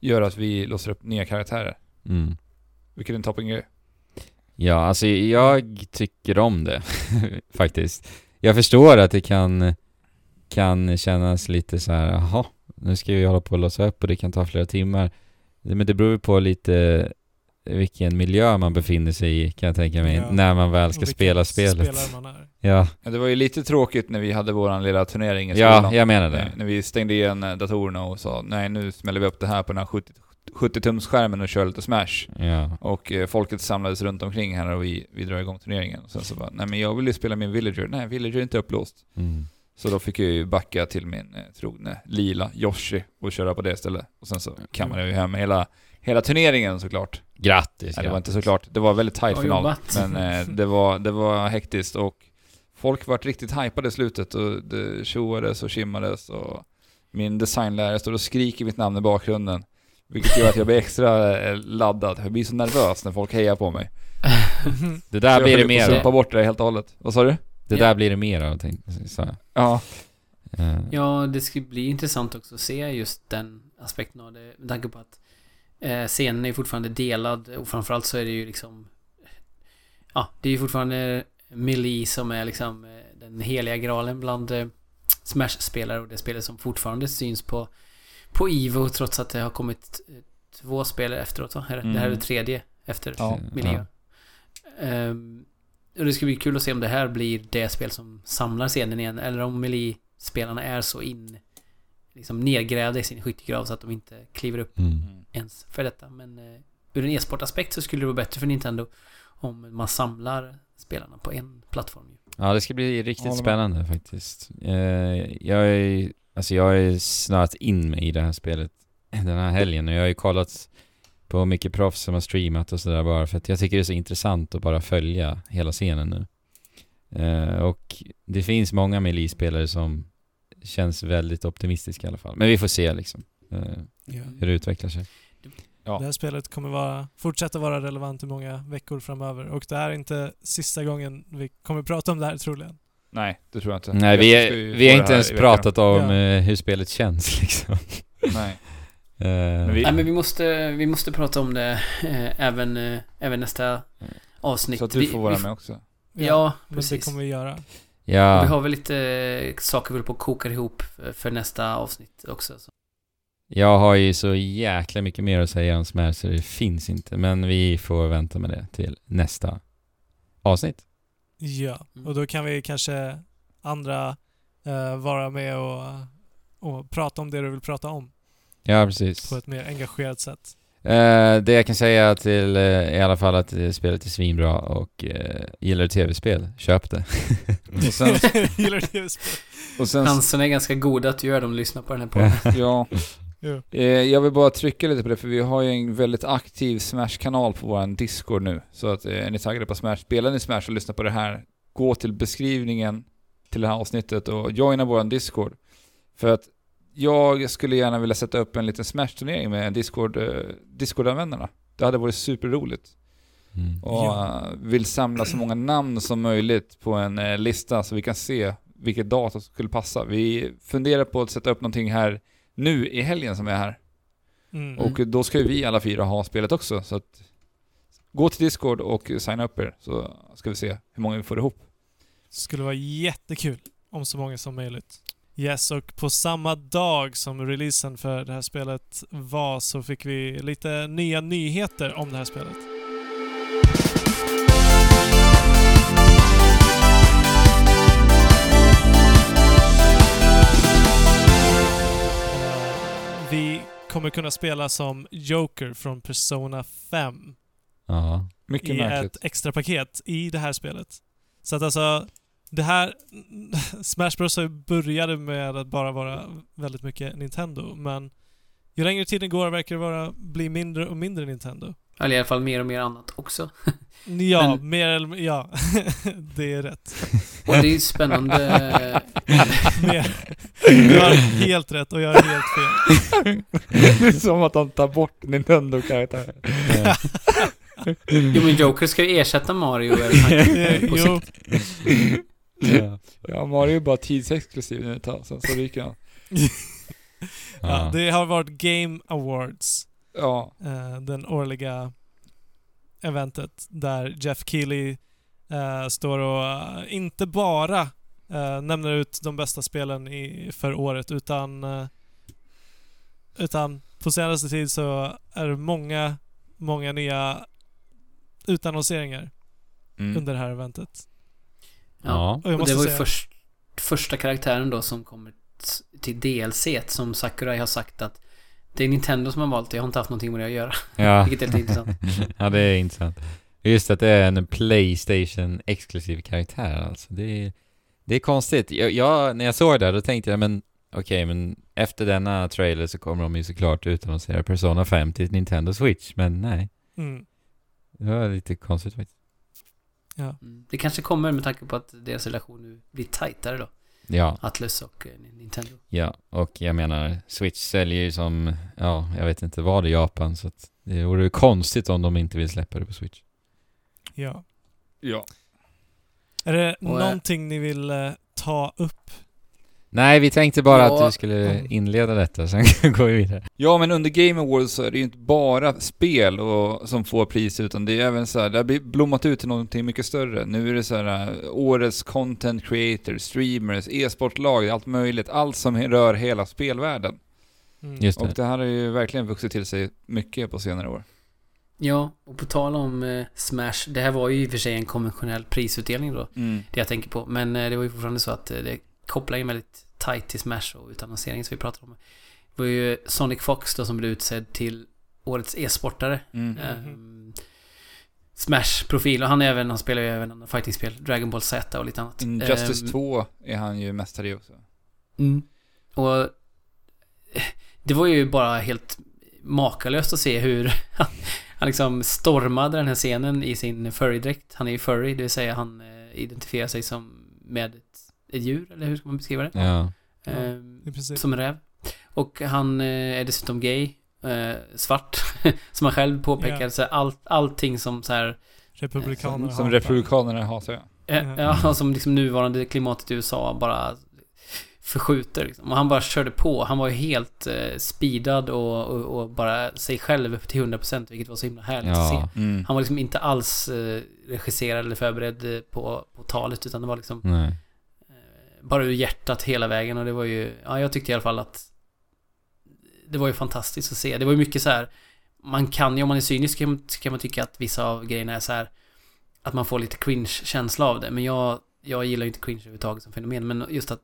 gör att vi låser upp nya karaktärer. Mm. Vilket är en toppengrej. Ja, alltså jag tycker om det faktiskt. Jag förstår att det kan, kan kännas lite så här, jaha, nu ska vi hålla på och låsa upp och det kan ta flera timmar. Men det beror ju på lite vilken miljö man befinner sig i kan jag tänka mig, Ja. när man väl ska spela spelet. Ja, Ja, det var ju lite tråkigt när vi hade våran lilla turnering i skolan. ja, jag menar När, det. när vi stängde igen eh, datorerna och sa nej nu smäller vi upp det här på den här 70, 70-tumsskärmen och kör lite Smash. Ja. Och eh, folket samlades runt omkring här och vi, vi drar igång turneringen. Och sen så bara, nej men jag vill ju spela min Villager. Nej, Villager är inte upplåst. Mm. Så då fick jag ju backa till min eh, trogne lila Yoshi och köra på det istället. Och sen så kammade jag ju hem hela, hela turneringen såklart. Grattis, Nej, det var inte grattis. såklart. Det var väldigt tight final. jobbat. Men eh, det, var, det var hektiskt och folk vart riktigt hypade i slutet och det tjoades och kimmades och min designlärare står och skriker mitt namn i bakgrunden. Vilket gör att jag blir extra eh, laddad. Jag blir så nervös när folk hejar på mig. Det där Så blir det mer av. bort det helt och hållet. Vad sa du? Det där blir det mer av, tänkte. Ja. Eh, Ja, det ska bli intressant också att se just den aspekten av det. Med tanke på att eh, scenen är fortfarande delad och framförallt så är det ju liksom... Ja, det är ju fortfarande Melee som är liksom eh, den heliga graalen bland eh, Smash-spelare och det spelet som fortfarande syns på, på Evo trots att det har kommit eh, två spel efteråt va? Det? här är Mm. det tredje efter Ja. Melee Ja. Ehm, och det ska bli kul att se om det här blir det spel som samlar scenen igen eller om Melee-spelarna är så in liksom nedgrävda i sin skyttegrav så att de inte kliver upp mm. Ens för detta. Men eh, ur en e-sportaspekt så skulle det vara bättre för Nintendo om man samlar spelarna på en plattform. Ja, det ska bli riktigt spännande faktiskt. Eh, jag är alltså jag ju snöat in mig i det här spelet den här helgen och jag har ju kollat på mycket proffs som har streamat och sådär bara för att jag tycker det är så intressant att bara följa hela scenen nu. Eh, och det finns många Melee-spelare som känns väldigt optimistiska i alla fall. Men vi får se liksom eh, Ja. hur det utvecklar sig. Ja. Det här spelet kommer vara, fortsätta vara relevant i många veckor framöver och det här är inte sista gången vi kommer prata om det här troligen. Nej, det tror jag inte. Nej, vi, är, vi har det inte ens pratat om Ja. eh, hur spelet känns liksom. Nej. Eh, Men vi- Nej men vi måste, vi måste prata om det eh, även, eh, även nästa avsnitt. Så att du får vara vi, med också. Ja, det precis. kommer vi göra. ja. Vi har väl lite eh, saker vi håller på att koka ihop för- för nästa avsnitt också. Så. Jag har ju så jäkla mycket mer att säga om Smash så det finns inte. Men vi får vänta med det till nästa avsnitt. Ja, Mm. och då kan vi kanske andra eh, vara med och, och prata om det du vill prata om Ja, precis. på ett mer engagerat sätt. Eh, det jag kan säga till eh, i alla fall att eh, spelet är svinbra och eh, gillar du tv-spel, köp det. Och sen, Gillar du tv-spel? Chanserna är ganska goda att du gör dem lyssnar på den här podden. ja. Eh, jag vill bara trycka lite på det, för vi har ju en väldigt aktiv Smash-kanal på vår Discord nu. Så att eh, är ni taggade på Smash, spelar ni Smash och lyssnar på det här, gå till beskrivningen till det här avsnittet och joina vår Discord. För att jag skulle gärna vilja sätta upp en liten Smash-turnering med Discord, eh, Discord-användarna. Det hade varit superroligt. Mm. Och Ja. eh, vill samla så många namn som möjligt på en eh, lista så vi kan se vilket datum som skulle passa. Vi funderar på att sätta upp någonting här nu i helgen som är här. Mm. Och då ska ju vi alla fyra ha spelet också. Så att gå till Discord och signa upp er så ska vi se hur många vi får ihop. skulle vara jättekul om så många som möjligt. Yes, och på samma dag som releasen för det här spelet var så fick vi lite nya nyheter om det här spelet. Vi kommer kunna spela som Joker från Persona 5 Ja. Mycket i märkligt. ett extra paket i det här spelet. Så att alltså, det här... Smash Bros började med att bara vara väldigt mycket Nintendo, men ju längre tiden går verkar det vara, bli mindre och mindre Nintendo. Eller i alla fall mer och mer annat också. Ja, Men- mer eller ja. det är rätt. Och det är spännande. Mer. Du har helt rätt och jag har helt fel. det är som att de tar bort Nintendo-karaktärer. Jo men Joker ska ju ersätta Mario tanken Eh, jo, ja. Ja, Mario är bara tidsexklusiv nu ett tag, sen så ryker han. ja, det har varit Game Awards. Ja, eh, den årliga eventet där Jeff Keely eh, står och eh, inte bara eh, nämner ut de bästa spelen i, för året utan eh, utan på senaste tid så är det många, många nya utannonseringar mm. under det här eventet. Ja. Och Och det var ju först, första karaktären då som kommer till DLC som Sakurai har sagt att det är Nintendo som har valt det, jag har inte haft någonting med det att göra. Ja. Vilket är lite intressant. ja, det är intressant. Just att det är en Playstation exklusiv karaktär alltså. Det är, Det är konstigt. Jag, jag, när jag såg det då tänkte jag men okej, men efter denna trailer så kommer de ju såklart utannonsera Persona 5 till Nintendo Switch, men nej. Mm. Det var lite konstigt faktiskt. Ja. Mm. Det kanske kommer med tanke på att deras relation nu blir tajtare då. Ja, Atlus och eh, Nintendo. ja, och jag menar, Switch säljer ju som, ja, jag vet inte vad i Japan, så att det vore ju konstigt om de inte vill släppa det på Switch. ja. Ja. Är det Och, eh, någonting ni vill eh, ta upp? Nej, vi tänkte bara Ja. att du skulle Mm. inleda detta, sen går vi vidare. Ja, men under Game Awards så är det ju inte bara spel och, som får pris, utan det är även så här, det har blommat ut till någonting mycket större. Nu är det så här, äh, årets content creator, streamers, e-sportlag, allt möjligt. Allt som rör hela spelvärlden. Mm. Just Och det. det här har ju verkligen vuxit till sig mycket på senare år. Ja, och på tal om eh, Smash. Det här var ju i och för sig en konventionell prisutdelning då. Det jag tänker på. Men eh, det var ju fortfarande så att eh, det kopplar in väldigt tight till Smash och utannonsering som vi pratade om. Det var ju Sonic Fox då som blev utsedd till årets e-sportare. Mm. Ehm, Smash-profil och han är även, han spelar ju även andra fightingspel. Dragon Ball Z och lite annat. Injustice Ehm, 2 är han ju mästare i också. Mm. Och det var ju bara helt makalöst att se hur han, han liksom stormade den här scenen i sin furry-dräkt. Han är ju furry, det vill säga han eh, identifierar sig som med ett, ett djur, eller hur ska man beskriva det? Ja. Ja. Princip. som en räv. Och han eh, är dessutom gay, eh, svart, som han själv påpekar. Ja. Så allt, allting som så här Republikanerna Som hatar. republikanerna hatar. Eh, Ja. Ja, som liksom nuvarande klimatet i USA bara förskjuter liksom. Och han bara körde på. Han var ju helt eh, speedad och, och, och bara sig själv till 100% vilket var så himla härligt att se. Ja. Mm. Han var liksom inte alls eh, regisserad eller förberedd eh, på, på talet utan det var liksom Nej. Bara ur hjärtat hela vägen och det var ju, ja jag tyckte i alla fall att det var ju fantastiskt att se. Det var ju mycket så här man kan ju, om man är cynisk kan, man tycka att vissa av grejerna är så här att man får lite cringe-känsla av det. Men jag, jag gillar ju inte cringe överhuvudtaget som fenomen. Men just att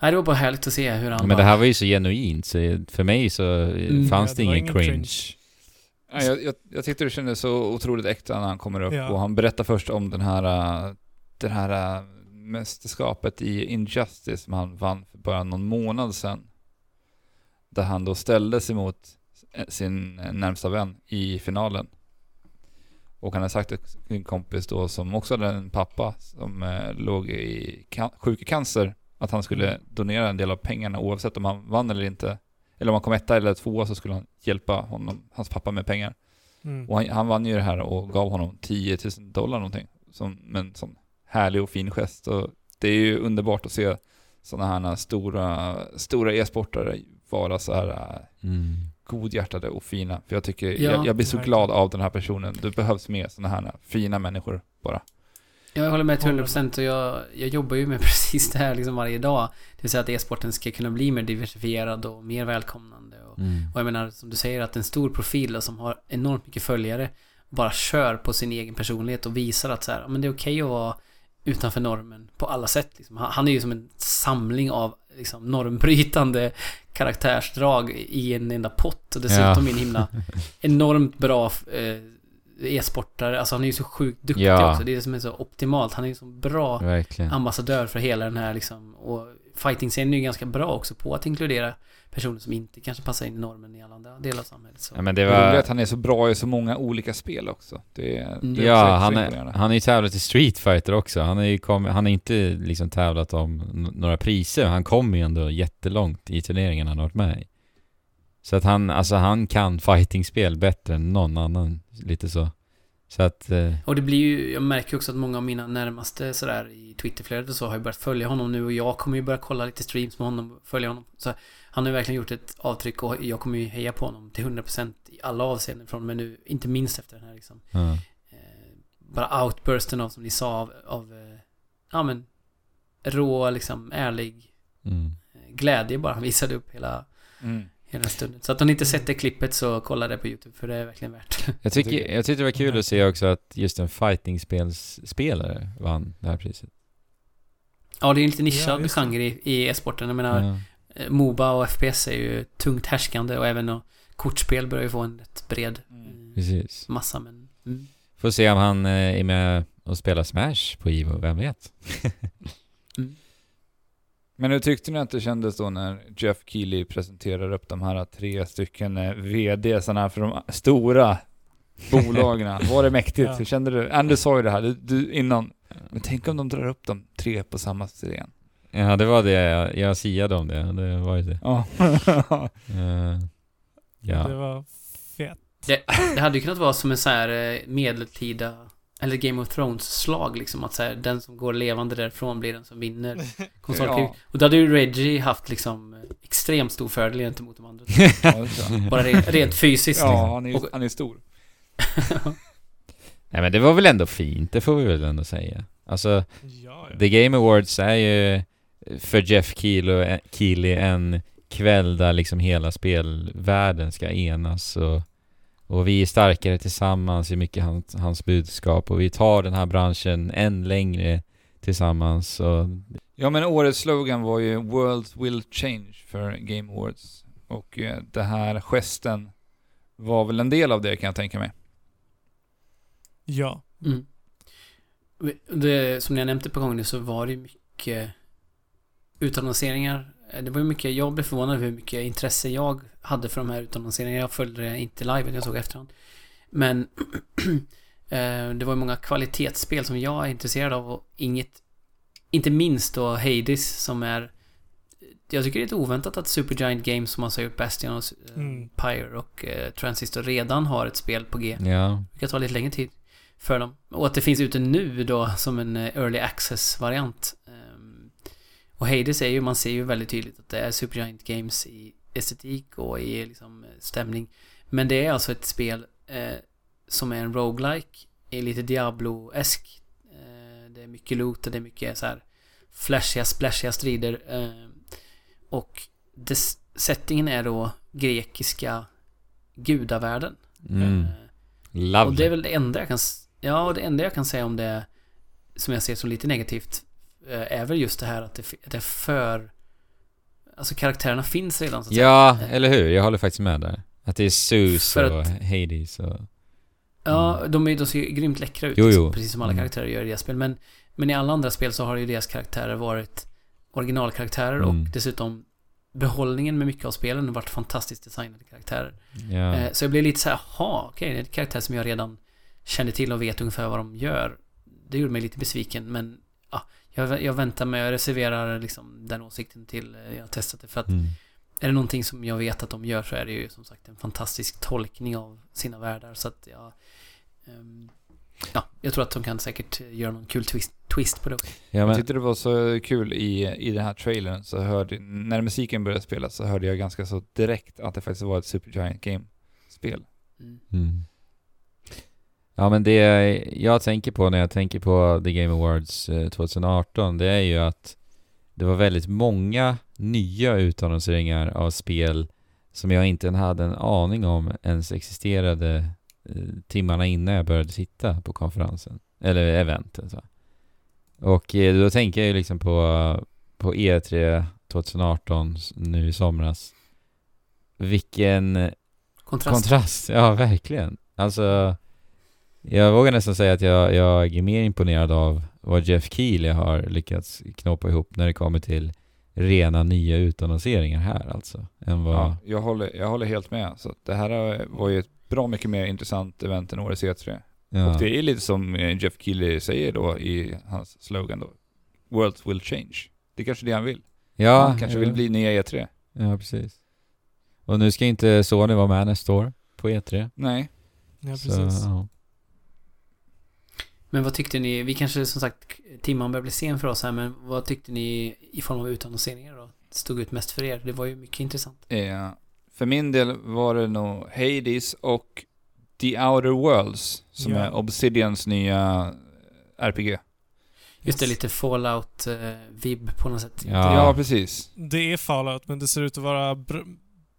Nej, det var bara härligt att se hur han Men bara, det här var ju så genuint, så för mig så Mm. fanns Ja, det ingen cringe. Ja, jag, jag, jag tyckte det kändes så otroligt äkta när han kommer upp Ja. och han berättar först om den här, äh, det här äh, mästerskapet i Injustice som han vann för bara någon månad sedan. Där han då ställde sig mot eh, sin närmsta vän i finalen. Och han har sagt till sin kompis då som också hade en pappa som eh, låg i can- sjuk i cancer att han skulle donera en del av pengarna oavsett om han vann eller inte. Eller om han kom etta eller tvåa så skulle han hjälpa honom, hans pappa med pengar. Mm. Och han, han vann ju det här och gav honom 10 000 dollar någonting. Som, men som härlig och fin gest. Och det är ju underbart att se sådana här stora, stora e-sportare vara så här äh, Mm. godhjärtade och fina. För jag tycker, Ja, jag, jag blir så verkligen. glad av den här personen. Det behövs mer sådana här fina människor bara. Ja, jag håller med till Håller 100% och jag, jag jobbar ju med precis det här liksom varje dag. Det vill säga att e-sporten ska kunna bli mer diversifierad och mer välkomnande. Och, Mm. och jag menar, som du säger, att en stor profil som har enormt mycket följare bara kör på sin egen personlighet och visar att så här, men det är okej att vara utanför normen på alla sätt. Liksom. Han, är ju som en samling av liksom, normbrytande karaktärsdrag i en enda pott. Och dessutom Ja. en himla enormt bra eh, e-sportare. Alltså han är ju så sjukt duktig Ja. också. Det är det som är så optimalt. Han är ju så bra Verkligen. ambassadör för hela den här liksom. Och fighting-scenen är ju ganska bra också på att inkludera personer som inte kanske passar in i normen i alla andra delar av samhället. Så. Ja, men det är var... att han är så bra i så många olika spel också. Det, är- Mm. det är Ja, han, är, han är ju tävlat i Street Fighter också. Han är ju kom, han har inte liksom tävlat om några priser. Han kommer ju ändå jättelångt i turneringarna han har varit med i. Så att han, alltså han kan fightingspel bättre än någon annan, lite så. Så att, eh, Och det blir ju, jag märker också att många av mina närmaste sådär i Twitterflödet och så har ju börjat följa honom nu och jag kommer ju börja kolla lite streams med honom och följa honom. Så han har ju verkligen gjort ett avtryck och jag kommer ju heja på honom till 100% i alla avseenden från men nu, inte minst efter den här liksom ja. eh, bara outbursten av, som ni sa, av, av eh, ja men rå, liksom ärlig Mm. eh, glädje bara han visade upp hela, Mm. hela stunden. Så att om ni inte sett det klippet så kolla det på YouTube för det är verkligen värt. Jag, tycker, jag tyckte det var kul att se också att just en fightingspelsspelare vann det här priset. ja, det är en lite Ja, nischad det. genre i, i e-sporten. Jag menar, Ja. Moba och FPS är ju tungt härskande och även och kortspel börjar ju få en rätt bred Mm. massa men... Mm. Får se om han eh, är med och spelar Smash på Ivo, vem vet? Mm. Men hur tyckte ni att det kändes då när Jeff Keely presenterar upp de här tre stycken eh, VDsarna för de stora bolagen? Var det mäktigt? Ja. Hur kände du? Anders sa ju det här du, du, innan. Men tänk om de drar upp de tre på samma scen? Ja, det var det jag, jag siade om det. Det var ju det. Ja. Eh, ja. Det var fett. Det hade ju kunnat vara som en så här eh, medeltida eller Game of Thrones-slag liksom. Att så här, den som går levande därifrån blir den som vinner konsolkrig. Ja. Och då hade ju Reggie haft liksom eh, extremt stor fördel gentemot de andra. Det. Bara rent, rent fysiskt. ja han, är, Och- han är stor. Nej men det var väl ändå fint, det får vi väl ändå säga. Alltså, Ja, ja. The Game Awards är ju för Jeff Keely, Keely en kväll där liksom hela spelvärlden ska enas och, och vi är starkare tillsammans i mycket hans, hans budskap och vi tar den här branschen än längre tillsammans och Ja men årets slogan var ju World will change för Game Awards. Och eh, det här gesten var väl en del av det kan jag tänka mig. ja. Mm. Det, som jag nämnde på gång nu så var det mycket utannonseringar. Eh, Det var ju mycket, jag blev förvånad över hur mycket intresse jag hade för de här utannonseringarna. Jag följde det inte live, jag såg efterhand. Men eh, det var ju många kvalitetsspel som jag är intresserad av och inget, inte minst då Hades som är jag tycker det är lite oväntat att Supergiant Games som har gjort Bastion och eh, Mm. Pyre och Transistor redan har ett spel på G. ja, Det kan ta lite längre tid för dem. Och att det finns ute nu då som en early access-variant. Och Hades är ju, man ser ju väldigt tydligt att det är Supergiant Games i estetik och i liksom eh, stämning. Men det är alltså ett spel eh, som är en roguelike, är lite Diablo-esk. Eh, det är mycket loot och det är mycket så här flashiga, splashiga strider. Eh, och des, settingen är då grekiska gudavärlden. mm, Eh, lovely. och det är väl det enda jag kan... Ja, det enda jag kan säga om det som jag ser som lite negativt eh, är väl just det här att det, det är för... Alltså karaktärerna finns redan så att Ja, säga. eller hur? Jag håller faktiskt med där. Att det är Zeus För och att- Hades och... Ja, de, är, de ser ju grymt läckra ut. Jo, liksom, jo. Precis som alla Mm. karaktärer gör i deras spel. Men, men i alla andra spel så har ju deras karaktärer varit originalkaraktärer och Mm. dessutom behållningen med mycket av spelen har varit fantastiskt designade karaktärer. Ja. Eh, Så jag blev lite så här, jaha, okej, det är en karaktär som jag redan kände till och vet ungefär vad de gör. Det gjorde mig lite besviken, men ja, jag, jag väntar med, jag reserverar liksom den åsikten till eh, jag har testat det. För att Mm. är det någonting som jag vet att de gör så är det ju som sagt en fantastisk tolkning av sina världar. Så att jag... ehm, ja, jag tror att de kan säkert eh, göra någon kul twist, twist på det också. Ja, Jag men, tyckte det var så kul i, i den här trailern så hörde, när musiken började spelas så hörde jag ganska så direkt att det faktiskt var ett Supergiant Game-spel. Mm. Mm. Ja men det jag tänker på när jag tänker på The Game Awards eh, 2018 det är ju att det var väldigt många nya utannonseringar av spel som jag inte hade en aning om ens existerade eh, timmarna innan jag började titta på konferensen. Eller eventet. Så. Och eh, då tänker jag ju liksom på, på E3 2018 s- nu i somras. Vilken Kontrast. Kontrast, ja verkligen. Alltså, jag vågar nästan säga att jag, jag är mer imponerad av vad Jeff Keely har lyckats knåpa ihop när det kommer till rena nya utannonseringar här alltså. Än vad... Ja, jag, håller, jag håller helt med. Så det här var ju ett bra mycket mer intressant event än årets E3. ja. Och det är lite som eh, Jeff Keely säger då i hans slogan då. World will change. Det är kanske det han vill. ja, han kanske vill bli nya E3. Ja, precis. Och nu ska inte Sony vara med nästa år på E3. Nej. Ja, Så, precis. ja. Men vad tyckte ni? Vi kanske som sagt, timman börjar bli sen för oss här, men vad tyckte ni i form av utannonseringar då? Stod ut mest för er? Det var ju mycket intressant. Eh, för min del var det nog Hades och The Outer Worlds som Ja. är Obsidians nya RPG. Just det, lite Fallout-vibb på något sätt. Ja. Ja, precis. Det är Fallout, men det ser ut att vara br-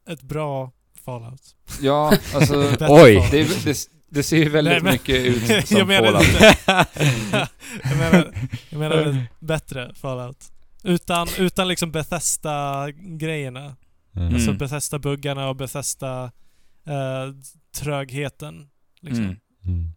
ett bra Fallout. Ja, alltså Oj. Fallout. det, det, det ser ju väldigt Nej, men- mycket ut som jag menar Fallout. inte... jag menar, jag menar ett bättre Fallout. Utan, utan liksom Bethesda-grejerna. Mm. Alltså Mm. Bethesda-buggarna och Bethesda eh, trögheten. Liksom. Mm. Mm.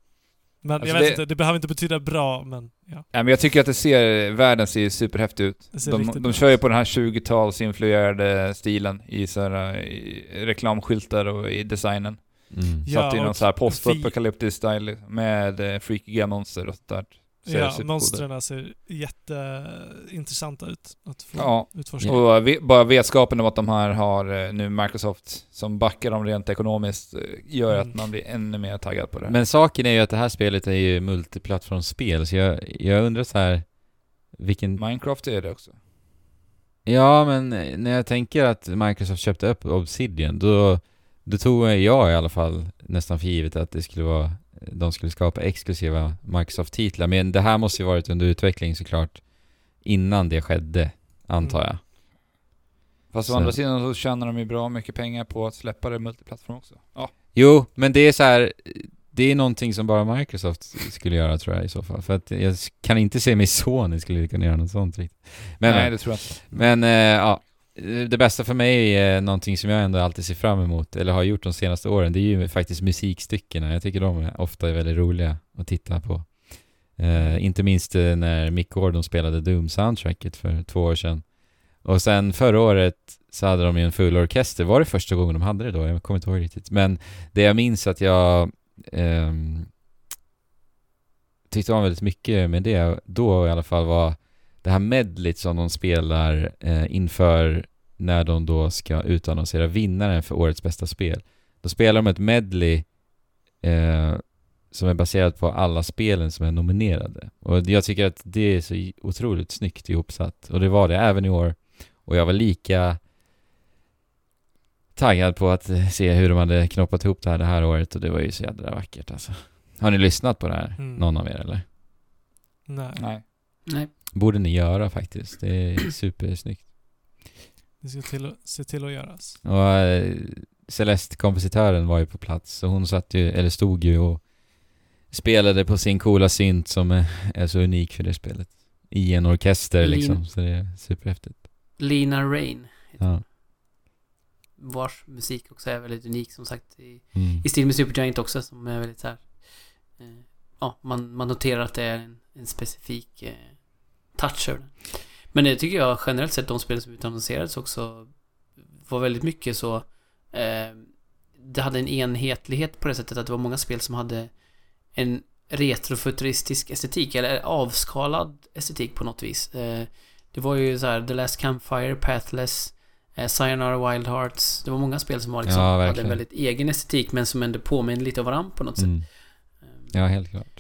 Men Alltså jag vet det- inte, det behöver inte betyda bra, men ja. Ja, men jag tycker att det ser, världen ser superhäftig ut. De, de kör ju på den här 20-talsinfluerade stilen i, så här, i reklamskyltar och i designen. Mm. Ja, Satt i någon så här postapokalyptisk style med eh, freakiga monster och sånt där. Ser Ja, monstren ser jätteintressanta ut att få Ja, utforska. och bara vetskapen om att de här har eh, nu Microsoft som backar dem rent ekonomiskt eh, gör Mm. att man blir ännu mer taggad på det. Men saken är ju att det här spelet är ju multiplattformsspel, så jag, jag undrar så här vilken... Minecraft är det också. Ja, men när jag tänker att Microsoft köpte upp Obsidian, då, då tog jag i alla fall nästan för givet att det skulle vara, de skulle skapa exklusiva Microsoft-titlar. Men det här måste ju varit under utveckling såklart innan det skedde, antar Mm. jag. Fast å Så- andra sidan så tjänar de ju bra mycket pengar på att släppa det multiplattform också. Ja. Jo, men det är så här. Det är någonting som bara Microsoft skulle göra tror jag i så fall. För att jag kan inte se mig Sony skulle kunna göra något sånt riktigt. Men, Nej, det tror jag inte. men eh, ja. Eh, det bästa för mig är eh, någonting som jag ändå alltid ser fram emot, eller har gjort de senaste åren, det är ju faktiskt musikstyckena. Jag tycker de är ofta är väldigt roliga att titta på. Eh, inte minst eh, när Mick Gordon spelade Doom-soundtracket för två år sedan. Och sen förra året så hade de ju en full orkester. Var det första gången de hade det då? Jag kommer inte ihåg riktigt. Men det jag minns att jag ehm, tyckte om väldigt mycket med det då i alla fall var det här medlet som de spelar eh, inför när de då ska utannonsera vinnaren för årets bästa spel. Då spelar de ett medley eh, som är baserat på alla spelen som är nominerade. Och jag tycker att det är så otroligt snyggt ihopsatt. Och det var det även i år. Och jag var lika taggad på att eh, se hur de hade knoppat ihop det här det här året och det var ju så jädra vackert alltså. Har ni lyssnat på det här? Mm. Någon av er eller? Nej, Nej. Nej. Borde ni göra faktiskt. Det är supersnyggt. det ska till, att- se till att göras. Och eh, Celeste, kompositören, var ju på plats. Så hon satt ju, eller stod ju och spelade på sin coola synt som är, är så unik för det spelet. I en orkester Lin- liksom. Så det är superhäftigt. Lina Rain, Ja. vars musik också är väldigt unik som sagt i, Mm. i stil med Supergiant också som är väldigt så här. Eh, ja, man, man noterar att det är en, en specifik eh, touch över. Men det tycker jag generellt sett de spel som utannonserades också var väldigt mycket så eh, det hade en enhetlighet på det sättet att det var många spel som hade en retrofuturistisk estetik eller avskalad estetik på något vis. Eh, det var ju så här The Last Campfire, Pathless, eh, Sayonara Wild Hearts. Det var många spel som var liksom, Ja, hade en väldigt egen estetik men som ändå påminner lite av varandra på något sätt. Mm. Ja, helt klart.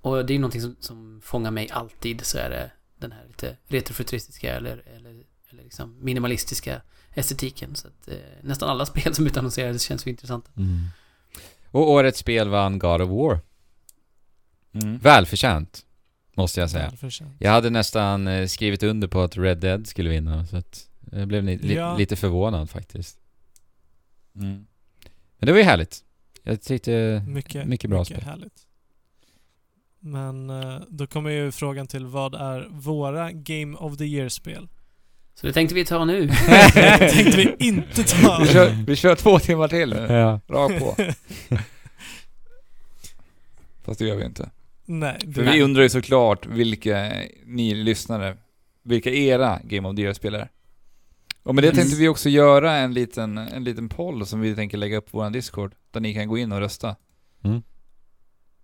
Och det är någonting som, som fångar mig alltid så är det den här lite retrofuturistiska eller, eller, eller liksom minimalistiska estetiken. Så att eh, nästan alla spel som utannonserades känns ju intressanta. Mm. Och årets spel vann God of War. Mm. Välförtjänt, måste jag säga. Jag hade nästan eh, skrivit under på att Red Dead skulle vinna, så att jag blev li- li- Ja. lite förvånad faktiskt. Mm. Men det var ju härligt. Jag tyckte Mycket, mycket bra mycket spel. härligt. Men eh, då kommer ju frågan till vad är våra Game of the Year-spel? Så det tänkte vi ta nu. Det tänkte vi inte ta. Vi, kör, vi kör två timmar till nu. Ja. Rakt på. Fast det gör vi inte. Nej, För vi undrar ju såklart vilka ni lyssnare, vilka era Game of the Year-spel är. Och med det tänkte vi också göra en liten, en liten poll som vi tänker lägga upp på vår Discord, där ni kan gå in och rösta. Mm.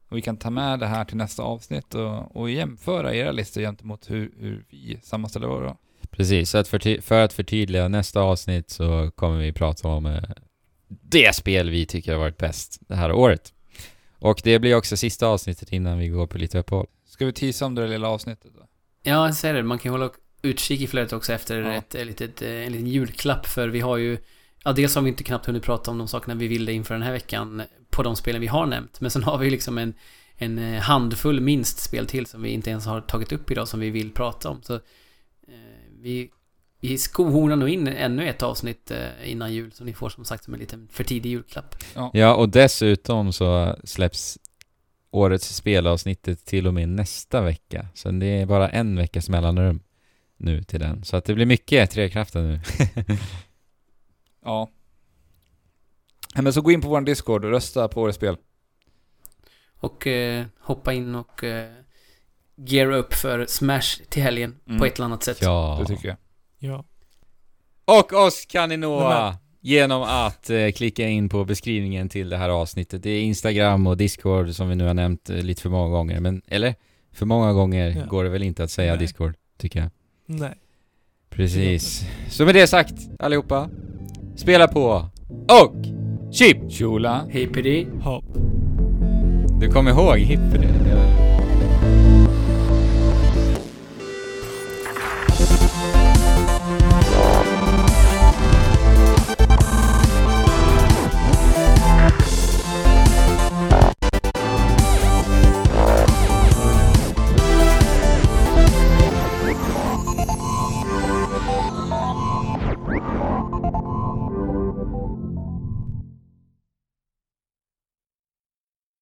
Och vi kan ta med det här till nästa avsnitt och, och jämföra era listor gentemot hur, hur vi sammanställer våra. Precis, så att förty- för att förtydliga nästa avsnitt så kommer vi prata om eh, det spel vi tycker har varit bäst det här året. Och det blir också sista avsnittet innan vi går på lite uppehåll. Ska vi teasa om det där lilla avsnittet då? Ja, jag säger det. Man kan hålla utkik i flödet också efter Ja. ett, ett litet, eh, en liten julklapp för vi har ju Ja, dels har vi inte knappt hunnit prata om de sakerna vi ville inför den här veckan på de spelen vi har nämnt. Men sen har vi liksom en, en eh, handfull minst spel till som vi inte ens har tagit upp idag som vi vill prata om. Så eh, vi, vi skohornar nog in ännu ett avsnitt eh, innan jul så ni får som sagt som en liten för tidig julklapp. Ja, och dessutom så släpps årets spelavsnittet till och med nästa vecka. Så det är bara en veckas mellanrum nu till den. Så att det blir mycket Trekraften nu. Ja. Men så gå in på vår Discord och rösta på årets spel. och eh, hoppa in och eh, geara upp för Smash till helgen Mm. på ett eller annat sätt. Ja. Det tycker jag. Ja. Och oss kan ni nå Men- genom att eh, klicka in på beskrivningen till det här avsnittet. Det är Instagram och Discord som vi nu har nämnt eh, lite för många gånger. Men, eller? För många gånger Ja. går det väl inte att säga Nej. Discord, tycker jag. Nej. Precis. Så med det sagt, allihopa. Spela på och chip! Tjola. PD. Hopp. Du kommer ihåg hipp det?